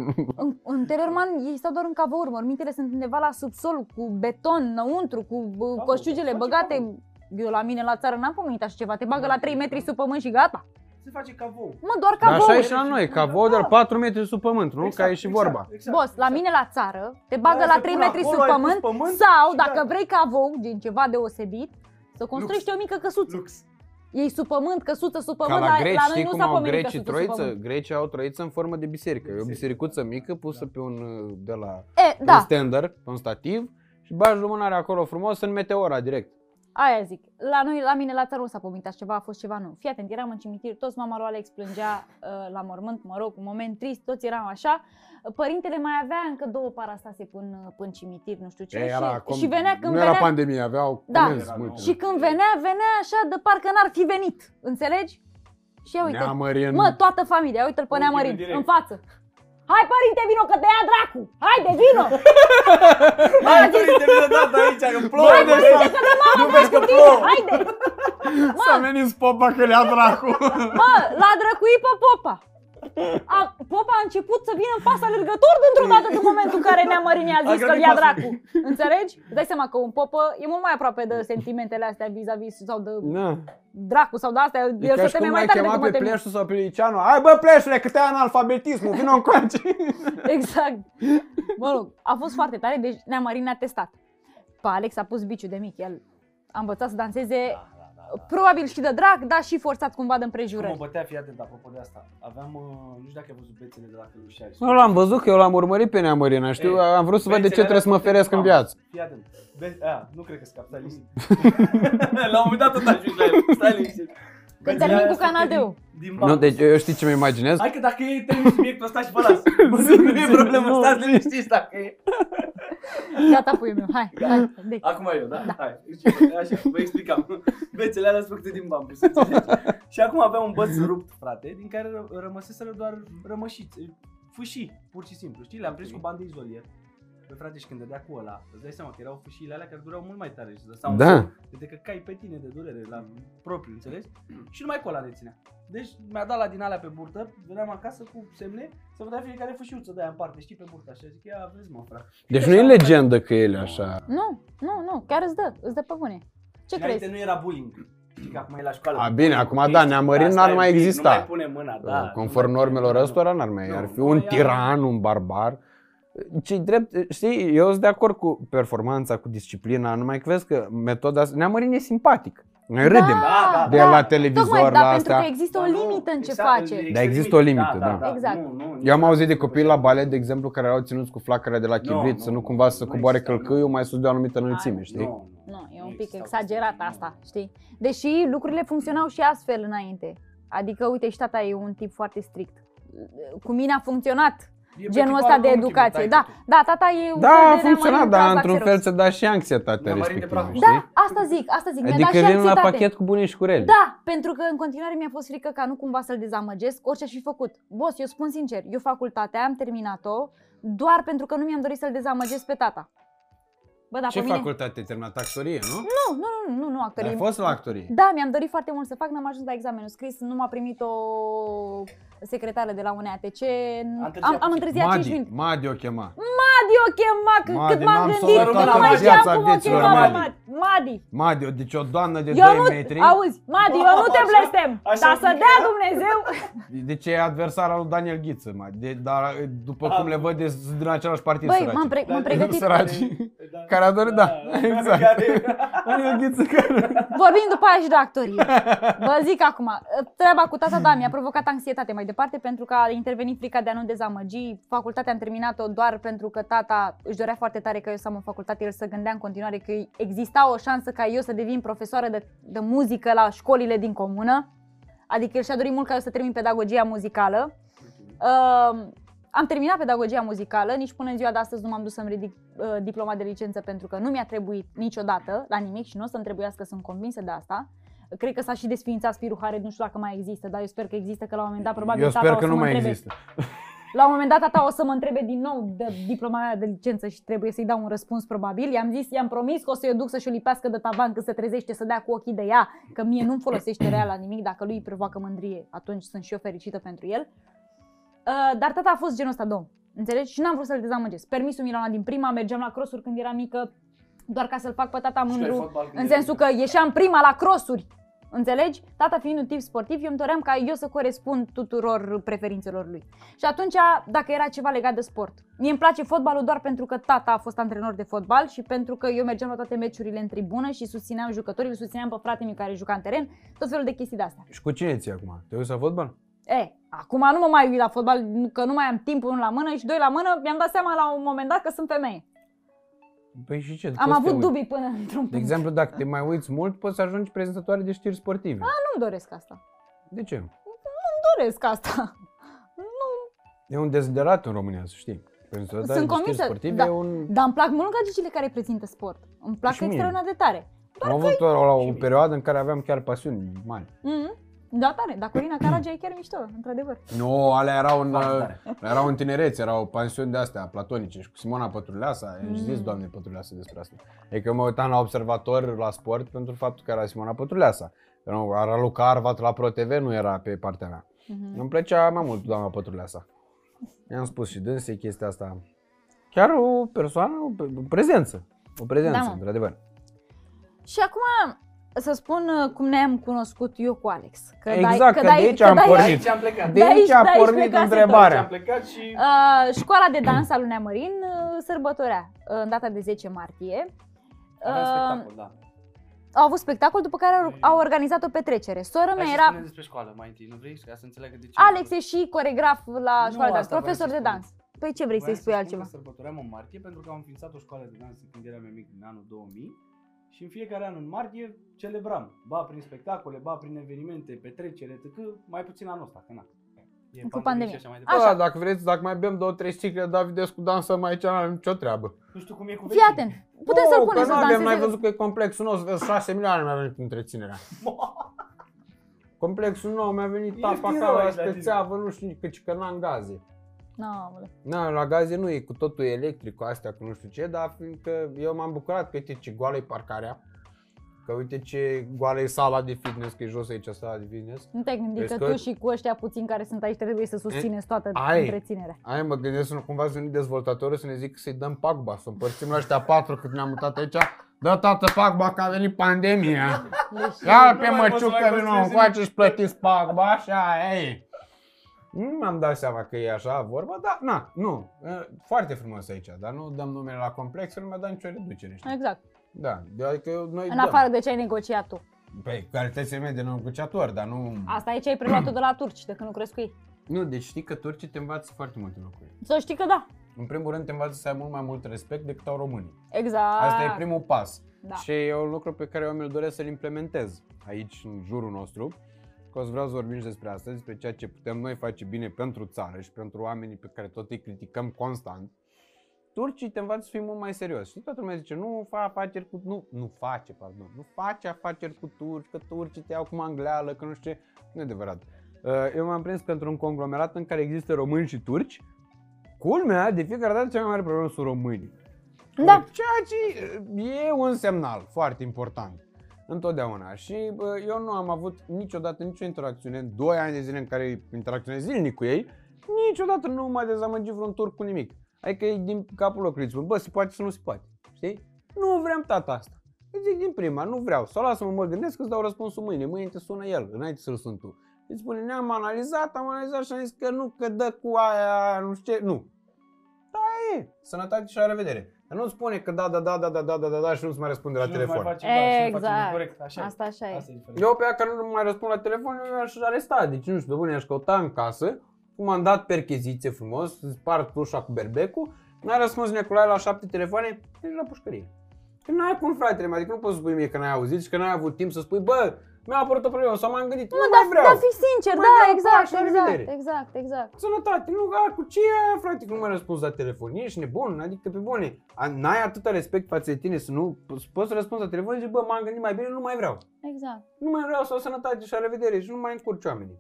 în, în Tellerman ei stau doar în cavouri, mormintele sunt undeva la subsol, cu beton înăuntru, cu bă, Cavou, coșciugele face băgate. cavou. Eu la mine la țară n-am pomenit așa ceva, te bagă la 3 metri sub pământ și gata. Se face cavou. Mă, doar Dar cavou. așa e și la noi, cavou de 4 metri sub pământ, nu? Ca e și exact, vorba. exact, Boss, la exact. mine la țară te bagă Da, la se 3 pune metri acolo, sub ai pus pământ, pământ sau și dacă gata. vrei cavou, din ceva deosebit, să construiești o mică căsuță. Lux. Ei sub pământ, căsuță sub Ca pământ, la greci, la noi știi nu cum s-a au pomenit grecii căsuță sub troiță? pământ. Grecii au troiță în formă de biserică. E o bisericuță mică pusă pe un uh, de la E, un da, stander, pe un stativ și bagi lumânarea acolo frumos în meteora direct. Aia zic. La noi, la mine la țară nu s-a pomenit așa ceva, a fost ceva nou. Fii atent, eram în cimitir, toți mama lui Alex plângea uh, la mormânt, mă rog, un moment trist, toți eram așa. Părintele mai avea încă două parastase până, până în cimitir, nu știu ce. E, și, și venea când nu venea... era pandemie, aveau Da. comenzi Era multe. nou. Și când venea, venea așa de parcă n-ar fi venit. Înțelegi? Și ia uite, Neamărin. mă, toată familia, uite-l pe În Neamărin, direct. în față. Hai părinte, vino că te ia dracu! Haide, vino! Hai, părinte, vină dată aici, că plouă. Bă, de băi. Nu vezi că plouă. Haide! S-a venit popa că le-a dracu. Mă, l-a drăcuit pe Popa. A, Popa a început să vină în pas alergător dintr-o dată din momentul în care Neamărin i-a zis A că-l grăbit ia pasul. dracu. Înțelegi? Îți dai seama că un popă e mult mai aproape de sentimentele astea vis-a-vis sau de Da. dracu sau de astea. E El ca se și teme cum mai l-ai tare chemat decât mă pe tem. Pleșu sau pe Liceanu. Hai bă Pleșule, că te-ai analfabetismul, vină încoace. Exact. Mă rog, a fost foarte tare, deci Neamărin ne-a testat. Pe Alex a pus biciu de mic, el a învățat să danseze probabil și de drag, dar și forțat cumva de Cum mă împrejurări. bătea, fii atent, apropo de asta. Aveam, uh, nu știu dacă ai văzut bețele de la Călușari. Nu l-am văzut că eu l-am urmărit pe Neamărina, știu, Ei, am vrut să văd de ce bețele trebuie să mă alea feresc în sunt de viață. Fii atent. Be- a, nu cred că scap, stai liniștit. la un moment dat tot ajungi la el, stai liniștit. Când Bețele termin alea cu sunt Canal din- Deu. Din Nu, bambus. deci eu știi ce mi imaginez? Hai că dacă e termin subiectul ăsta și vă las. Nu e problemă, Nu, stați zi. liniștiți dacă e. Gata, puiul meu, hai, hai, deci. Acum eu, da? Hai. Deci, așa, vă explicam. Bețele alea sunt făcute din bambus, înțelegi? Și acum aveam un băț rupt, frate, din care ră- rămăseseră doar rămășiți, fâșii, pur și simplu, știi? Le-am prins cu bandă izolier. Păi frate, și când dădea cu ăla, îți dai seama că erau fâșiile alea care durau mult mai tare și lăsau un Da. son de că cai pe tine de durere la propriu, înțelegi? Și numai cu ăla reținea. Deci mi-a dat la din alea pe burtă, veneam acasă cu semne, să vă dea fiecare fâșiuță de aia în parte, știi, pe burtă, așa, zic, ia vezi mă, frate. Deci nu e legendă că el e așa. Nu, nu, nu, chiar îți dă, îți dă pe bune. Ce Înainte crezi? nu era bullying. Știi că acum e la școală. A, bine, acum da, Chestii, neamărin asta n-ar e mai un pic, exista. Nu mai pune mâna, da. Conform nu mai pune normelor mâna. ăstora n-ar mai, Nu, ar fi nu, un ea- tiran, un barbar. Ce drept, știi, eu sunt de acord cu performanța, cu disciplina, numai că vezi că metoda asta, Neamărin e simpatic. Noi râdem Da, da, de da. la televizor, Tocmai, la dar pentru astea. că există o Da, nu, limită în ce exact, face. extrem Dar există o mic. limită, da. Exact. Nu, nu, Eu am auzit de nici copii nu la se balet, de exemplu, care erau ținuți cu flacăra de la chivrit, Nu, să nu nu, cumva să nu coboare există, călcâiul nu. mai sus de o anumită înălțime, știi? Nu, Nu, e Nu un pic existau exagerat chestii, asta, nu. știi? Deși lucrurile funcționau și astfel înainte. Adică, uite, și tata e un tip foarte strict. Cu mine a funcționat E pe genul tipul ăsta al de unchiului, educație. taică Da, tu. da, tata e un Da, fel a de funcționat, neamărin dar Cazac într-un Xerox. fel ți-a dat și anxietatea Neamărin de respectivă, praf. știi? Da, asta zic, asta zic. Mi-a dat și Adică vin la anxietate. pachet cu bune și cu rele. Da, pentru că în continuare mi-a fost frică ca nu cumva să-l dezamăgesc, orice aș fi făcut. Boss, eu spun sincer, eu facultatea am terminat-o doar pentru că nu mi-am dorit să-l dezamăgesc pe tata. Bă, dar Ce pe mine... facultate ai terminat? Actorie, nu? Nu, nu, nu, nu, nu, actorie. Ai fost la actorie. Da, mi-am dorit foarte mult să fac, n-am ajuns la examenul scris, nu m-a primit o secretară de la UNEATC. întârziat Am, am puțin. întârziat 5 Madi, minute. Madi o chema. Madi o chema, că- Madi, cât m-am n-am gândit, să o nu rămân mai în știam viața cum o vieților chema Madi. Madi. Madi. Madi, deci o doamnă de Eu 2 nu, metri. auzi, Madi, eu nu te Așa- blestem, așa dar să zic. dea Dumnezeu. Deci e adversar al lui Daniel Ghiță, Madi. De, dar după Ah, cum le văd, e- sunt din același partid Băi, săraci. m-am, pre- m-am Da, pregătit. Săraci. Da. Care a dorit, da, exact. Care- Daniel Ghiță care... Vorbim după aia și de actorie. Vă zic acum, treaba cu tata, da, mi-a provocat anxietate mai departe pentru că a intervenit frica de a nu dezamăgi. Facultatea am terminat-o doar pentru că tata își dorea foarte tare că eu să am în facultate, el să gândea în continuare că exista o șansă ca eu să devin profesoară de, de muzică la școlile din comună. Adică el și-a dorit mult ca eu să termin pedagogia muzicală. Uh, am terminat pedagogia muzicală, nici până în ziua de astăzi nu m-am dus să-mi ridic uh, diploma de licență pentru că nu mi-a trebuit niciodată la nimic și nu o să-mi trebuiască, sunt convinsă de asta. Cred că s-a și desființat Spiruhare, nu știu dacă mai există, dar eu sper că există, că la un moment dat probabil Eu tata sper o că să nu mă mai întrebe, există. La un moment dat tata o să mă întrebe din nou de diploma mea de licență și trebuie să-i dau un răspuns probabil. I-am zis, i-am promis că o să-i o duc să-și o lipească de tavan când se trezește să dea cu ochii de ea, că mie nu-mi folosește rea la nimic, dacă lui îi provoacă mândrie, atunci sunt și eu fericită pentru el. Uh, dar tata a fost genul ăsta de om, înțelegi? Și n-am vrut să-l dezamăgesc. Permisul mi l-a luat din prima, mergeam la crossuri când eram mică, doar ca să-l fac pe tata mândru, în sensul că ieșeam prima la crossuri. Înțelegi? Tata fiind un tip sportiv, eu îmi doream ca eu să corespund tuturor preferințelor lui. Și atunci, dacă era ceva legat de sport, mie îmi place fotbalul doar pentru că tata a fost antrenor de fotbal și pentru că eu mergeam la toate meciurile în tribună și susțineam jucătorii, îl susțineam pe fratele meu care juca în teren, tot felul de chestii de astea. Și cu cine ți acum? Te uiți la fotbal? E, acum nu mă mai uit la fotbal, că nu mai am timp unul la mână și doi la mână, mi-am dat seama la un moment dat că sunt femeie. Păi și ce? Am Poți să te avut uiți. dubii până într-un punct. De exemplu, dacă te mai uiți mult, poți să ajungi prezentatoare de știri sportive. Nu-mi doresc asta. De ce? Nu doresc asta. E un deziderat în România, să știi. Prezentatoare Sunt de știri convinsă, sportive da. e un... Dar îmi plac mult gagicile care prezintă sport. Îmi plac Și mie. extraordinar de tare. Am avut o, la o perioadă în care aveam chiar pasiuni mari. Mm-hmm. Da, tare. Dar Corina Caragea e chiar mișto, într-adevăr. Nu, alea erau în, Foarte tare. erau în tinerețe, erau pensiuni de astea platonice și cu Simona Pătruleasa, mm. Mm. zis doamne Pătruleasa despre asta. E că mă uitam la observator la sport pentru faptul că era Simona Pătruleasa. Că nu, Era Luca Arvat la ProTV, nu era pe partea mea. Mm-hmm. Îmi plăcea mai mult doamna Pătruleasa. I-am spus și dânsei chestia asta. Chiar o persoană, o o prezență. O prezență, Da, mă. într-adevăr. Și acum să spun uh, cum ne-am cunoscut eu cu Alex. Că Exact, că de dai- aici am dai- pornit. Aici am plecat. De De aici- aici a de aici pornit plecase tot. Aici am întrebarea. plecat și... Uh, școala de dans al lui Neamărin uh, sărbătorea uh, în data de 10 martie. Avem Uh, spectacol, da. Au avut spectacol, după care au, au organizat o petrecere. Sora mea Hai să era... spunem despre școală mai întâi, nu vrei? Ca să înțeleagă de ce. Alex e și coregraf la Nu școala de dans, asta vreau profesor să de spun. dans. Păi ce vrei Voiam să-i spui spun altceva? Că sărbătoream în martie pentru că am înființat o școală de dans când eram eu mic în anul 2000 și în fiecare an în martie celebram, ba prin spectacole, ba prin evenimente, petrecere, etc. Mai puțin anul ăsta, că na. E Cu pandemie pandemie. și așa mai Da, departe. dacă vreți, dacă mai bem două, trei sticle Davidescu dansăm aici, n-avem nicio treabă. Nu știu cum e cu Fii atent, putem să-l Nu, punem că să n-avem, n-ai danseze. văzut că e complexul nostru, vezi, 6 milioane mi-a venit întreținerea. Complexul nou mi-a venit E tapa ieftin acolo, rău la aici la tine. spețeavă, nu știu, că, că n-am gaze. N-aole. Na, la gaze nu e cu totul electric, cu astea, cu nu știu ce, dar fiindcă eu m-am bucurat că uite ce goală e parcarea, că uite ce goală e sala de fitness, că e jos aici sala de fitness. Nu te-ai gândit Vezi că că- tu și cu ăștia puțini care sunt aici trebuie să susțineți toată Ai. întreținerea. Aia mă gândesc să nu cumva să veni dezvoltatorul să ne zic să-i dăm pagba, să împărțim la ăștia patru cât ne-am mutat aici. Dă tată pagba că a venit pandemia. Deci, Ia Nu pe mai poți să măciucă, mai vină construiezi încoace și plătiți pagba, așa, ei. Nu mi-am dat seama că e așa vorba, dar na, nu, e, foarte frumos aici, dar nu dăm numele la complex, nu mi-a dat nicio reducere, știi? exact. Da, de adică eu- noi În dăm. afară de ce ai negociat tu. Păi, calitățile mele de negociator, dar nu... Asta aici ai preluat-o de la turci, de când lucrezi cu ei. Nu, deci știi că turcii te învață foarte multe lucruri. Să știi că da. În primul rând te învață să ai mult mai mult respect decât au românii. Exact. Asta e primul pas. Da. Și e un lucru pe care eu mi-l doresc să-l implementez aici, în jurul nostru. Că o să vreau să vorbim și despre asta, despre ceea ce putem noi face bine pentru țară și pentru oamenii pe care tot îi criticăm constant. Turcii te învață să fii mult mai serios. Și toată lumea zice, nu fa afaceri cu... Nu, nu face, pardon. Nu face afaceri cu turci, că turcii te iau cu mangleală, că nu știu ce. Nu e adevărat. Uh, Eu m-am prins că într-un conglomerat în care există români și turci, culmea, de fiecare dată cea mai mare problemă sunt românii. Da. Ceea ce e un semnal foarte important. Întotdeauna. Și bă, eu nu am avut niciodată nicio interacțiune, în 2 ani de zile în care interacționez zilnic cu ei, niciodată nu m-a dezamăgit vreun turc cu nimic. Adică e din capul locului, îți spun, bă, se poate să nu se poate. Știi? Nu vrem tata asta. Îți zic din prima, nu vreau. Sau lasă-mă, mă gândesc că îți dau răspunsul mâine. Mâine te sună el, înainte să-l sun tu. Îți spune, ne-am analizat, am analizat și am zis că nu, că dă cu aia, nu știu ce, nu. Da, e. Sănătate și la revedere. Dar nu spune că da, da, da, da, da, da, da, da, da și nu-ți mai răspunde la Și nu mai telefon. face, da, și nu face Exact. incorrect, așa e. Asta așa e. Asta e diferența. Eu pe aia care nu mai răspund la telefon, eu aș aresta. Deci nu știu, pe bune, aș căuta în casă, cum am dat percheziție frumos, spart ușa cu berbecul, n-a răspuns Nicolae la șapte telefoane, deci la pușcărie. Că n-ai cum, fratele meu, adică nu poți să spui mie că n-ai auzit și că n-ai avut timp să spui, bă, mi-a apărut o problemă sau m-am gândit, nu, Nu, mai dar, vreau. dar fi sincer, Mai da, vreau exact, pași, la exact, revedere. exact, exact. Sănătate, nu, a, cu ce e aia, frate, că nu mai răspunzi la telefon, ești nebun, adică pe bune, A- n-ai atâta respect față de tine să nu să poți să răspunzi la telefon și zici, bă, m-am gândit mai bine, nu mai vreau. Exact. Nu mai vreau sau sănătate și la revedere și nu mai încurci oamenii.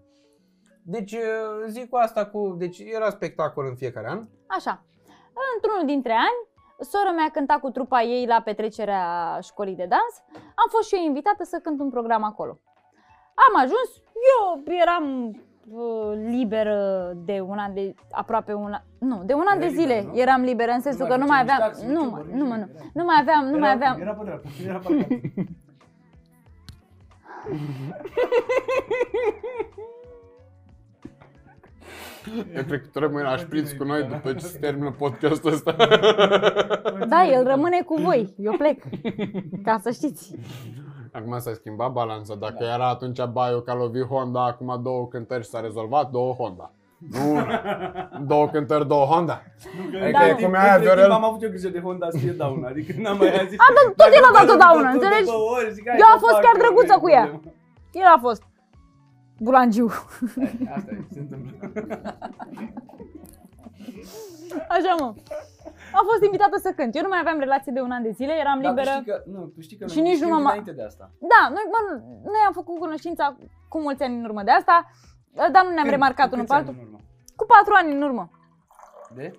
Deci uh, zic cu asta cu, deci era spectacol în fiecare an. Așa. Într-unul dintre ani, sora mea cânta cu trupa ei la petrecerea școlii de dans. Am fost și eu invitată să cânt un program acolo. Am ajuns, eu eram uh, liberă de un an de aproape un an, nu, de un an de Erai zile liberă, nu? eram liberă în sensul mai că nu făceai mai aveam, taxe, nu, nici mă, vorbă, nu, nici mă, nu, era. nu mai aveam, nu mai Era- aveam, Era pe dreapta, era parcat. Eu cred că tu rămâi la șpriț cu noi după ce se termină podcastul ăsta. da, el rămâne cu voi, eu plec, ca să știți. Acum s-a schimbat balanța. Dacă era atunci Baio că a lovit Honda, acum două cântări și s-a rezolvat, două Honda. Nu una. Două cântări, două Honda. Nu, că Adică Da. e cum e aia, între timp Viorel. am avut eu grijă de Honda să fie dauna, adică n-am mai zis. A, dar tot el a dat-o dauna, înțelegi? Eu am fost chiar drăguță cu ea. El a fost bulangiu. Asta e, se întâmplă. Așa mă. Am fost invitată să cânt. Eu nu mai aveam relație de un an de zile, eram Dar tu liberă. știi că, nu, tu știi că Și noi nici nu știm m-am- înainte de asta. Da, noi, mă, noi am făcut cunoștința cu mulți ani în urmă de asta, dar nu ne-am Când? remarcat Cu unul câți pe ani altul. în urmă? Cu patru ani în urmă. De?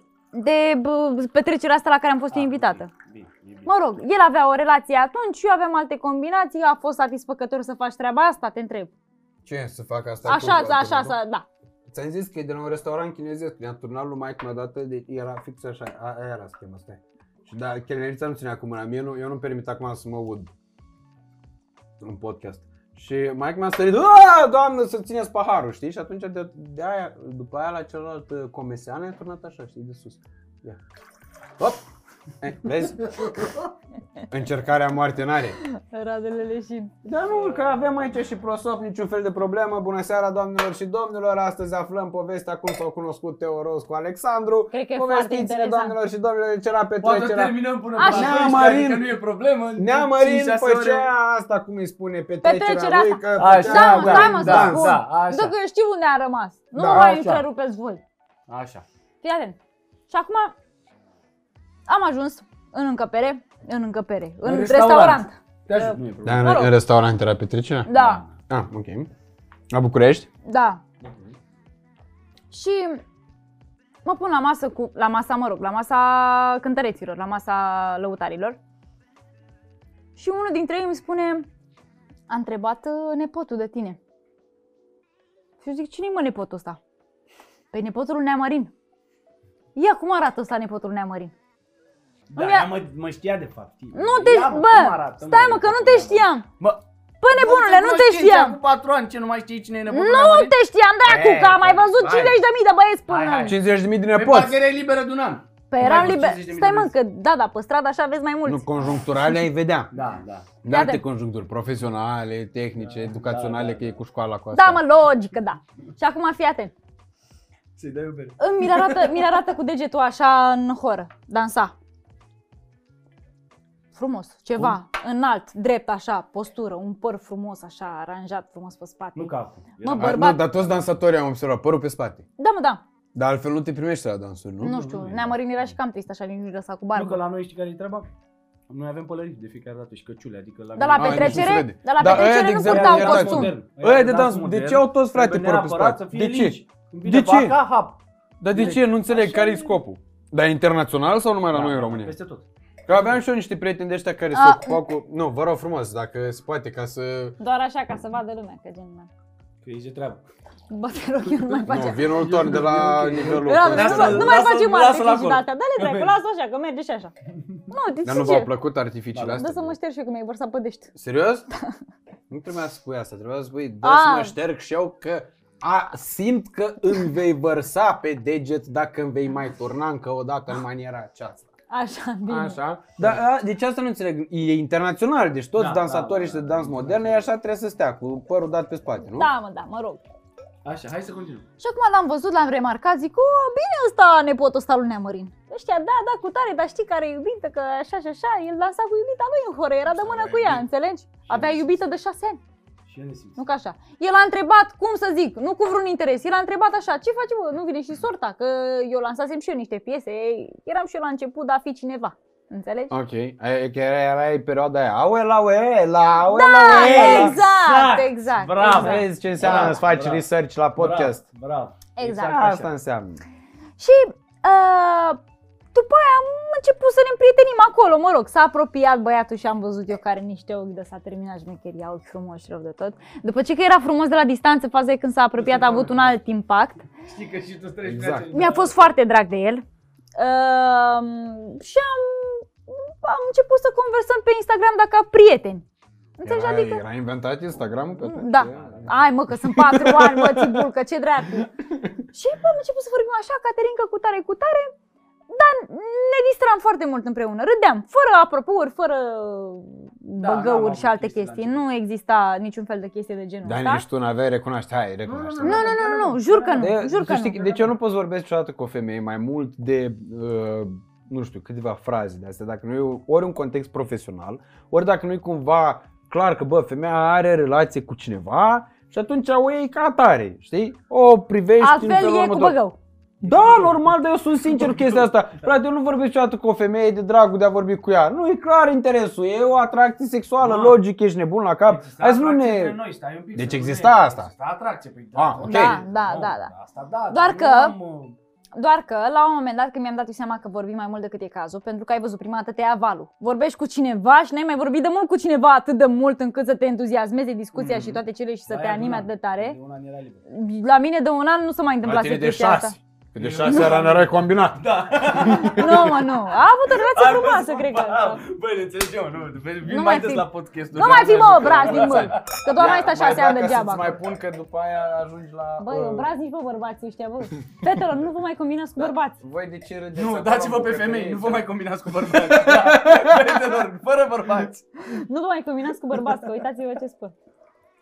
De bă, petrecerea asta la care am fost eu Ah, invitată. Bine, e bine. Mă rog, el avea o relație atunci, eu aveam alte combinații, a fost satisfăcător să faci treaba asta, te întreb. Ce să fac asta? Așa, cu- așa, să, da. Ți-am zis că e de la un restaurant chinezesc, ne-a turnat lui Mike mea dată, de, era fix așa, a, aia era schema, stai. Și da, chelnerița nu ținea cu mâna, mie nu, eu nu-mi permit acum să mă aud în podcast. Și Mike mi-a sărit, "Aaa, doamnă, să țineți paharul, știi? Și atunci de, de aia, după aia la celălalt uh, comesean a turnat așa, știi, de sus. Ia. Hop! Eh, vezi? Încercarea moarte n-are. Radele leșin. Dar nu, că avem aici și prosop, niciun fel de problemă. Bună seara, doamnelor și domnilor. Astăzi aflăm povestea cum s-au cunoscut Teo Ros cu Alexandru. Cred că e foarte Povestiți-ne, interesant. doamnelor și domnilor, de ce era Poate petrecerea. terminăm până Așa. la Neamărin. 12, adică nu e problemă. Neamărin 5-6 pe ore. ce asta, cum îi spune, petrecerea, Petrecerea lui, asta. că Așa, făcea- Da, mă, da, stai mă să da, spun. da, așa. Dacă eu știu unde a rămas. Nu Da, mai așa. întrerupeți voi. Așa. Fii atent. Și acum am ajuns în încăpere, în încăpere, în, În restaurant. restaurant. Te ajut, nu e Da, problemă. în, Mă rog. în restaurant era petrecerea? Da, Ah, ok. La București? da. Și mă pun la masă cu, la masa, mă rog, la masa cântăreților, la masa lăutarilor. Și unul dintre ei îmi spune, a întrebat uh, nepotul de tine. Și eu zic, cine-i mă nepotul ăsta? Păi nepotul lui Neamărin. Ia, cum arată ăsta nepotul lui Neamărin? Da, Îmi ea ia- mă, mă știa de fapt. Nu te, Ia, bă, cum arată, stai mă, că nu te știam. Mă, Păi nebunule, nu te știam. Cu 4 ani, ce nu mai știi cine e nepotul Nu Neamărin? te știam, dracu, Eh, că am mai văzut hai. 50.000 de băieți până... Hai, hai. 50.000 de Păi nepoți. parcă erai liberă de un an. Păi Nu eram mai vreo liber. 50.000 de Stai mă, băieți. că da, da, pe stradă așa vezi mai mulți. Nu, conjuncturale ai vedea. Da, da. De alte Iată. conjuncturi, profesionale, tehnice, educaționale, da, că e cu școala cu asta. Da, mă, logică, da. Și acum fii atent. Să-i dai o bere. Îmi mi arată, mi arată cu degetul așa în horă, dansa. Frumos, ceva, înalt, drept așa, postură, un păr frumos așa, aranjat frumos pe spate. Nu ca acum. Mă, Era- A, bărbat. Nu, dar toți dansatorii am observat, părul pe spate. Da, mă, da. Dar altfel nu te primești la dansuri, nu? Nu știu, Neamărin era și cam trist așa, nici nu lăsa cu Nu că barbă. la noi știi care e treaba? Noi avem pălării de fiecare dată și căciule, adică la De la Ah, nici nu se petrecere, vede. de la Da, ăia, petrecere de nu exemplu, purtau iertați, costum. Ăia de dans, de ce au toți, frate, părul pe spate? De ce? De ce? Ca hap. Dar de ce? Nu înțeleg Așa care e e. scopul. Dar e internațional sau numai la noi în România? Peste tot. Că aveam și eu niște prieteni de ăștia care se A. ocupau cu... Nu, vă rog frumos, dacă se poate, ca să... Doar așa, ca să vadă lumea, că gen... Că e ce treabă. Bă, te rog, eu nu mai Nu, face. vin următor de la nivelul... Era, nu, Lasă- mai- nu mai lasă- facem lasă-l alte chestii acolo. de astea. Dă-le dracu, lasă așa, că merge și așa. Nu, de Dar nu ce? v-au plăcut artificiile Da, Dă astea? să mă șterg și eu că mi-ai vărsat pe dești. Serios? Nu trebuia să spui asta, trebuia să spui, dă A. să mă șterg și eu că a, simt că îmi vei vărsa pe deget dacă îmi vei mai turna încă o dată în maniera aceasta. Așa, bine. Așa. Dar a, deci asta nu înțeleg. E internațional, deci toți Da, dansatorii da, da, și de da, dans da, modern, da. e așa trebuie să stea, cu părul dat pe spate, nu? Da, mă, da, mă rog. Așa, hai să continuăm. Și acum l-am văzut, l-am remarcat, zic, o, bine ăsta, nepotul ăsta lui Neamărin. Ăștia, da, da, cu tare, dar știi care e iubită, că așa și așa, el dansa cu iubita lui în horă, era de mână cu ea, înțelegi? Avea iubită de șase ani, Și eu ne simt. nu ca așa. El a întrebat, cum să zic, nu cu vreun interes, el a întrebat așa, ce face, bă, nu vine și sorta, că eu lansasem și eu niște piese, eram și eu la început de a fi cineva, înțelegi? Ok, e, că era, era perioada aia, aue la ue, la aue Da, la ue. exact, exact, Bravo. exact. Vezi ce înseamnă Bravo, să faci bravo. research la podcast. Bravo, bravo. Exact. așa. Asta înseamnă. Și uh, după aia am început să ne împrietenim acolo, mă rog, s-a apropiat băiatul și am văzut eu care are niște ochi de s-a terminat șmecheria, ochi frumoși rău de tot. După ce că era frumos de la distanță, faza e când s-a apropiat a avut un alt impact. Știi că și tu treci Exact. prin acel- Mi-a fost foarte drag de el. Uh, și am, am început să conversăm pe Instagram dacă ca prieteni. Înțelegi? Era, Adică, era inventat Instagramul pe atunci? da. Ai mă, că sunt patru ani, mă, țibulcă, ce dracu. Și bă, am început să vorbim așa, Caterinca cu tare, cu tare, dar ne distram foarte mult împreună. Râdeam, fără apropouri, fără Da, n-am băgăuri avut și alte chestii la chestii. început. Nu exista niciun fel de chestie de genul Dar ăsta. nici tu n-aveai recunoaște, hai, recunoaște. Nu, nu, nu, nu, nu, jur că nu, De, jur că tu știi, nu. deci eu nu pot să vorbesc niciodată cu o femeie mai mult de, uh, nu știu, câteva fraze de astea, dacă nu e ori un context profesional, ori dacă nu e cumva clar că, bă, femeia are relație cu cineva și atunci o iei ca atare, știi? O privești în Altfel felul e cu următor. băgău. Da, normal, dar eu sunt sincer cu chestia asta. Frate, eu nu vorbesc niciodată cu o femeie de dragul de a vorbi cu ea. Nu e clar interesul, e o atracție sexuală, Da. logic, ești nebun la cap. Exista Hai să nu atracție între ne... Noi, stai un pic Deci să nu exista ne- asta? Exista atracție, păi Ah, da, ok. Da, da, nu, da, da. Asta da, Doar dar că- nu am, uh, Doar că la un moment dat când mi-am dat eu seama că vorbim mai mult decât e cazul, pentru că ai văzut prima dată te ia valul. Vorbești cu cineva și n-ai mai vorbit de mult cu cineva atât de mult încât să te entuziasmeze discuția Mhm. și toate cele și să la te ea de anime un atât de an. tare. De un an era liber. La mine de un an nu se mai La întâmplase tine de chestia asta. Șase. Că de șase era n-erai combinat. Da. Nu, mă, nu. A avut o relație Ai frumoasă, văzut? cred că. Băi, ne înțelegem, nu. Vin Nu mai mai des fi- la podcastul. Nu mai fi, mă, obraznic, mă. Că doar mai stai Ia, șase ani dacă degeaba. să-ți mai pun că după aia ajungi la... Băi, uh, obraznici, bă, bărbații ăștia, bă. Fetelor, nu vă mai combinați cu bărbați. Voi de ce râdeți? Nu, acolo dați-vă în pe bucătărie? femei, nu vă mai combinați cu bărbați. Da. Fetelor, fără bărbați. Nu vă mai combinați cu bărbați, că uitați-vă ce spun.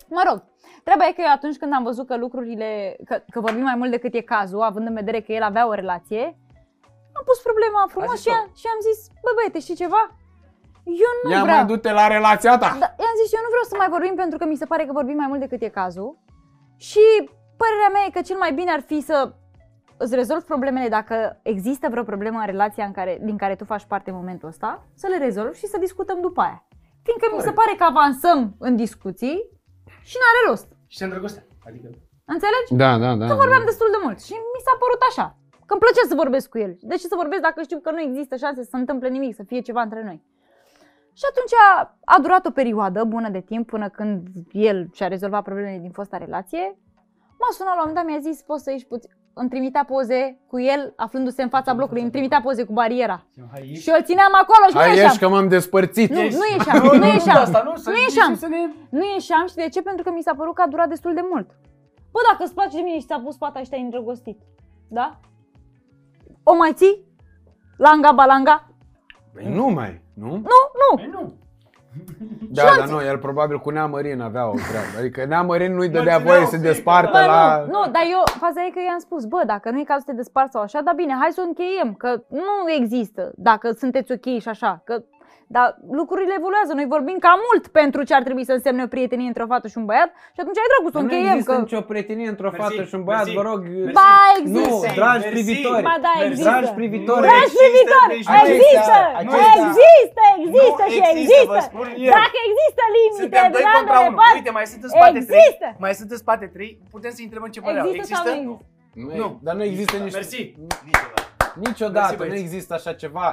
Mă rog, treaba e că eu atunci când am văzut că lucrurile, că, că vorbim mai mult decât e cazul, având în vedere că el avea o relație, am pus problema frumos zis și, am, și am zis, bă băiete, știi ceva? Eu nu Ia vreau. mai du-te la relația ta. Da, i-am zis, eu nu vreau să mai vorbim pentru că mi se pare că vorbim mai mult decât e cazul. Și părerea mea e că cel mai bine ar fi să îți rezolvi problemele dacă există vreo problemă în relația în care, din care tu faci parte în momentul ăsta, să le rezolvi și să discutăm după aia. Fiindcă mi se pare că avansăm în discuții și n-are rost. Și se îndrăgostea. Adică... Înțelegi? Da, da, da. Că vorbeam destul de mult și mi s-a părut așa. Că îmi plăcea să vorbesc cu el. De ce să vorbesc dacă știu că nu există șanse să se întâmple nimic, să fie ceva între noi? Și atunci a, a durat o perioadă bună de timp până când el și-a rezolvat problemele din fosta relație. M-a sunat la un moment dat, mi-a zis, poți să ieși puțin. Îmi trimitea poze cu el aflându-se în fața blocului, îmi trimitea poze cu bariera. Hai, ieși. Și eu îl țineam acolo și nu Hai ieșeam. ieși că m-am despărțit. Nu, Ieși. nu ieșeam, Nu, nu nu, ieșeam. nu, asta, nu, să Nu ieși ieșeam. și să ne... Nu ieșeam și de ce? Pentru că mi s-a părut că a durat destul de mult. Bă, dacă îți place de mine și ți-a pus pata și te-ai îndrăgostit, da? O mai ții? Langa balanga? Păi nu mai, nu? Nu, nu. Păi nu. Da, dar nu, el probabil cu Neamărin avea o treabă. Adică Neamărin nu-i Mă dădea țineau voie să frică, despartă Bă, la... nu, nu, dar eu, faza e că i-am spus, bă, dacă nu e cazul să te desparți sau așa, dar bine, hai să o încheiem, că nu există dacă sunteți ok și așa, că dar lucrurile evoluează, noi vorbim cam mult pentru ce ar trebui să însemne o prietenie între o fată și un băiat și atunci ai dragul să o Nu încheiem, există că... nicio prietenie între o Mersi, fată și un băiat, mersi, vă rog. mersi. Ba, Nu, există! dragi Mersi. privitori. Ba da, Mersi. există! Dragi privitori. Nu Dragi există, privitori, deci nu există! există, Există, există Nu și există, există! vă spun eu. Dacă există limite, Suntem doi de contra ambele unul. părți, Uite, mai sunt în spate Există! trei. Mai sunt în spate trei. Putem să întrebăm ce păreau. Există sau nu există? Nu, Nu. e- Dar nu există nici... Mersi. Niciodată. Niciodată Mersi, nu băieți. există așa ceva.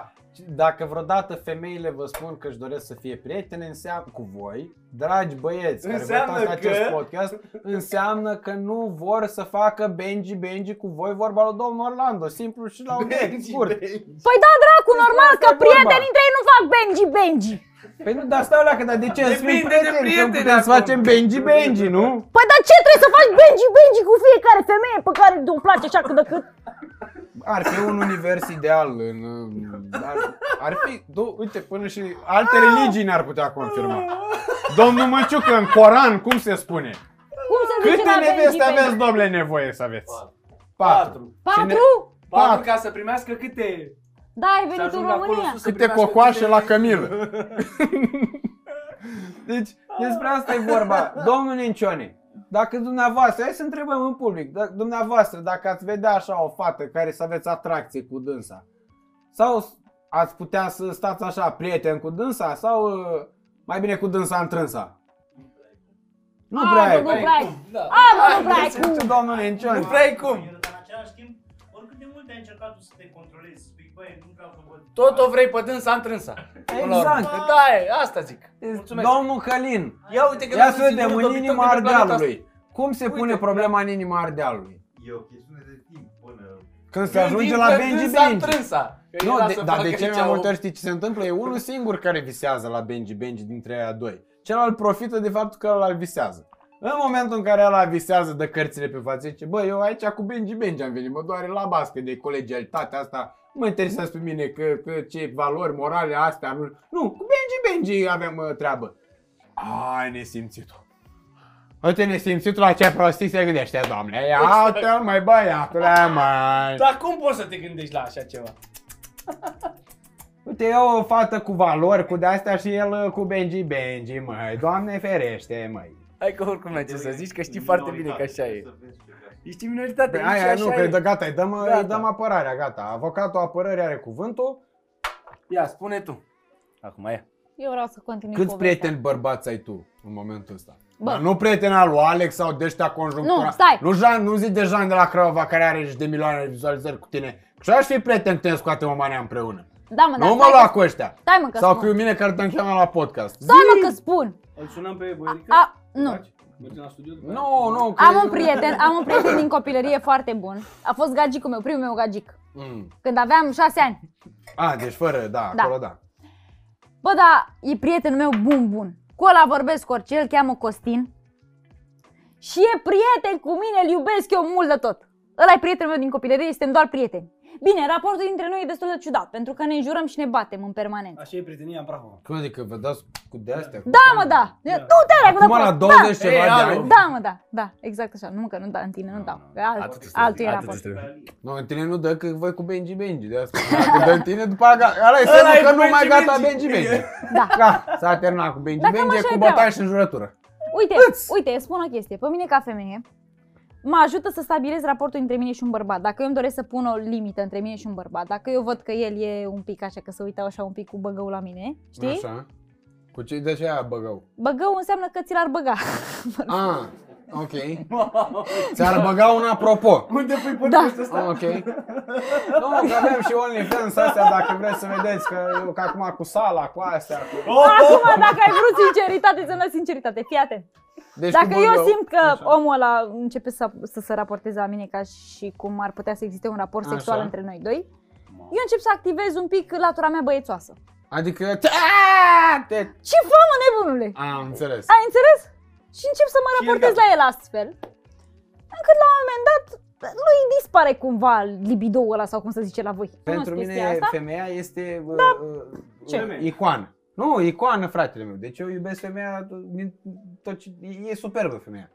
Dacă vreodată femeile vă spun că își doresc să fie prietene înseamnă cu voi, dragi băieți care vă Înseamnă uitați la acest că- podcast, înseamnă că nu vor să facă benji benji cu voi vorba lui domnul Orlando, simplu și la un Benji, scurt. benji. Păi da, dracu, normal asta că e vorba. prietenii între ei nu fac benji benji. Păi nu, dar stai la că dar de ce să fim Depinde de prieteni? Că prieteni putem să acum. facem benji benji, nu? Păi dar ce trebuie să faci benji benji cu fiecare femeie pe care îmi place așa cât de cât? Ar fi un univers ideal. În, ar, ar fi, do, uite, până și alte religii ne-ar putea confirma. Domnul Măciucă, în Coran, cum se spune? Cum se zice Câte la neveste Benji aveți, domnule, nevoie să aveți? Patru. Și ne- Patru? Patru Patru. ca să primească câte... Da, ai Să venit în ajungă acolo România. sus să Câte primească cocoașe câte- la cămilă. Deci, despre asta e vorba. Domnul Nencione, dacă dumneavoastră, hai să întrebăm în public, dacă dumneavoastră, dacă ați vedea așa o fată care să aveți atracție cu dânsa, sau ați putea să stați așa, prieten cu dânsa, sau uh, mai bine cu dânsa întrânsa? Nu A, prea nu, e. nu prea e. Da. A, mă, nu prea e Ce cum. domnul Nencione? Nu prea e cum. Dar în același timp, oricât de mult ai încercat tu să te controlezi, să spui, băi, nu vreau să văd. Tot o vrei pe dânsa întrânsa. Până la urmă. Exact. Că Da, e, asta zic. Mulțumesc. Domnul Călin, Ia uite că ia nu să sunt vedem singurul în dobitoc inima de pe planeta Ardealului. Cum se Uite, pune da. problema în inima Ardealului? E o chestiune de timp până... Când se asta. ajunge Gândim la că Benji dânsa Benji. întrânsa. Că Nu, era de, să dar facă de ce aici mai o- multe ori știi ce se întâmplă? E unul singur care visează la Benji Benji dintre aia doi. Celălalt profită de faptul că ăla visează. În momentul în care ăla visează de cărțile pe față, zice, bă, eu aici cu Benji Benji am venit, mă doare la bască de colegialitate asta, nu mă interesează pe mine că, că ce valori morale astea, nu, nu, cu Benji Benji avem uh, treabă. Ai nesimțitul. Uite nesimțitul la ce prostii se gândește, doamne. Ia uite mai băiatule, mai. Dar cum poți să te gândești la așa ceva? Uite, e o fată cu valori, cu de-astea și el uh, cu Benji Benji, măi. Doamne ferește, măi. Hai că oricum n-ai ce să zici, că știi foarte bine că așa e. Să vezi ce vrea. Ești în minoritate, Pe nici aia așa nu, că e. dă, gata, îi dăm, Gata. îi dăm apărarea, gata. Avocatul apărării are cuvântul. Ia, spune tu. Acum ia. Eu vreau să continui Câți povestea. prieteni bărbați ai tu în momentul ăsta? Bă. Dar nu prieten al lui Alex sau de ăștia conjunctura. Nu, stai. Nu, Jean, nu zi de Jean de la Craiova care are și de milioane de vizualizări cu tine. Și aș fi prieten cu tine scoatem o mania împreună. Da, mă, da, nu mă stai lua că- cu ăștia. Stai mă că Sau spun. cu mine care te-am chemat la podcast. Stai mă că spun. Îl sunăm pe Boierica? A, nu. Faci? Mergem la studio după Nu, nu, că Am un prieten, am un prieten din copilărie foarte bun. A fost gagicul meu, primul meu gagic. Mm. Când aveam șase ani. A, deci fără, da, Da. acolo da. Bă, da, e prietenul meu bun, bun. Cu ăla vorbesc orice, îl cheamă Costin. Și e prieten cu mine, îl iubesc eu mult de tot. Ăla e prietenul meu din copilărie, suntem doar prieteni. Bine, raportul dintre noi e destul de ciudat, pentru că ne înjurăm și ne batem în permanență. Așa e prietenia în Prahova. Cum adică vă dați cu de-astea? cu Da, mă, da. Tu te ai Acum la 20 ceva Ei, de alo. ani. Da, mă, da, da, exact așa. Nu că nu da, în tine nu dau. Că Alt, Atât este. altul e Atât raport. este. Nu, în tine nu dă că voi cu Benji Benji, de asta. Dacă dă în tine, după aia, gata. ăla e Ăla semnul e că cu nu mai Benji gata Benji. Benji Benji. Da. Da, s-a terminat cu Benji Da, cam Benji, așa cu e bătaie treaba. și înjurătură. Uite, Îți. uite, îți spun o chestie. Pe mine ca femeie, mă ajută să stabilez raportul între mine și un bărbat. Dacă eu îmi doresc să pun o limită între mine și un bărbat, dacă eu văd că el e un pic așa, că se uită așa un pic cu băgăul la mine, știi? Așa. Cu ce de ce aia băgău? Băgău înseamnă că ți l-ar băga. Ah, ok. Ți-ar băga un apropo. Unde pui Da. podcastul ăsta? Ah, ok. Nu, că avem și OnlyFans astea, dacă vreți să vedeți că eu că acum cu sala, cu astea, cu... Acum, dacă ai vrut sinceritate, înseamnă sinceritate. Fii atent. Deci Dacă cu eu băgău. simt că Așa. omul ăla începe să, să se raporteze la mine ca și cum ar putea să existe un raport sexual Așa. între noi doi, eu încep să activez un pic latura mea băiețoasă. Adică... Aaa, te... Ce fă, mă, nebunule? Am înțeles. Ai înțeles? Și încep să mă Și el raportez gata. la el astfel, încât la un moment dat lui dispare cumva libidoul ăla sau cum să zice la voi. Pentru Cunosc mine chestia asta? femeia este da. uh, Ce? uh, icoană. Nu, icoană, fratele meu. Deci eu iubesc femeia, din tot ce, e superbă femeia.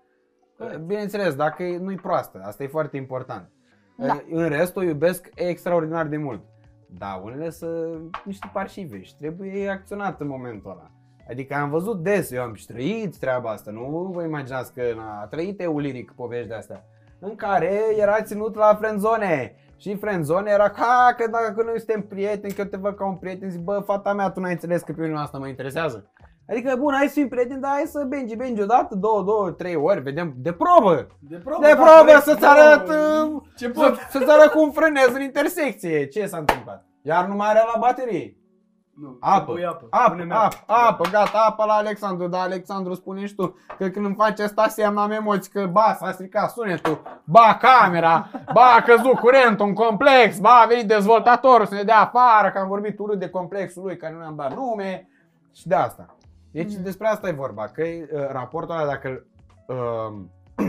Bineînțeles, dacă e- nu-i proastă, asta e foarte important. Da. În rest o iubesc extraordinar de mult. Da, unele sunt niște parșive și trebuie acționat în momentul ăla. Adică am văzut des, eu am și trăit treaba asta, nu vă imaginați că na, a trăit euliric povești de astea, în care era ținut la friendzone. Și friendzone era ca că dacă noi suntem prieteni, că eu te văd ca un prieten, zic, bă, fata mea, tu n-ai înțeles că pe mine asta mă interesează. Adică, bun, hai să fim prieteni, dar hai să benji, benji odată, două, două, trei ori, vedem, de probă. De probă, De da, probă corect. să-ți Da, arăt, uh, Ce să, pot? să-ți arăt cum frânez în intersecție. Ce s-a întâmplat? Iar nu mai are la baterie. Nu, Apă, pui apă. apă, Pune-mi apă, apă, gata, apă la Alexandru, dar Alexandru spune și tu că când îmi face asta seama am emoții că ba s-a stricat sunetul, ba camera, ba a căzut curentul în complex, ba a venit dezvoltatorul să ne dea afară, că am vorbit urât de complexul lui, care nu ne-am dat nume și de asta. Deci Mm. despre asta e vorba, că uh, raportul ăla dacă îl, uh,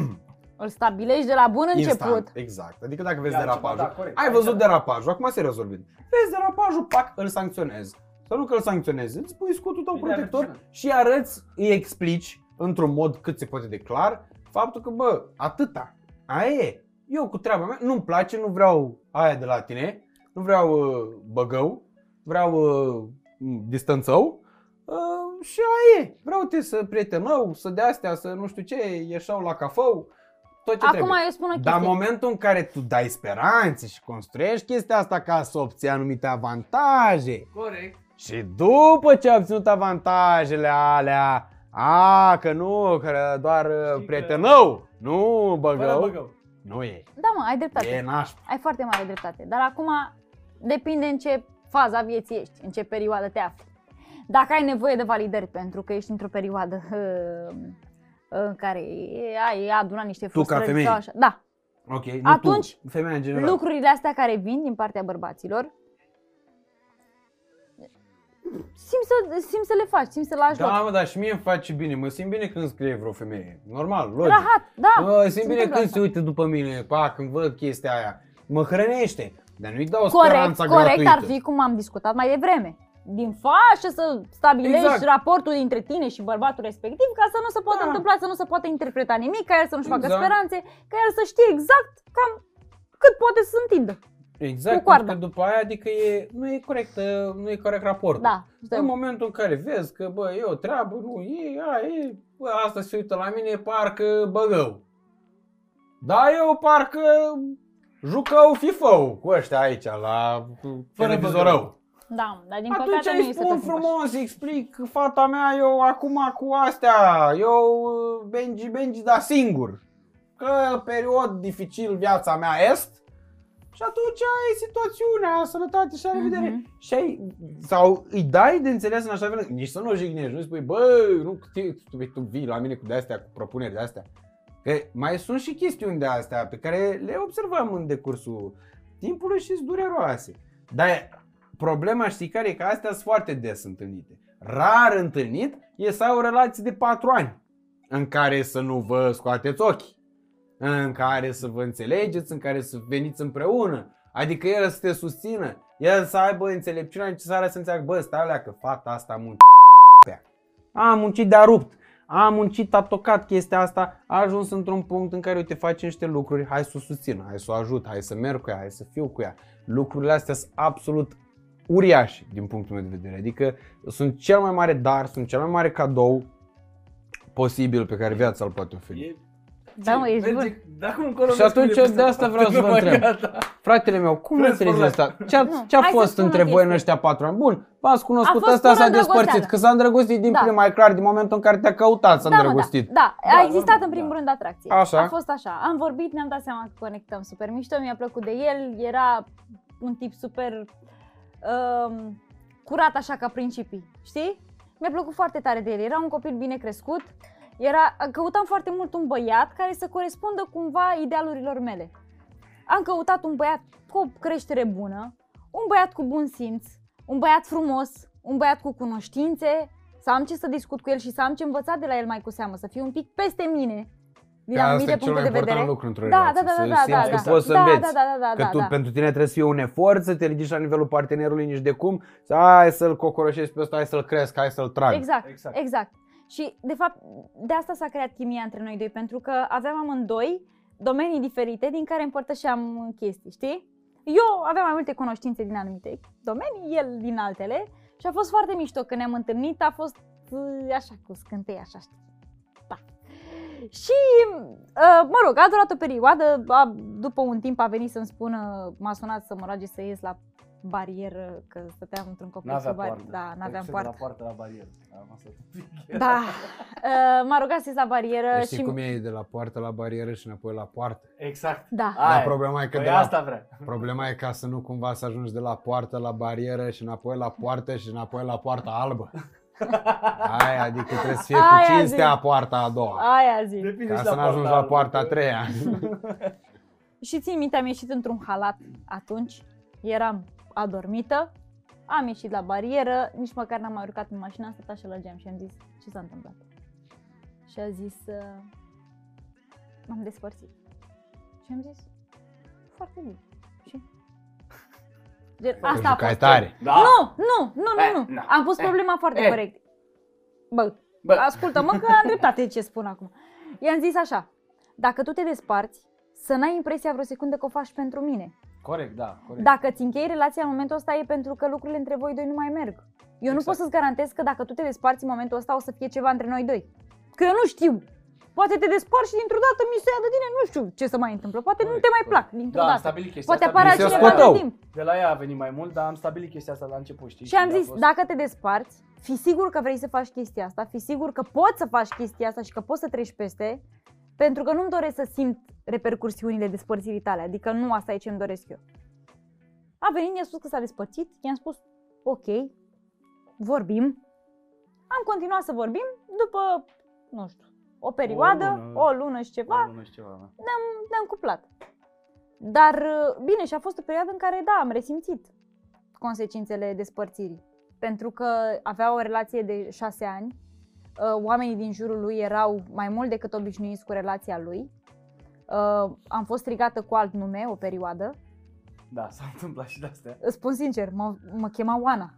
Îl stabilești de la bun început. Instant, exact. Adică dacă vezi E altceva, derapajul, da, corect. ai Aici văzut da. derapajul, acum serios vorbind. Vezi derapajul, pac, îl sancționezi. Sau nu că îl sancționezi, îți pui scutul tău Bine protector avertizat. și arăți, îi explici într-un mod cât se poate de clar faptul că, bă, atâta, aia e. Eu cu treaba mea, nu-mi place, nu vreau aia de la tine, nu vreau uh, băgău, vreau uh, distanțău uh, și aia e. Vreau te să prietenău, să de astea, să nu știu ce, ieșau la cafău, tot ce Acum trebuie. eu spun o Dar în chestie. momentul în care tu dai speranțe și construiești chestia asta ca să obții anumite avantaje Corect. Și după ce ai obținut avantajele alea, a, că nu, că doar Știi uh, că- prietenău, nu Fără băgău, băgău. nu e, Da, mă, ai dreptate. e nașpa. Ai foarte mare dreptate. Dar acum depinde în ce faza vieții ești, în ce perioadă te afli. Dacă ai nevoie de validări pentru că ești într-o perioadă uh, în care ai adunat niște ca frustrări femeie. sau așa. Da, Ok, nu Atunci, tu, femeia în general. lucrurile astea care vin din partea bărbaților, simți să, simți să le faci, simți să lași loc. Da, mă, dar și mie îmi face bine, mă simt bine când scrie vreo femeie, normal, logic. Rahat, da. Mă simt bine întâmplă când asta. se uită după mine, pa, când văd chestia aia. Mă hrănește, dar nu-i dau Corect, speranța corect gratuită. ar fi cum am discutat mai devreme. Din fașă să stabilești Exact. raportul dintre tine și bărbatul respectiv ca să nu se poată Da. întâmpla, să nu se poată interpreta nimic, ca el să nu-și facă Exact. speranțe, ca el să știe exact cam cât poate să se întindă. Exact, cu coarda. pentru că după aia, adică e, nu e corect, uh, nu e corect raportul. Da, În știu. momentul în care vezi că, bă, e o treabă, nu e, a, e, bă, asta se uită la mine, parcă băgău. Da, eu parcă jucău fifău cu ăștia aici, la televizorău. Da, dar din Atunci păcate nu îi este spun tot timpul așa. frumos, îi explic, fata mea, eu acum cu astea, eu uh, Benji, Benji, dar singur. Că period dificil viața mea est și atunci ai situațiunea, sănătate și la revedere. Mhm. Și ai, sau îi dai de înțeles în așa fel, nici să nu o jignești, nu spui, bă, nu, tu, tu, tu vii la mine cu de-astea, cu propuneri de-astea. Că mai sunt și chestiuni de astea pe care le observăm în decursul timpului și sunt dureroase. Dar problema știi care e că astea sunt foarte des întâlnite. Rar întâlnit e să ai o relație de 4 ani în care să nu vă scoateți ochii, în care să vă înțelegeți, în care să veniți împreună. Adică el să te susțină, el să aibă înțelepciunea necesară să înțeleagă, bă, stai alea că fata asta a muncit pe ea. A muncit de-a rupt, a muncit, a tocat chestia asta, a ajuns într-un punct în care uite face niște lucruri, hai să o susțin, hai să o ajut, hai să merg cu ea, hai să fiu cu ea. Lucrurile astea sunt absolut uriașe din punctul meu de vedere. Adică sunt cel mai mare dar, sunt cel mai mare cadou posibil pe care viața îl poate oferi. E, Da, mă, ești bun. merge, de acum încolo Și nu atunci spune de asta vreau să vă Nu mai întreb. gata. Fratele meu, cum Friends înțelegi for asta? Ce-a, Nu, ce-a hai să fost spun o între voi în chestie. ăștia patru ani? Bun, v-ați cunoscut, A fost ăsta s-a pură despărțit, îndrăgosteală. că s-a îndrăgostit din Da. prima, e clar, din momentul în care te-a căutat s-a Da, mă, îndrăgostit. da, da, Da, a existat normal, în primul da. rând atracție. Așa. A fost așa. Am vorbit, ne-am dat seama că conectăm super mișto, mi-a plăcut de el, era un tip super um, curat așa ca principii, știi? Mi-a plăcut foarte tare de el, era un copil bine crescut, era, căutam foarte mult un băiat care să corespundă cumva idealurilor mele. Am căutat un băiat cu o creștere bună, un băiat cu bun simț, un băiat frumos, un băiat cu cunoștințe, să am ce să discut cu el și să am ce învăța de la el mai cu seamă, să fiu un pic peste mine din Că asta anumite e cel puncte mai de important vedere. lucru într-o Da, relație, da, da, să da, da, simți da, că da. poți să Da, înveți. da, da, da, da, Că tu, da. pentru tine trebuie să fie un efort să te ridici la nivelul partenerului nici de cum, să hai să-l cocoroșezi pe ăsta, hai să-l cresc, hai să-l trag. Exact, Exact. exact, exact. Și, de fapt, de asta s-a creat chimia între noi doi, pentru că aveam amândoi domenii diferite din care împărtășeam chestii, știi? Eu aveam mai multe cunoștințe din anumite domenii, el din altele și a fost foarte mișto când ne-am întâlnit, a fost uh, așa cu scântei, așa știi. Da. Și, uh, mă rog, a durat o perioadă, a, după un timp a venit să-mi spună, m-a sunat să mă roage să ies la barieră, că stăteam într-un complex N-avea cu bar- poartă. Da, n-aveam Trece poartă. De la poartă la barieră. Am asta un pic. Da, uh, m-a rugat să ies la barieră Știi și... cum e de la poartă la barieră și înapoi la poartă? Exact. Da, Aia Dar e. problema e că Păi de la, asta vrea. problema e ca să nu cumva să ajungi de la poartă la barieră și înapoi la poartă și înapoi la poarta albă. Aia, adică trebuie să fie cu Aia cinstea zi. poarta a doua. aia zi. Depinde Ca și să nu ajungi la albă, poarta a că- treia. Și țin minte, am ieșit într-un halat atunci, eram adormită, am ieșit la barieră, nici măcar n-am mai urcat în mașină, am stat așa la geam și am zis, ce s-a întâmplat? Și a zis, uh, M-am despărțit. Și am zis, foarte bine. Și? Gen, asta a Jucai fost. tare. Da. Nu, nu, nu, Eh, nu, nu. na. Am pus Eh, problema foarte eh. corect. Bă, Bă. ascultă-mă că am dreptate ce spun acum. I-am zis așa, dacă tu te desparți, să n-ai impresia vreo secundă că o faci pentru mine. Corect, da, corect. Dacă ți închei relația în momentul ăsta e pentru că lucrurile între voi doi nu mai merg. Eu nu Exact. pot să-ți garantez că dacă tu te desparți în momentul ăsta o să fie ceva între noi doi. Că eu nu știu. Poate te desparți și dintr-o dată mi se ia de tine, nu știu ce să mai întâmplă. Poate nu Corect, te mai corect. plac dintr-o Da, am dată. stabilit chestia Poate asta. apare Mi se altcineva scoată. de timp. De la ea a venit mai mult, dar am stabilit chestia asta la început, știi? Și am a zis, fost- dacă te desparți, fi sigur că vrei să faci chestia asta, fi sigur că poți să faci chestia asta și că poți să treci peste, pentru că nu-mi doresc să simt repercursiunile despărțirii tale, adică nu asta e ce-mi doresc eu. A venit, mi-a spus că s-a despărțit, i-am spus, ok, vorbim. Am continuat să vorbim după, nu știu, o perioadă, o lună, lună. o lună și ceva, Nu, nu știu ceva, da. ne-am cuplat. Dar, uh, bine, și a fost o perioadă în care, da, am resimțit consecințele despărțirii. Pentru că avea o relație de șase ani, uh, oamenii din jurul lui erau mai mult decât obișnuiți cu relația lui. Uh, Am fost strigată cu alt nume o perioadă. Da, s-a întâmplat și de astea. Îți spun sincer, mă, mă chema Oana.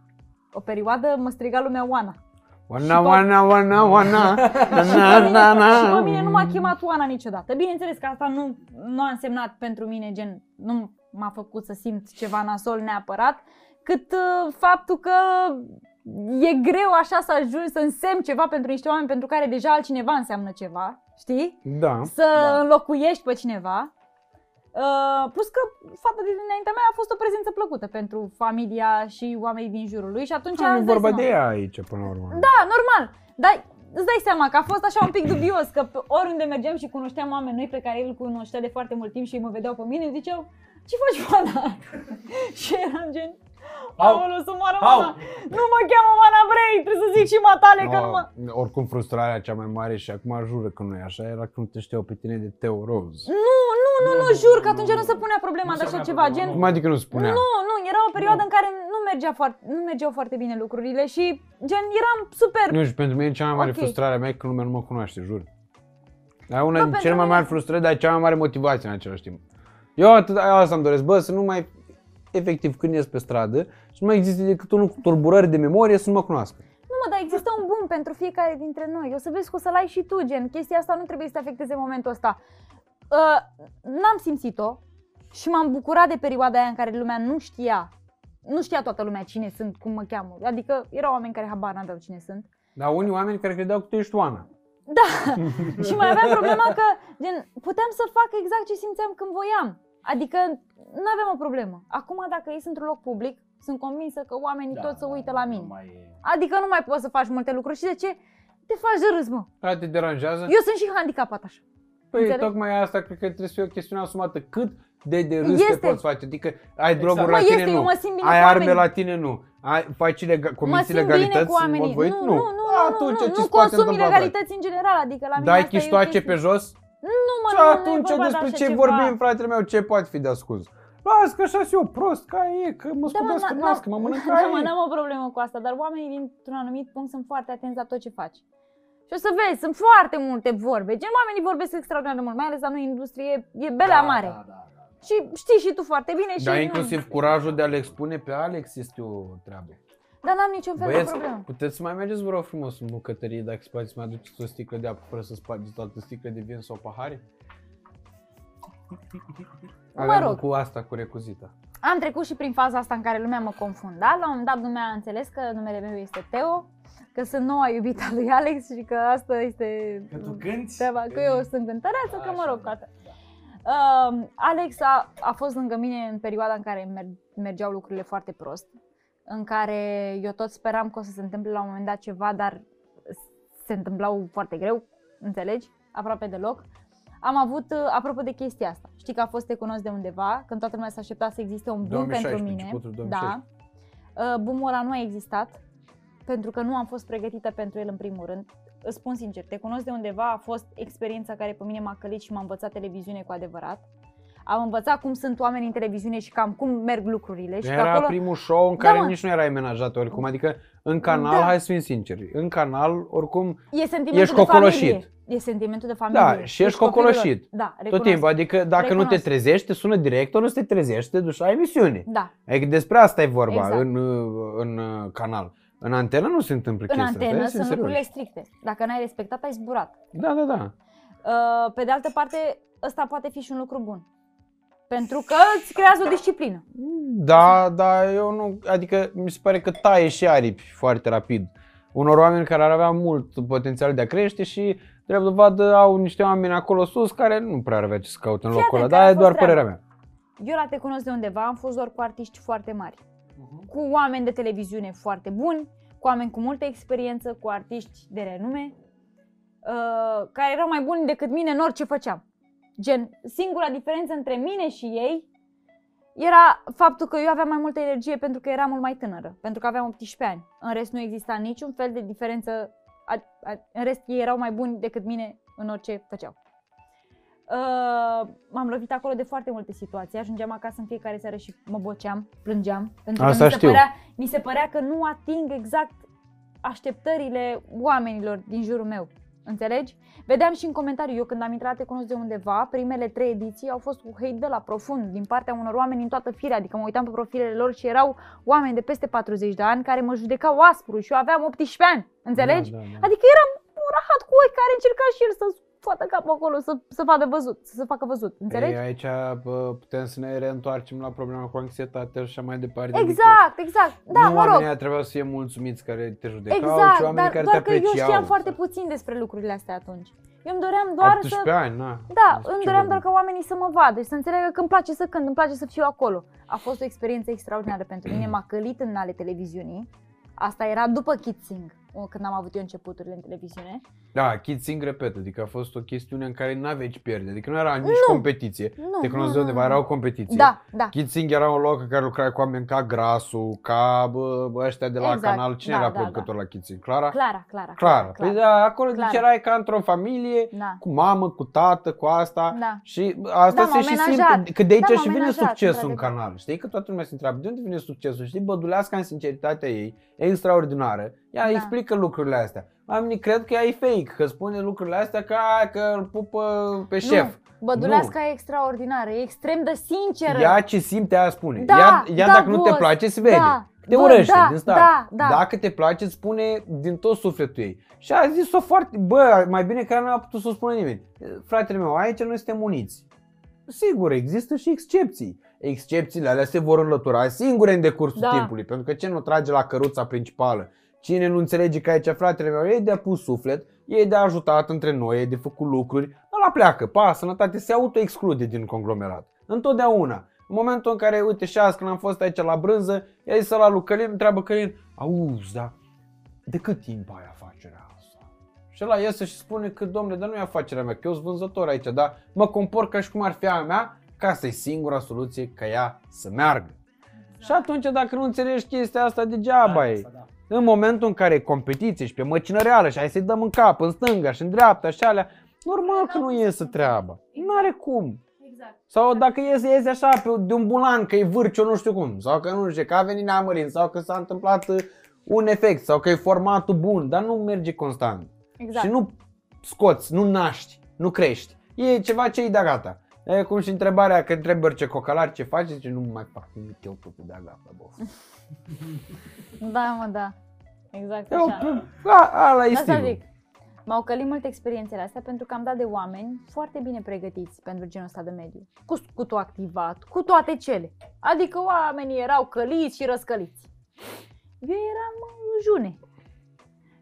O perioadă mă striga lumea Oana. Wana, pe- wana, wana, wana, na, Și na, pe na, mine, și na. pe mine nu m-a chemat Oana niciodată. Bineînțeles că asta nu, nu a însemnat pentru mine, gen, nu m-a făcut să simt ceva nasol neapărat, cât uh, faptul că e greu așa să ajungi să însemn ceva pentru niște oameni pentru care deja altcineva înseamnă ceva, știi? Da. Să Da. înlocuiești pe cineva. Uh, plus că fata din dinaintea mea a fost o prezență plăcută pentru familia și oamenii din jurul lui și atunci Nu e îți dai vorba seama. de ea aici, până la urmă. Da, normal. Dar îți dai seama că a fost așa un pic dubios, că pe oriunde mergeam și cunoșteam oameni noi pe care el cunoștea de foarte mult timp și ei mă vedeau pe mine, ziceau, ce faci, Oana? și eram gen, Au. aoleu, să moară Au. mama, nu mă cheamă Oana Vrei, trebuie să zic și matale că nu mă... No, oricum frustrarea cea mai mare și acum jură că nu e așa, era când te știau pe tine de Teo Rose. Nu, nu, nu, nu, jur că atunci nu se punea problema Nu de se așa punea ceva, problema, gen, nu. Cum adică nu spunea? Nu, nu, era o perioadă în care nu, mergea foarte, nu mergeau foarte bine lucrurile și gen eram super... Nu știu, pentru mine cea mai mare Ok. frustrare a mea e că lumea nu mă cunoaște, jur. Dar una Bă, din pentru cele mai mine- mari frustrări, dar e cea mai mare motivație în același timp. Eu atât, eu asta îmi doresc, bă, să nu mai, efectiv, când ies pe stradă, să nu mai existe decât unul cu tulburări de memorie să nu mă cunoască. Nu mă, dar există un bun pentru fiecare dintre noi. O să vezi că o să-l ai și tu, gen. Chestia asta nu trebuie să te afecteze în momentul ăsta. Uh, n-am simțit-o și m-am bucurat de perioada aia în care lumea nu știa. Nu știa toată lumea cine sunt, cum mă cheamă. Adică erau oameni care habar n-aveau cine sunt. Dar unii oameni care credeau că tu ești Oana. și mai aveam problema că, gen, puteam să fac exact ce simțeam când voiam. Adică nu aveam o problemă. Acum, dacă ies într-un loc public, sunt convinsă că oamenii tot se uită la mine. Da, Nu mai e... Adică nu mai poți să faci multe lucruri. Și de ce? Te faci de râs, mă. Aia te deranjează? Eu sunt și handicapat așa. Păi Înțelegi? tocmai asta cred că trebuie să fie o chestiune asumată. Cât de de râs Este. te poți face? Adică ai droguri Mă, la tine, este, nu. eu mă simt bine ai cu arme oamenii. la tine, nu. Ai, faci ilega- Mă comiți simt bine ilegalități cu în oamenii. mod voit? Nu, nu. nu, nu, Da, nu, atunci nu, ce nu se poate consum întâmpla, frate? ilegalități în general, adică la mine Dai asta e o chiștoace chestie. pe jos? Nu, mă, Și nu, nu, atunci e vorba de despre așa ce ceva. vorbim, fratele meu, ce poate fi de ascuns? Las că așa sunt eu prost, ca e, că mă Da, mă, scopesc în n- nas, că mă mănânc Da, mă, ca n-am o problemă cu asta, dar oamenii dintr-un anumit punct sunt foarte atenți la tot ce faci. Și o să vezi, sunt foarte multe vorbe. Gen, oamenii vorbesc extraordinar de mult, mai ales la noi în industrie, e belea mare. Da, da, da. Și știi și tu foarte bine și... Dar nu- inclusiv curajul de a-l expune pe Alex este o treabă. Dar n-am niciun fel Băieți, de problemă. puteți să mai mergeți, vă rog frumos, în bucătărie, dacă se poate să mai aduceți o sticlă de apă fără să spargeți toată sticlă de vin sau pahare? Aveam rog. cu asta, cu recuzita. Am trecut și prin faza asta în care lumea mă confunda. La un moment dat lumea a înțeles că numele meu este Teo, că sunt noua iubită a lui Alex și că asta este Că tu cânti? treaba, că eu sunt cântăreață, că mă Așa, rog, da, toate. Uh, Alex a, a fost lângă mine în perioada în care mer- mergeau lucrurile foarte prost, în care eu tot speram că o să se întâmple la un moment dat ceva, dar se întâmplau foarte greu, înțelegi? Aproape deloc. Am avut, uh, apropo de chestia asta, știi că a fost Te cunosc de undeva, când toată lumea s-a aștepta să existe un boom 2016, pentru mine. începutul Da. 2016. Uh, boom-ul ăla nu a existat, pentru că nu am fost pregătită pentru el în primul rând. Îți spun sincer, Te cunosc de undeva a fost experiența care pe mine m-a călit și m-a învățat televiziune cu adevărat. Am învățat cum sunt oamenii în televiziune și cam cum merg lucrurile. Și că Era acolo... primul show în Da, care mă. nici nu erai amenajat oricum. Adică în canal, Da. hai să fim sinceri, în canal oricum E sentimentul Ești de cocoloșit. familie. E sentimentul de familie. Da, și ești copilul lor. cocoloșit. Da, tot recunosc. timpul. Adică dacă nu te Recunosc. trezești, te sună directorul, să te trezești, te duci la emisiune. Da. Adică despre asta e vorba Exact. în, uh, în uh, canal. În antenă nu se întâmplă În chestia antenă asta. sunt serios. lucrurile stricte. Dacă n-ai respectat, ai zburat. Da, da, da. Uh, Pe de altă parte, ăsta poate fi și un lucru bun. Pentru că îți creează o disciplină. Da, da, eu nu, adică mi se pare că taie și aripi foarte rapid. Unor oameni care ar avea mult potențial de a crește și, drept dovadă, au niște oameni acolo sus care nu prea ar avea ce să caute în Fii locul ăla, atent, dar care e a doar fost treaba. părerea mea. Eu la te cunosc de undeva, am fost doar cu artiști foarte mari. Cu oameni de televiziune foarte buni, cu oameni cu multă experiență, cu artiști de renume, uh, care erau mai buni decât mine în orice făceam. Gen, singura diferență între mine și ei era faptul că eu aveam mai multă energie pentru că eram mult mai tânără, pentru că aveam 18 ani. În rest nu exista niciun fel de diferență, a, a, în rest ei erau mai buni decât mine în orice făceau. Uh, m-am lovit acolo de foarte multe situații. Ajungeam acasă în fiecare seară și mă boceam, plângeam. Pentru Asta că mi se, știu. părea, mi se părea că nu ating exact așteptările oamenilor din jurul meu. Înțelegi? Vedeam și în comentariu, eu când am intrat Te cunosc de undeva, primele trei ediții au fost cu hate de la profund, din partea unor oameni în toată firea, adică mă uitam pe profilele lor și erau oameni de peste 40 de ani care mă judecau aspru și eu aveam 18 ani, înțelegi? Da, da, da. Adică eram un rahat cu oi care încerca și el să scoată capul acolo, să, să vadă văzut, să se facă văzut, înțelegi? Ei, aici bă, putem să ne reîntoarcem la problema cu anxietatea și așa mai departe. Exact, exact. Da, nu mă rog. oamenii aia trebuiau să fie mulțumiți care te judecau, ci Exact, oamenii dar care doar te că eu apreciau. știam foarte puțin despre lucrurile astea atunci. Eu îmi doream doar 18 să... ani, na. Da, Despre îmi ce doream vorbim? doar ca oamenii să mă vadă și să înțeleagă că îmi place să cânt, îmi place să fiu acolo. A fost o experiență extraordinară pentru mine, m-a călit în ale televiziunii. Asta era după Kidsing, când am avut eu începuturile în televiziune. Da, Kid Sing repet, adică a fost o chestiune în care nu aveai ce pierde, adică nu era nici Nu. competiție. Nu, Te cunosc nu, de undeva, nu, era nu. o competiție. Da, da. Kid Sing era un loc în care lucrai cu oameni ca Grasu, ca bă, bă, ăștia de la Exact, canal. Cine da, era da, producător la Kid Sing? Clara? Clara, Clara. Clara. Păi da, acolo Clara. deci erai ca într-o familie, Da. cu mamă, cu tată, cu asta. Da. Și asta Da, se m-au și amenajat. simte, că de aici Da, m-au și vine amenajat, succesul în într-adevăr. canal. Știi că toată lumea se întreabă, de unde vine succesul? Știi, Băduleasca în sinceritatea ei, e extraordinară. Ea Da. explică lucrurile astea. Oamenii cred că ea e fake, că spune lucrurile astea ca că îl pupă pe șef. Nu, Băduleasca e extraordinară, e extrem de sinceră. Ea ce simte, aia spune. Da, ea, ea da, dacă nu te boss, place, se vede. da, te bă, urăște da, din start. da, da. Dacă te place, îți spune din tot sufletul ei. Și a zis-o foarte, bă, mai bine că nu a putut să o spună nimeni. Fratele meu, aici noi suntem uniți. Sigur, există și excepții. Excepțiile alea se vor înlătura singure în decursul Da. timpului, pentru că ce nu trage la căruța principală? Cine nu înțelege că aici fratele meu e de a pus suflet, e de ajutat între noi, e de făcut lucruri, ăla pleacă, pa, sănătate, se auto-exclude din conglomerat. Întotdeauna. În momentul în care, uite, și azi când am fost aici la brânză, i-a zis la lui Călin, întreabă Călin, auzi, da, de cât timp ai afacerea asta? Și ăla iese și spune că, domnule, dar nu e afacerea mea, că eu sunt vânzător aici, dar mă compor ca și cum ar fi a mea, ca asta e singura soluție ca ea să meargă. Și atunci, dacă nu înțelegi chestia asta, degeaba e. Asta, da. În momentul în care e competiție și pe măcină reală și hai să-i dăm în cap, în stânga și în dreapta și alea, normal că nu iese treaba. Nu are cum. Exact. Sau dacă iese, iese așa pe, de un bulan, că e vârcio, nu știu cum. Sau că nu știu, că a venit neamărin, sau că s-a întâmplat uh, un efect, sau că e formatul bun, dar nu merge constant. Exact. Și nu scoți, nu naști, nu crești. E ceva ce e de gata. E cum și întrebarea, că întrebi orice cocalar ce faci, zice, nu mai fac nimic, eu totul de gata, bof. Da, mă, da. Exact Eu, așa. a, ala e Asta stilul. zic. M-au călit multe experiențele astea pentru că am dat de oameni foarte bine pregătiți pentru genul ăsta de mediu. Cu scutul activat, cu toate cele. Adică oamenii erau căliți și răscăliți. Eu eram în june.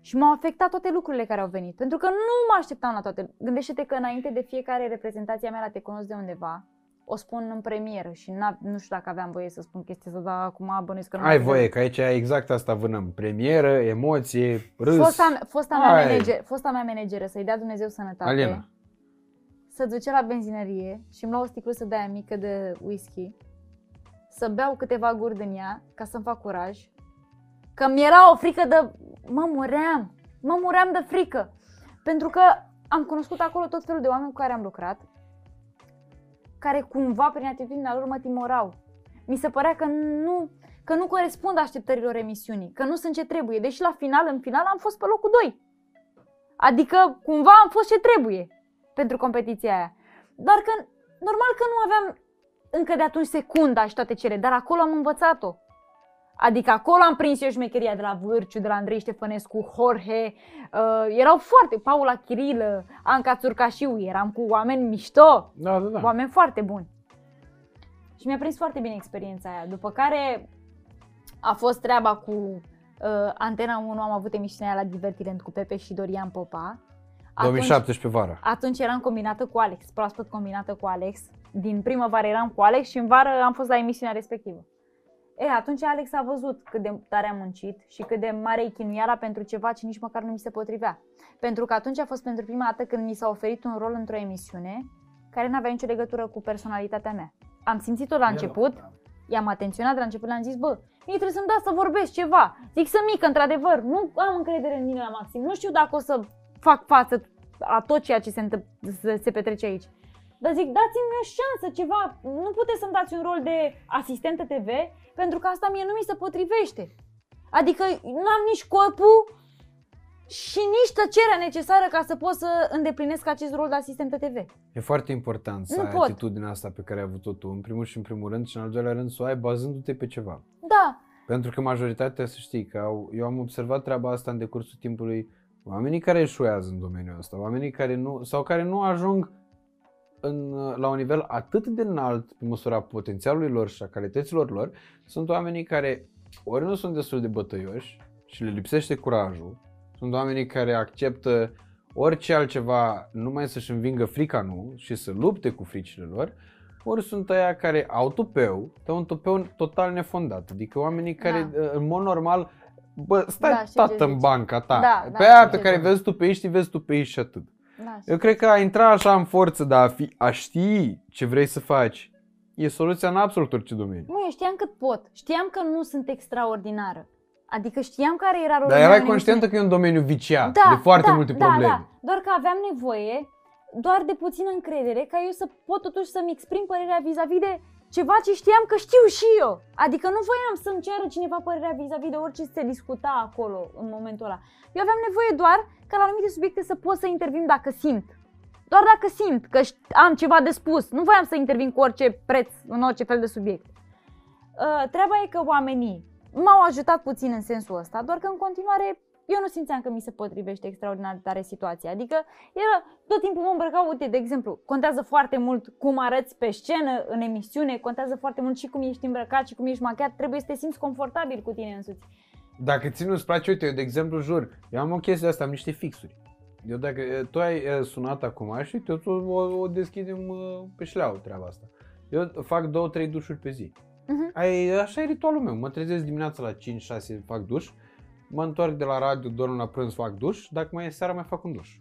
Și m-au afectat toate lucrurile care au venit. Pentru că nu mă așteptam la toate. Gândește-te că înainte de fiecare reprezentație a mea la Te cunosc de undeva, o spun în premieră și n nu știu dacă aveam voie să spun chestia asta, dar acum bănuiesc că nu Ai mai voie, că aici exact asta vânăm. Premieră, emoție, râs. Fosta, fosta, mea Hai. manager, fosta mea manageră, să-i dea Dumnezeu sănătate, Alina. să duce la benzinărie și îmi lua o sticluță de aia mică de whisky, să beau câteva guri din ea ca să-mi fac curaj, că mi era o frică de... Mă muream, mă muream de frică, pentru că am cunoscut acolo tot felul de oameni cu care am lucrat, care cumva prin atitudinea lor mă timorau. Mi se părea că nu, că nu corespund așteptărilor emisiunii, că nu sunt ce trebuie, deși la final, în final, am fost pe locul 2. Adică cumva am fost ce trebuie pentru competiția aia. Doar că normal că nu aveam încă de atunci secunda și toate cele, dar acolo am învățat-o. Adică acolo am prins eu șmecheria de la Vârciu, de la Andrei Ștefănescu, Jorge, uh, erau foarte, Paula Chirilă, Anca Țurcașiu, eram cu oameni mișto, Da, da, da. oameni foarte buni. Și mi-a prins foarte bine experiența aia, după care a fost treaba cu uh, Antena 1, am avut emisiunea aia la Divertirent cu Pepe și Dorian Popa. 2017 vara. Atunci eram combinată cu Alex, proaspăt combinată cu Alex. Din primăvară eram cu Alex și în vară am fost la emisiunea respectivă. E, atunci Alex a văzut cât de tare am muncit și cât de mare e chinuiala pentru ceva ce nici măcar nu mi se potrivea. Pentru că atunci a fost pentru prima dată când mi s-a oferit un rol într-o emisiune care nu avea nicio legătură cu personalitatea mea. Am simțit-o la început, i-am atenționat de la început, le-am zis, bă, mie trebuie să-mi dați să vorbesc ceva. Zic să mică, într-adevăr, nu am încredere în mine la maxim, nu știu dacă o să fac față a tot ceea ce se, întâmpl- se, se petrece aici. Dar zic, dați-mi o șansă, ceva, nu puteți să-mi dați un rol de asistentă TV, pentru că asta mie nu mi se potrivește. Adică n-am nici corpul și nici tăcerea necesară ca să pot să îndeplinesc acest rol de asistentă TV. E foarte important să Nu ai pot. atitudinea asta pe care ai avut-o tu, în primul și în primul rând, și în al doilea rând să o ai bazându-te pe ceva. Da, Pentru că majoritatea, să știi, că au, eu am observat treaba asta în decursul timpului, oamenii care eșuează în domeniul ăsta, oamenii care nu, sau care nu ajung în, la un nivel atât de înalt pe măsura potențialului lor și a calităților lor, sunt oamenii care ori nu sunt destul de bătăioși și le lipsește curajul, sunt oamenii care acceptă orice altceva numai să-și învingă frica nu și să lupte cu fricile lor, ori sunt aia care au tupeu, dar un tupeu total nefondat. Adică oamenii care, în mod normal, bă, stai Da, da, știu ce tată în zici. banca ta. Da, da, pe aia știu pe ce care zici. vezi tu pe ei, vezi tu pe ei și atât. Da. Eu cred că a intra așa în forță, dar a, fi, a ști ce vrei să faci, e soluția în absolut orice domeniu. Nu, eu știam cât pot. Știam că nu sunt extraordinară. Adică știam care era rolul Dar meu erai în conștientă emisiune. că e un domeniu viciat de foarte da, multe da, probleme. Da, doar că aveam nevoie doar de puțină încredere ca eu să pot totuși să-mi exprim părerea vis-a-vis de ceva ce știam că știu și eu. Adică nu voiam să-mi ceară cineva părerea vis-a-vis de orice se discuta acolo în momentul ăla. Eu aveam nevoie doar ca la anumite subiecte să pot să intervin dacă simt. Doar dacă simt că șt- am ceva de spus. Nu voiam să intervin cu orice preț în orice fel de subiect. Uh, treaba e că oamenii m-au ajutat puțin în sensul ăsta, doar că în continuare eu nu simțeam că mi se potrivește extraordinar de tare situația. Adică era tot timpul mă îmbrăcau, uite, de exemplu, contează foarte mult cum arăți pe scenă, în emisiune, contează foarte mult și cum ești îmbrăcat și cum ești machiat, trebuie să te simți confortabil cu tine însuți. Dacă ție nu-ți place, uite, eu de exemplu jur, eu am o chestie asta, am niște fixuri. Eu dacă e, tu ai e, sunat acum și uite, o, o, o deschidem uh, pe șleau treaba asta. Eu fac două, trei dușuri pe zi. Mhm. Ai, așa e ritualul meu. Mă trezesc dimineața la 5-6, fac duș. Mă întorc de la radio, dorm la prânz, fac duș. Dacă mai e seara, mai fac un duș.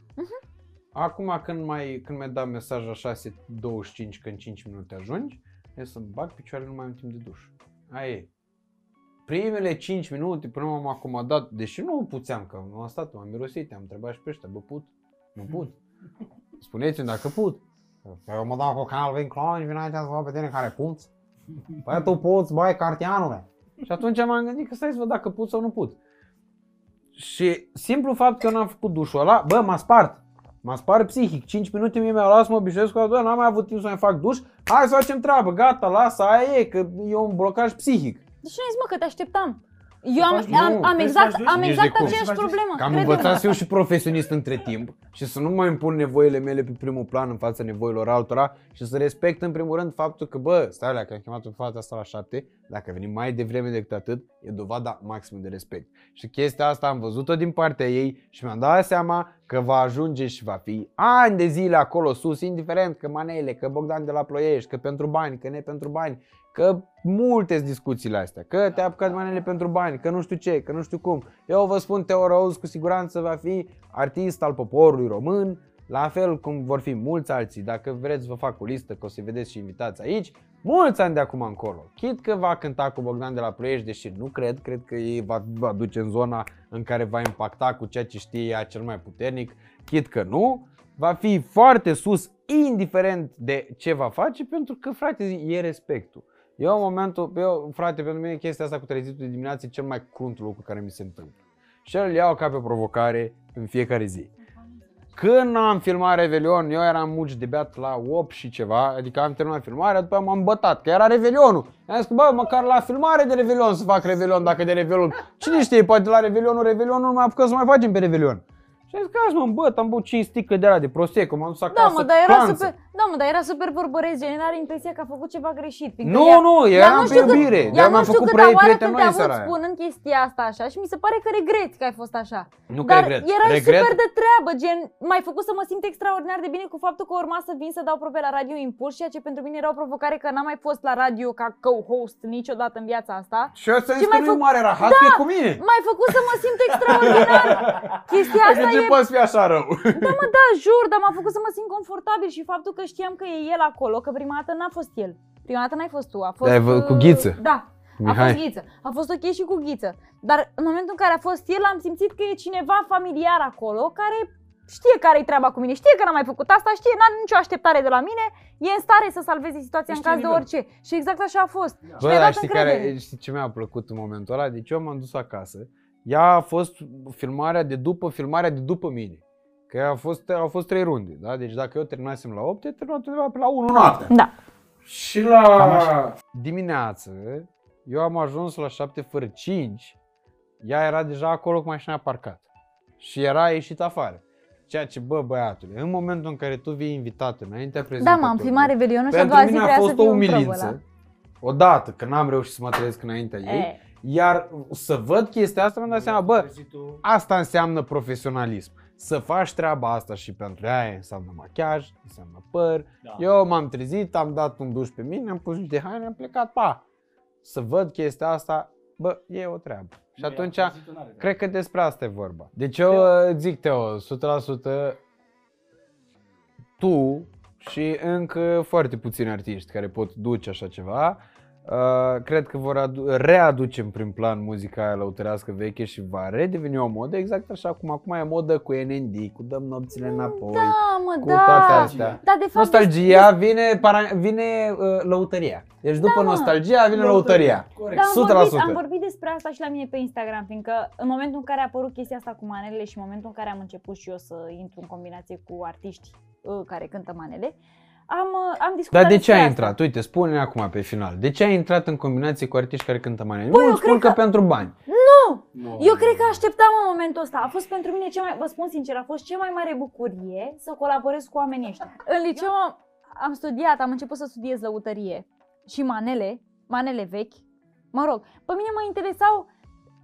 Acum când mai când mi-a dat mesaj la 6.25 că în 5 minute ajungi, e să-mi bag picioarele, nu mai am timp de duș. Aia e. Primele 5 minute până m-am acomodat, deși nu puteam, că nu am stat, m-am mirosit, am întrebat și pe ăștia, bă, put? Nu put. Spuneți-mi dacă put. Păi eu mă dau cu Calvin Klein, vin aici să văd pe tine care puți. Păi tu puți, băi, cartianule. Și atunci m-am gândit că stai să văd dacă put sau nu put. Și simplu fapt că eu n-am făcut dușul ăla, bă, m-a spart. M-a spart psihic. 5 minute mie mi-au luat să mă obișnuiesc cu asta, n-am mai avut timp să mai fac duș. Hai să facem treabă, gata, lasă, aia e, că e un blocaj psihic. Deci nu ai zis, mă, că te așteptam. Eu am, faci- nu, am, am trebuie să exact, faci duș? am Nici exact de cum. aceeași Să faci duș? problemă. Că am crede-mă. învățat să fiu și profesionist între timp și să nu mai impun nevoile mele pe primul plan în fața nevoilor altora și să respect în primul rând faptul că, bă, stai alea, că am chemat în fața asta la șapte, dacă a venit mai devreme decât atât, e dovada maximă de respect. Și chestia asta am văzut-o din partea ei și mi-am dat seama că va ajunge și va fi ani de zile acolo sus, indiferent că Manele, că Bogdan de la Ploiești, că pentru bani, că ne pentru bani, că multe sunt discuțiile astea, că te-a apucat manele pentru bani, că nu știu ce, că nu știu cum. Eu vă spun, Teo Rose cu siguranță va fi artist al poporului român, la fel cum vor fi mulți alții. Dacă vreți vă fac o listă, că o să vedeți și invitați aici, mulți ani de acum încolo. Chit că va cânta cu Bogdan de la Ploiești, deși nu cred, cred că ei va, va duce în zona în care va impacta cu ceea ce știe ea cel mai puternic, chit că nu, va fi foarte sus, indiferent de ce va face, pentru că, frate, e respectul. Eu, în momentul, eu, frate, pentru mine chestia asta cu trezitul de dimineață e cel mai crunt lucru care mi se întâmplă. Și îl iau ca pe provocare în fiecare zi. Când am filmat Revelion, eu eram muci de beat la 8 și ceva, adică am terminat filmarea, după aia m-am bătat, că era Revelionul. Am zis că, bă, măcar la filmare de Revelion să fac Revelion, dacă de Revelion. Cine știe, poate la Revelionul, Revelionul nu mai apucă să mai facem pe Revelion. Și am zis că azi mă îmbăt, am băut 5 sticle de la de Prosecco, m-am dus acasă, Da, mă, dar era clanță. super, da, mă, dar era super vorbăresc, gen, are impresia că a făcut ceva greșit. fiindcă Nu, ea- nu, ea eram nu pe știu cât- iubire, Ea de-aia nu mi-am știu făcut câte prea oară prieten când noi te-a avut seara aia. spunând chestia asta așa și mi se pare că regreți că ai fost așa. Nu că Dar regret. erai regret super de treabă, gen, m-ai făcut să mă simt extraordinar de bine cu faptul că urma să vin să dau probe la Radio Impuls, ceea ce pentru mine era o provocare că n-am mai fost la radio ca co-host niciodată în viața asta. Și eu ți-am Ce zis că mai nu e făc- mare rahat, că e cu mine. M-ai făcut să mă simt extraordinar. Chestia asta Adică ce e poți fi așa rău? Da, mă, da, jur, dar m-a făcut să mă simt confortabil și faptul că știam că e el acolo, că prima dată n-a fost el. Prima dată n-ai fost tu, a fost... Da, ai vă- cu uh, Ghiță. Da, a Mihai. fost Ghiță. A fost ok și cu Ghiță. Dar în momentul în care a fost el, am simțit că e cineva familiar acolo, care știe care-i treaba cu mine, știe că n-am mai făcut asta, știe, n-are nicio așteptare de la mine, e în stare să salveze situația în Știe caz de nivel. orice. Și exact așa a fost. Și Bă, mi-a dar dat știi, încredere. care, știi ce mi-a plăcut în momentul ăla? Deci eu m-am dus acasă. Ea a fost filmarea de după filmarea de după mine. Că a fost, au fost trei runde, da? Deci dacă eu terminasem la 8, e terminat undeva pe la 1 noaptea. Da. Și la Cam așa. dimineață, eu am ajuns la 7 fără 5, ea era deja acolo cu mașina parcată. Și era ieșit afară. Ceea ce, bă, băiatule, în momentul în care tu vii invitat înaintea Da, prezentatorului, m-am filmat Revelionul și a pentru doua zi mine a trebuia să fost o fiu în probă ăla. umilință. Odată, că n-am reușit să mă trezesc înaintea ei. E, Iar să văd chestia asta, mi-am dat seama, bă, Trezitul- asta înseamnă profesionalism. Să faci treaba asta și pentru ea înseamnă machiaj, înseamnă păr. Da. Eu m-am trezit, am dat un duș pe mine, am pus niște haine, am plecat, pa. Să văd chestia asta, bă, e o treabă. Și Nu, atunci, ea, trezitul n-are cred că despre asta e vorba. Deci eu uh, zic, Teo, 100% tu și încă foarte puțini artiști care pot duce așa ceva, uh, cred că vor adu- readuce în prim plan muzica aia lăutărească veche și va redeveni o modă exact așa cum acum e modă cu NND, cu dăm nopțile înapoi, Da, mă, cu da. toate astea. Da, de fapt, Nostalgia vine, para, vine uh, lăutăria. Deci după Da, mă. nostalgia vine lăutăria. Corect. Da, am 100%. vorbit, am vorbit despre asta și la mine pe Instagram, fiindcă în momentul în care a apărut chestia asta cu manelele și în momentul în care am început și eu să intru în combinație cu artiști uh, care cântă manele, am, uh, am discutat Dar de ce despre ai asta. intrat? Uite, spune acum pe final. De ce ai intrat în combinație cu artiști care cântă manele? Băi, eu Nu spun cred că... că- pentru bani. Nu. Eu cred că așteptam în momentul ăsta. A fost pentru mine cea mai, vă spun sincer, a fost cea mai mare bucurie să colaborez cu oamenii ăștia. În liceu am, am studiat, am început să studiez lăutărie și manele, manele vechi. Mă rog, pe mine mă interesau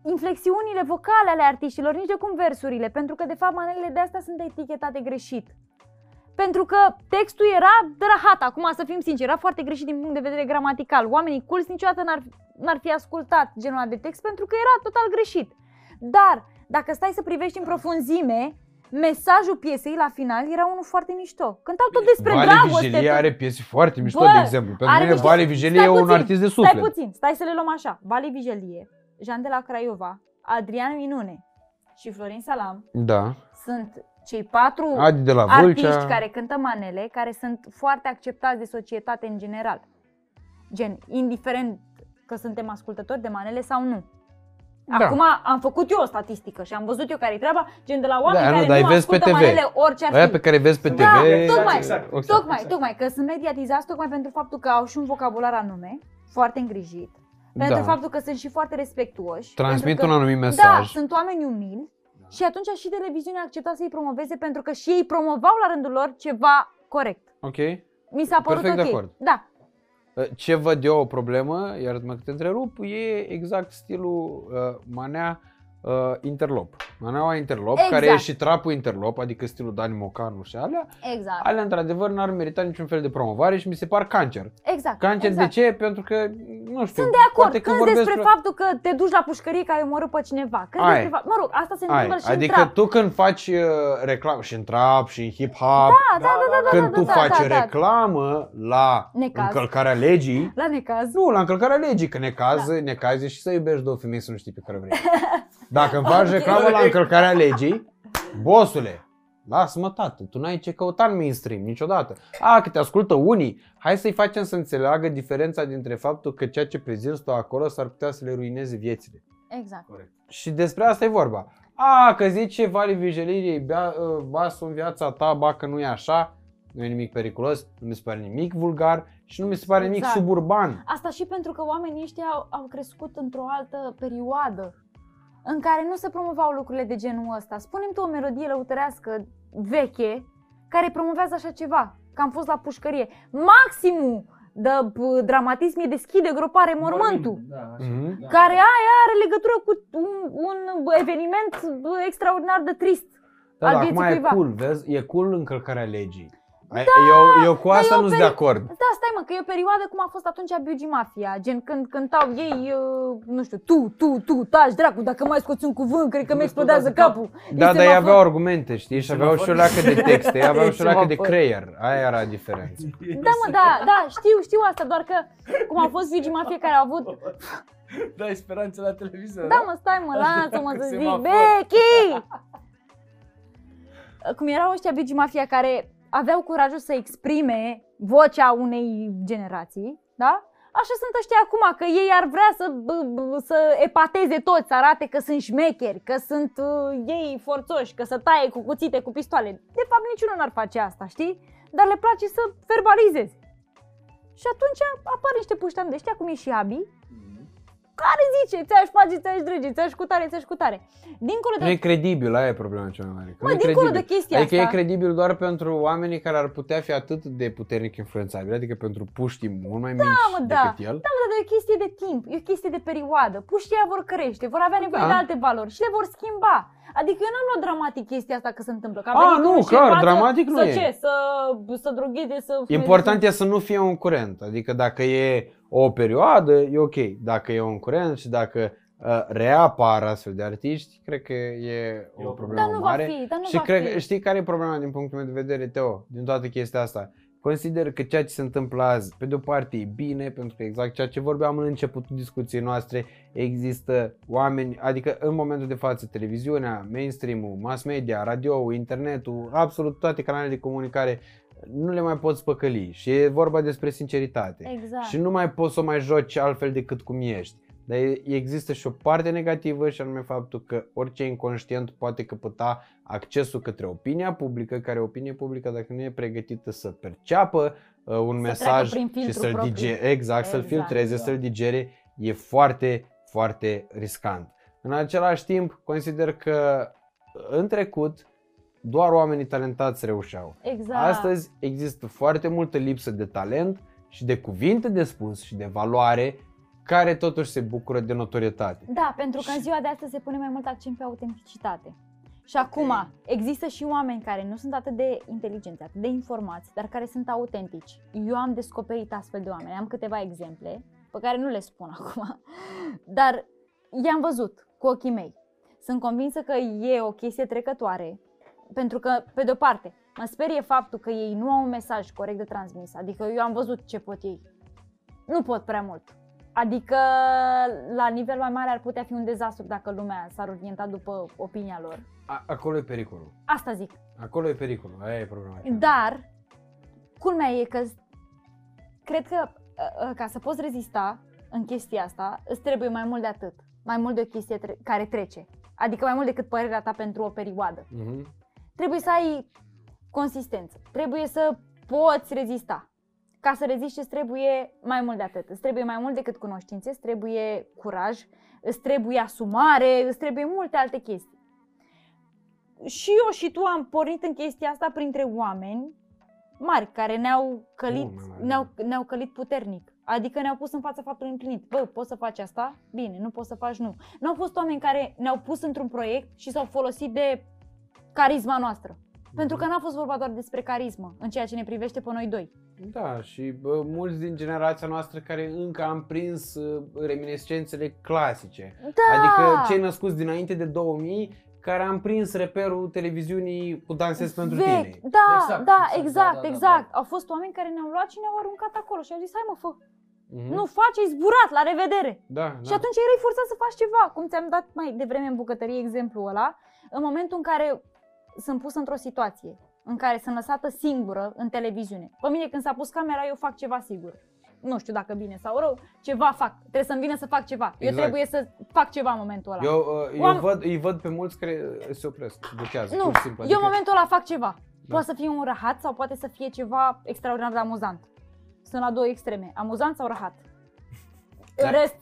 inflexiunile vocale ale artiștilor, nici de cum versurile, pentru că de fapt manelele de astea sunt etichetate greșit. Pentru că textul era drahat, acum să fim sinceri, era foarte greșit din punct de vedere gramatical. Oamenii culți niciodată n-ar, n-ar fi ascultat genul ăla de text pentru că era total greșit. Dar, dacă stai să privești în profunzime, mesajul piesei la final era unul foarte mișto. Cântau tot despre Vale dragoste. Vigelie tot- are piese foarte mișto, Bă, de exemplu. Pentru are mine niște- Vale Vigelie Stai e un puțin, artist de Stai suflet. puțin, stai să le luăm așa. Vali Vigelie, Jean de la Craiova, Adrian Minune și Florin Salam Da. sunt cei patru Adi de la artiști Vâlcea. care cântă manele, care sunt foarte acceptați de societate în general. Gen, indiferent că suntem ascultători de manele sau nu. Da. Acum am făcut eu o statistică și am văzut eu care e treaba, gen de la oameni Da, nu, care dar nu îi vezi pe ascultă TV. manele orice ar Aia fi. pe care vezi pe Da, TV. tocmai, exact, exact. Tocmai, tocmai, că sunt mediatizați tocmai pentru faptul că au și un vocabular anume, foarte îngrijit, pentru Da. faptul că sunt și foarte respectuoși. Transmit pentru că, un anumit Da, mesaj. sunt oameni umili și atunci și televiziunea a acceptat să-i promoveze pentru că și ei promovau la rândul lor ceva corect. Ok. Mi s-a părut Perfect ok. de acord. Da, Ce văd eu o problemă, iartă-mă că te întrerup, e exact stilul uh, manea uh, interlop. Maneaua interlop, Exact. care e și trapul interlop, adică stilul Dani Mocanu și alea, exact. alea într-adevăr n-ar merita niciun fel de promovare și mi se par cancer. Exact. Cancer exact. de ce? Pentru că, nu știu, Sunt de acord. poate că Când vorbesc despre pre- faptul că te duci la pușcărie că ai omorât pe cineva. Când Ai. despre fapt... Mă rog, asta se Ai, întâmplă și adică în trap. tu când faci uh, reclamă și în trap și în hip-hop, Da, da, da, da, da, când da, tu da, faci da, da. reclamă la Necaz. încălcarea legii, La necaz. nu, la încălcarea legii, că necaz, da. necaz e și să iubești două femei să nu știi pe care vrei. Dacă îmi faci reclamă la încălcarea legii, bosule, Lasă-mă, tată, tu n-ai ce căuta în mainstream niciodată. A, că te ascultă unii. Hai să-i facem să înțeleagă diferența dintre faptul că ceea ce prezinți tu acolo s-ar putea să le ruineze viețile. Exact. Corect. Și despre asta e vorba. A, că zice Vali Vigelirie, bea uh, vasul în viața ta, ba că nu e așa, nu e nimic periculos, nu mi se pare nimic vulgar și nu mi se pare nimic Exact. suburban. Asta și pentru că oamenii ăștia au, au crescut într-o altă perioadă în care nu se promovau lucrurile de genul ăsta. Spune-mi tu o melodie lăutărească veche care promovează așa ceva, că am fost la pușcărie. Maximul de p- dramatism e deschide gropare mormântul. Da, așa. Mhm. Da. Care aia are legătură cu un, un eveniment bă, extraordinar de trist. Da, al dar vieții acum e cuiva. cool, vezi? E cool încălcarea legii. Da, eu, eu cu dar asta e o nu sunt de peri- acord. Da, stai mă, că e o perioadă cum a fost atunci Biugi Mafia, gen când cântau ei, uh, nu știu, tu, tu, tu, taci dracu, dacă mai scoți un cuvânt, cred că mi explodează capul. Da, E dar ei semafor. aveau argumente, știi? Și aveau și o leacă de texte, ei aveau și o leacă de Semafor. creier. Aia era diferența. Da, mă, da, da, știu, știu asta, doar că cum a fost Biugi Mafia care au avut, Da, ai speranțe la televizor. da mă, stai mă, lasă-mă Cu să zic, semafor. Becky! Cum erau ăștia Biugi Mafia care aveau curajul să exprime vocea unei generații, da? Așa sunt ăștia acum, că ei ar vrea să, b- b- să epateze toți, să arate că sunt șmecheri, că sunt uh, ei forțoși, că să taie cu cuțite, cu pistoale. De fapt, niciunul n-ar face asta, știi? Dar le place să verbalizeze. Și atunci apar niște puștani de ăștia, cum e și Abi, care zice, ți-aș face, ți-aș drăge, ți-aș cu tare, ți-aș cu tare. Dincolo de... Nu e credibil, aia e problema cea mai mare. că Mă, nu e dincolo credibil. de chestia Adică asta- e credibil doar pentru oamenii care ar putea fi atât de puternic influențabili, adică pentru puștii mult mai mici mă, da. decât el. Da, mă, dar e o chestie de timp, e o chestie de perioadă. Puștii ăia vor crește, vor avea nevoie Da. de alte valori și le vor schimba. Adică eu n-am luat dramatic chestia asta că se întâmplă. Că a A, venit nu, unul și clar, în față dramatic nu să e. ce? Să, să drogheze, să... fumeze, Important să- e să nu fie un curent. Adică dacă e o perioadă, e ok. Dacă e un curent și dacă uh, reapar astfel de artiști, cred că e o o problemă Dar nu va mare. fi, dar nu și va cred, fi. că- știi care e problema din punctul meu de vedere, Teo, din toată chestia asta? Consider că ceea ce se întâmplă azi, pe de o parte e bine, pentru că exact ceea ce vorbeam în începutul discuției noastre, există oameni, adică în momentul de față televiziunea, mainstream-ul, mass media, radio, internetul, absolut toate canalele de comunicare nu le mai poți păcăli și e vorba despre sinceritate. Exact. Și nu mai poți să o mai joci altfel decât cum ești. Dar e- există și o parte negativă și anume faptul că orice inconștient poate căpăta accesul către opinia publică, care opinie publică dacă nu e pregătită să perceapă uh, un Să mesaj treacă prin și filtrul să-l propriu. digere, exact, să-l Exact. filtreze, Da. să-l digere, e foarte, foarte riscant. În același timp, consider că în trecut doar oamenii talentați reușeau. Exact. Astăzi există foarte multă lipsă de talent și de cuvinte de spus și de valoare care totuși se bucură de notorietate. Da, pentru că în ziua de astăzi se pune mai mult accent pe autenticitate. Și acum, există și oameni care nu sunt atât de inteligenți, atât de informați, dar care sunt autentici. Eu am descoperit astfel de oameni, am câteva exemple pe care nu le spun acum, dar i-am văzut cu ochii mei. Sunt convinsă că e o chestie trecătoare, pentru că, pe de-o parte, mă sperie faptul că ei nu au un mesaj corect de transmis, adică eu am văzut ce pot ei. Nu pot prea mult. Adică, la nivel mai mare ar putea fi un dezastru dacă lumea s-ar orienta după opinia lor. A- acolo e pericolul. Asta zic. Acolo e pericolul. Aia e problema. Dar, culmea e că cred că uh, uh, ca să poți rezista în chestia asta, îți trebuie mai mult de atât. Mai mult de o chestie tre- care trece. Adică mai mult decât părerea ta pentru o perioadă. Mhm. Trebuie să ai consistență. Trebuie să poți rezista. Ca să reziști îți trebuie mai mult de atât. Îți trebuie mai mult decât cunoștințe, îți trebuie curaj, îți trebuie asumare, îți trebuie multe alte chestii. Și eu și tu am pornit în chestia asta printre oameni mari care ne-au călit, Mult mai mari, ne-au, ne-au călit puternic. Adică ne-au pus în fața faptului împlinit. Bă, poți să faci asta? Bine, nu poți să faci nu. Nu au fost oameni care ne-au pus într-un proiect și s-au folosit de carisma noastră. Pentru că n-a fost vorba doar despre carismă în ceea ce ne privește pe noi doi. Da, și bă, mulți din generația noastră care încă am prins uh, reminiscențele clasice. Da! Adică cei născuți dinainte de 2000 care am prins reperul televiziunii cu Dansez pentru Vechi. tine. Da, Exact, da, exact, exact, da, da, da, exact. Au fost oameni care ne-au luat și ne-au aruncat acolo și au zis, hai mă, fă. Mhm. Nu faci, ai zburat, la revedere. Da, Și da. atunci erai forțat să faci ceva, cum ți-am dat mai devreme în bucătărie exemplul ăla, în momentul în care sunt pusă într-o situație în care sunt lăsată singură în televiziune. Pe mine când s-a pus camera, eu fac ceva sigur. Nu știu dacă bine sau rău, ceva fac. Trebuie să-mi vină să fac ceva. Eu Exact. trebuie să fac ceva în momentul ăla. Eu, uh, eu Oam- văd, îi văd pe mulți care se opresc, blochează, nu, pur și simplu. eu în momentul ăla fac ceva. Da. Poate să fie un rahat sau poate să fie ceva extraordinar de amuzant. Sunt la două extreme, amuzant sau rahat. Da. În rest,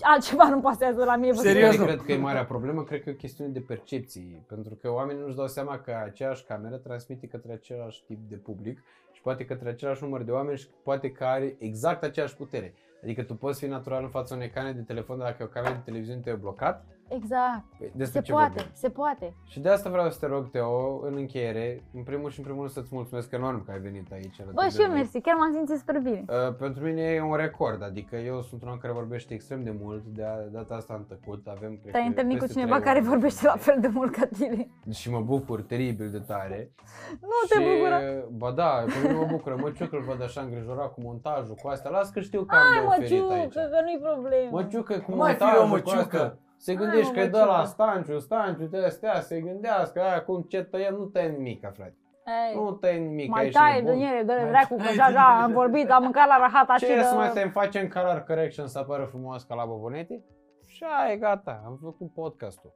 altceva nu pasează la mine. pe Serios, Eu nu? cred că e marea problemă, cred că e o chestiune de percepții, pentru că oamenii nu-și dau seama că aceeași cameră transmite către același tip de public și poate către același număr de oameni și poate că are exact aceeași putere. Adică tu poți fi natural în fața unei camere de telefon, dar dacă o cameră de televiziune te-a blocat, Exact. păi despre Se ce poate, vorbim? se poate. Și de asta vreau să te rog, Teo, în încheiere, în primul și în primul rând să-ți mulțumesc enorm că ai venit aici. alături Bă, de și eu noi. mersi, chiar m-am simțit super bine. Uh, pentru mine e un record, adică eu sunt un om care vorbește extrem de mult, de data asta am tăcut, avem cred Te-ai că, întâlnit cu peste cineva trei care ore vorbește la fel de mult ca tine. Și mă bucur teribil de tare. Nu te și, bucură. Ba da, pe mine mă bucură, mă ciucă îl văd așa îngrijorat cu montajul, cu astea, las că știu că am Hai de mă, oferit aici. ciucă, că nu-i problemă. Mă ciucă cu Mai fi montajul, eu, mă, cu astea. Ciucă. Se Hai, gândește mă, că e mă, de la ciucă. Stanciu, Stanciu, de astea, se gândească aia cum ce tăie, nu tăie nimic, frate. Ei, Nu tăie nimic, mai ești taie nebun. din ele, dă-le Mai dracu, că taie deja din am ele. vorbit, am mâncat la rahata și Ce să mai de... te facem color correction să apară frumos ca la bobonete? Și aia e gata, am făcut podcastul.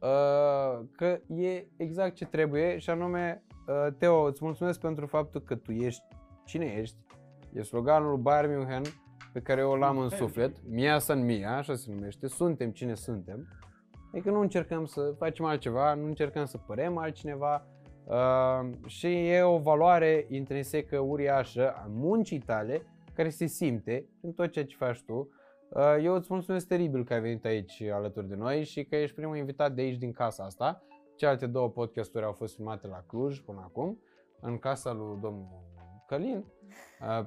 Uh, că e exact ce trebuie și anume, uh, Teo, îți mulțumesc pentru faptul că tu ești cine ești. E sloganul lui Bayern München pe care eu l-am în suflet. Mia San Mia, așa se numește. Suntem cine suntem. Adică nu încercăm să facem altceva, nu încercăm să părem altcineva. Uh, și e o valoare intrinsecă uriașă a muncii tale care se simte în tot ceea ce faci tu. Uh, Eu îți mulțumesc teribil că ai venit aici alături de noi și că ești primul invitat de aici din casa asta. Celelalte două podcasturi au fost filmate la Cluj până acum, în casa lui domnul Călin, uh,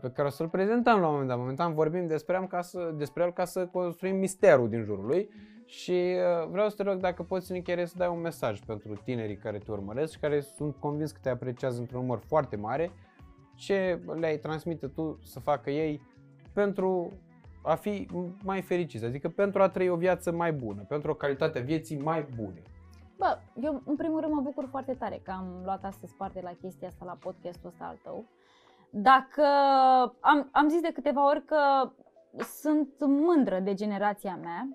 pe care o să-l prezentăm la un moment dat. Momentan vorbim despre, am ca să, despre el ca să construim misterul din jurul lui și uh, vreau să te rog dacă poți în încheiere să dai un mesaj pentru tinerii care te urmăresc și care sunt convins că te apreciază într-un număr foarte mare, ce le-ai transmite tu să facă ei pentru a fi mai fericiți, adică pentru a trăi o viață mai bună, pentru o calitate a vieții mai bune. Bă, eu în primul rând mă bucur foarte tare că am luat astăzi parte la chestia asta, la podcastul ăsta al tău. Dacă am, am zis de câteva ori că sunt mândră de generația mea,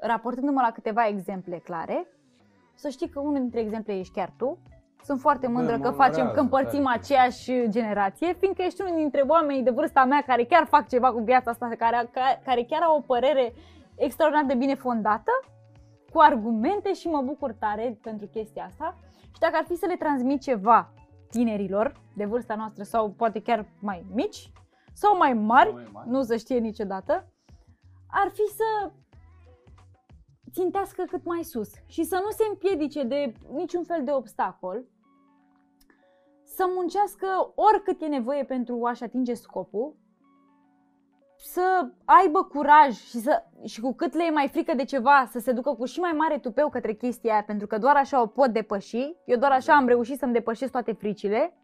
raportându-mă la câteva exemple clare, să știi că unul dintre exemple ești chiar tu. Sunt foarte Bă, mândră mă că facem, onorează că împărțim tare. aceeași generație, fiindcă ești unul dintre oamenii de vârsta mea care chiar fac ceva cu viața asta, care, care, care chiar au o părere extraordinar de bine fondată, cu argumente și mă bucur tare pentru chestia asta. Și dacă ar fi să le transmit ceva tinerilor de vârsta noastră sau poate chiar mai mici sau mai mari, Mai mari. nu se știe niciodată, ar fi să țintească cât mai sus și să nu se împiedice de niciun fel de obstacol, să muncească oricât e nevoie pentru a-și atinge scopul, să aibă curaj și, să, și cu cât le e mai frică de ceva, să se ducă cu și mai mare tupeu către chestia aia, pentru că doar așa o pot depăși. Eu doar așa am reușit să-mi depășesc toate fricile.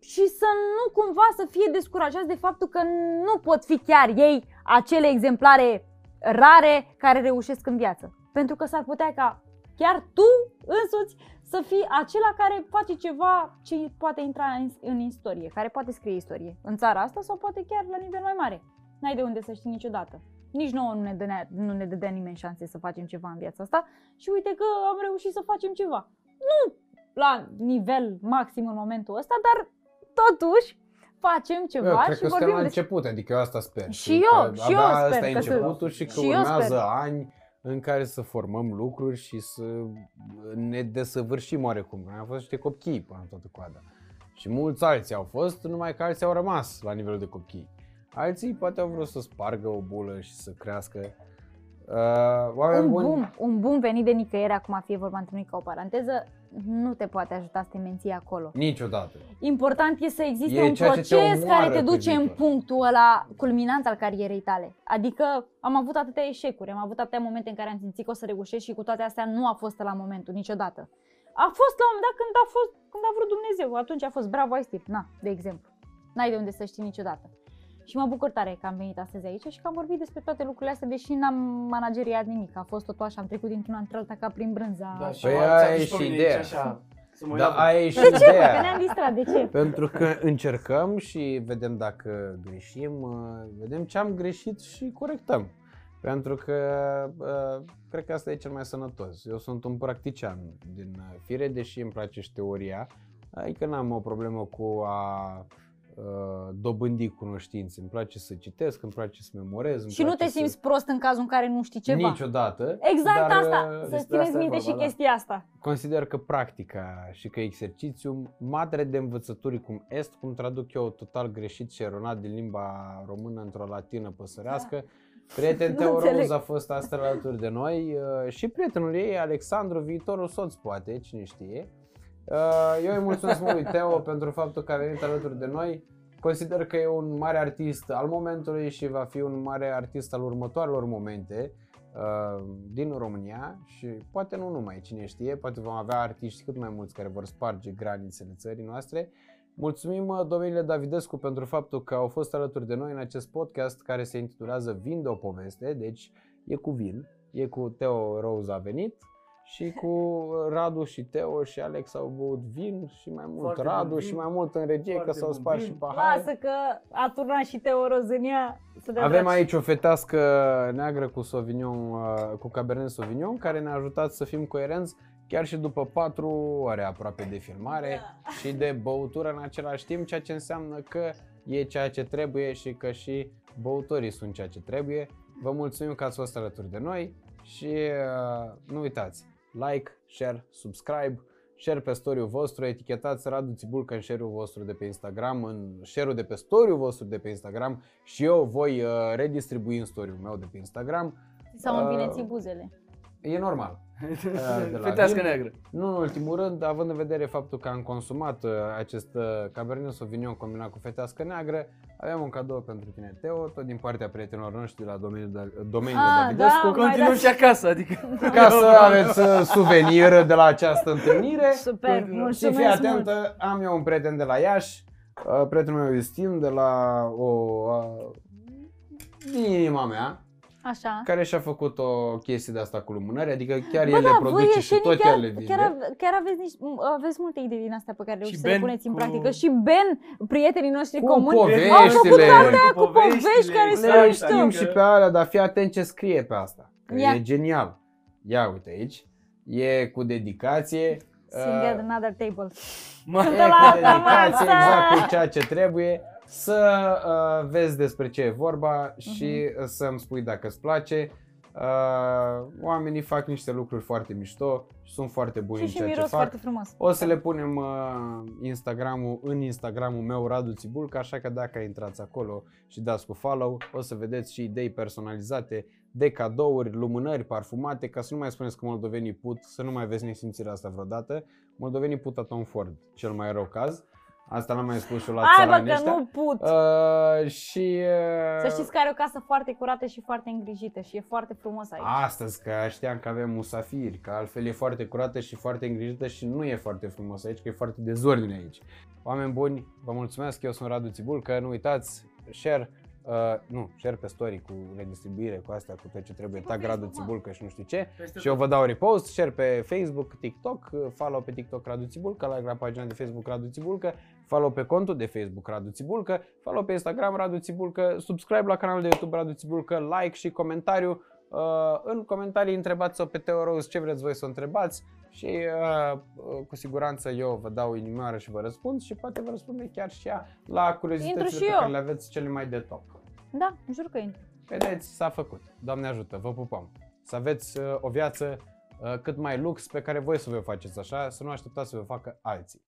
Și să nu cumva să fie descurajați de faptul că nu pot fi chiar ei acele exemplare rare care reușesc în viață. Pentru că s-ar putea ca chiar tu însuți să fii acela care face ceva ce poate intra în, în istorie, care poate scrie istorie în țara asta sau poate chiar la nivel mai mare. N-ai de unde să știi niciodată. Nici nouă nu ne, dădea, nu ne dădea nimeni șanse să facem ceva în viața asta și uite că am reușit să facem ceva. Nu la nivel maxim în momentul ăsta, dar totuși facem ceva Eu, cred și că suntem vorbim la despre... început, adică eu asta sper. Și că eu, și eu abia sper asta e că să- începutul și că și eu urmează sper. ani în care să formăm lucruri și să ne desăvârșim oarecum. Noi am fost niște copii până în toată coada. Și mulți alții au fost, numai că alții au rămas la nivelul de copii. Alții poate au vrut să spargă o bulă și să crească. Uh, oameni un buni, bun, un bun venit de nicăieri, acum fie vorba într ca o paranteză, nu te poate ajuta să te menții acolo. Niciodată. Important e să existe E un ceea ce te proces omoară care te pe duce în viitor. punctul ăla culminant al carierei tale. Adică am avut atâtea eșecuri, am avut atâtea momente în care am simțit că o să reușesc și cu toate astea nu a fost la momentul niciodată. A fost la un moment dat când a fost, când a vrut Dumnezeu, atunci a fost bravo ai stil, na, de exemplu. N-ai de unde să știi niciodată. Și mă bucur tare că am venit astăzi aici și că am vorbit despre toate lucrurile astea, deși n-am manageriat nimic. A fost totul așa, am trecut dintr-una într-alta ca prin brânza. Da, și Păi eu aia ți-am e zis pe și mine ideea. aici Așa, să mă Da, iau. aia e și de ce? Că ideea. ne-am distrat, de ce? Pentru că încercăm și vedem dacă greșim, uh, vedem ce am greșit și corectăm. Pentru că uh, cred că asta e cel mai sănătos. Eu sunt un practician din uh, fire, deși îmi place și șteoria, adică n-am o problemă cu a uh, dobândi cunoștințe. Îmi place să citesc, îmi place să memorez. îmi Și nu place te să- simți prost în cazul în care nu știi ceva. Niciodată. Exact dar, asta, uh, să despre țineți asta e minte și vorba, da. chestia asta. Consider că practica și că exercițiul, madre de învățături cum est, cum traduc eu total greșit și eronat din limba română într-o latină păsărească, prieten Nu Teo înțeleg. Rouz a fost astăzi alături de noi uh, și prietenul ei, Alexandru, viitorul soț poate, cine știe. Uh, Eu îi mulțumesc mult lui Teo pentru faptul că a venit alături de noi. Consider că e un mare artist al momentului și va fi un mare artist al următoarelor momente uh, din România și poate nu numai, cine știe, poate vom avea artiști cât mai mulți care vor sparge granițele țării noastre. Mulțumim uh, domnule Davidescu pentru faptul că au fost alături de noi în acest podcast care se intitulează Vin de o poveste, deci e cu vin, e cu Teo Rose a venit și cu uh, Radu și Teo și Alex au băut vin și mai mult Foarte bun Radu vin. și mai mult în regie că Foarte s-au bun spart vin. și pahare. Lasă că a turnat și Teo Roz în ea. Să dea Avem draci. aici o fetească neagră cu Sauvignon, uh, cu Cabernet Sauvignon, care ne-a ajutat să fim coerenți chiar și după 4 ore aproape de filmare și de băutură în același timp, ceea ce înseamnă că e ceea ce trebuie și că și băutorii sunt ceea ce trebuie. Vă mulțumim că ați fost alături de noi și uh, nu uitați, like, share, subscribe, share pe story-ul vostru, etichetați Radu Țibulcă în share-ul vostru de pe Instagram, în share-ul de pe story-ul vostru de pe Instagram și eu voi uh, redistribui în story-ul meu de pe Instagram. S-au Uh, învinețit buzele. E normal. Uh, de la Fetească vin. neagră. Nu în ultimul rând, având în vedere faptul că am consumat uh, acest uh, Cabernet Sauvignon combinat cu fetească neagră, avem un cadou pentru tine, Teo, tot din partea prietenilor noști de la domeniul, de, domeniul Ah, Davidescu, da, mai Continuăm dați- și acasă, adică... ca să aveți uh, suvenir de la această întâlnire. Super, Și Și mulțumesc fii mult. atentă, am eu un prieten de la Iași, uh, prietenul meu Justin de la o uh, din inima mea, Așa. care și-a făcut o chestie de asta cu lumânări, adică chiar Bă, el le da, voi produce și ieșenii tot chiar, el le vinde. chiar, ave- chiar aveți, niște, m- aveți multe idei din astea pe care reușiți să le Ben puneți în cu- practică. Și Ben, prietenii noștri Cu comuni, poveștile. au făcut cartea Cu cu povești poveștile, care exact, sunt Le mișto. știm adică- și pe alea, dar fii atent ce scrie pe asta. Că Ia. E genial. Ia uite aici. E cu dedicație. Sing uh, at another table. Mă, e la cu dedicație, masă. exact cu ceea ce trebuie. Să uh, vezi despre ce e vorba și Mhm. uh, să-mi spui dacă îți place. Uh, oamenii fac niște lucruri foarte mișto și sunt foarte buni Și în și ceea ce miros fac. foarte frumos. O să le punem uh, Instagramul în Instagramul meu Radu Țibulca, așa că dacă intrați acolo și dați cu follow, o să vedeți și idei personalizate de cadouri, lumânări parfumate, ca să nu mai spuneți că moldovenii put, să nu mai vezi nesimțirea asta vreodată. Moldovenii put Tom Ford, cel mai rău caz. Asta l-am mai spus și eu la Hai bă țăranii că ăștia. nu put. Uh, și uh, Să știți că are o casă foarte curată și foarte îngrijită și e foarte frumos aici. Astăzi, că știam că avem musafiri, că altfel e foarte curată și foarte îngrijită și nu e foarte frumos aici, că e foarte dezordine aici. Oameni buni, vă mulțumesc, eu sunt Radu Țibul, că nu uitați, share, uh, nu, share pe story cu redistribuire, cu astea, cu tot ce trebuie, pe tag Radu Facebook, mă. Țibul, că și nu știu ce. Peste Și eu tot. vă dau repost, share pe Facebook, TikTok, follow pe TikTok Radu Țibulcă, like la pagina de Facebook Radu Țibulcă, follow pe contul de Facebook Radu Țibulcă, follow pe Instagram Radu Țibulcă, subscribe la canalul de YouTube Radu Țibulcă, like și comentariu. Uh, în comentarii întrebați-o pe Teo Rose ce vreți voi să o întrebați și uh, uh, cu siguranță eu vă dau inimioară și vă răspund și poate vă răspunde chiar și ea la Intru curiozitățile și pe eu. care le aveți cele mai de top. Da, jur că intru. Vedeți, s-a făcut. Doamne ajută, vă pupăm. Să aveți uh, o viață uh, cât mai lux pe care voi să vă o faceți așa, să nu așteptați să vă facă alții.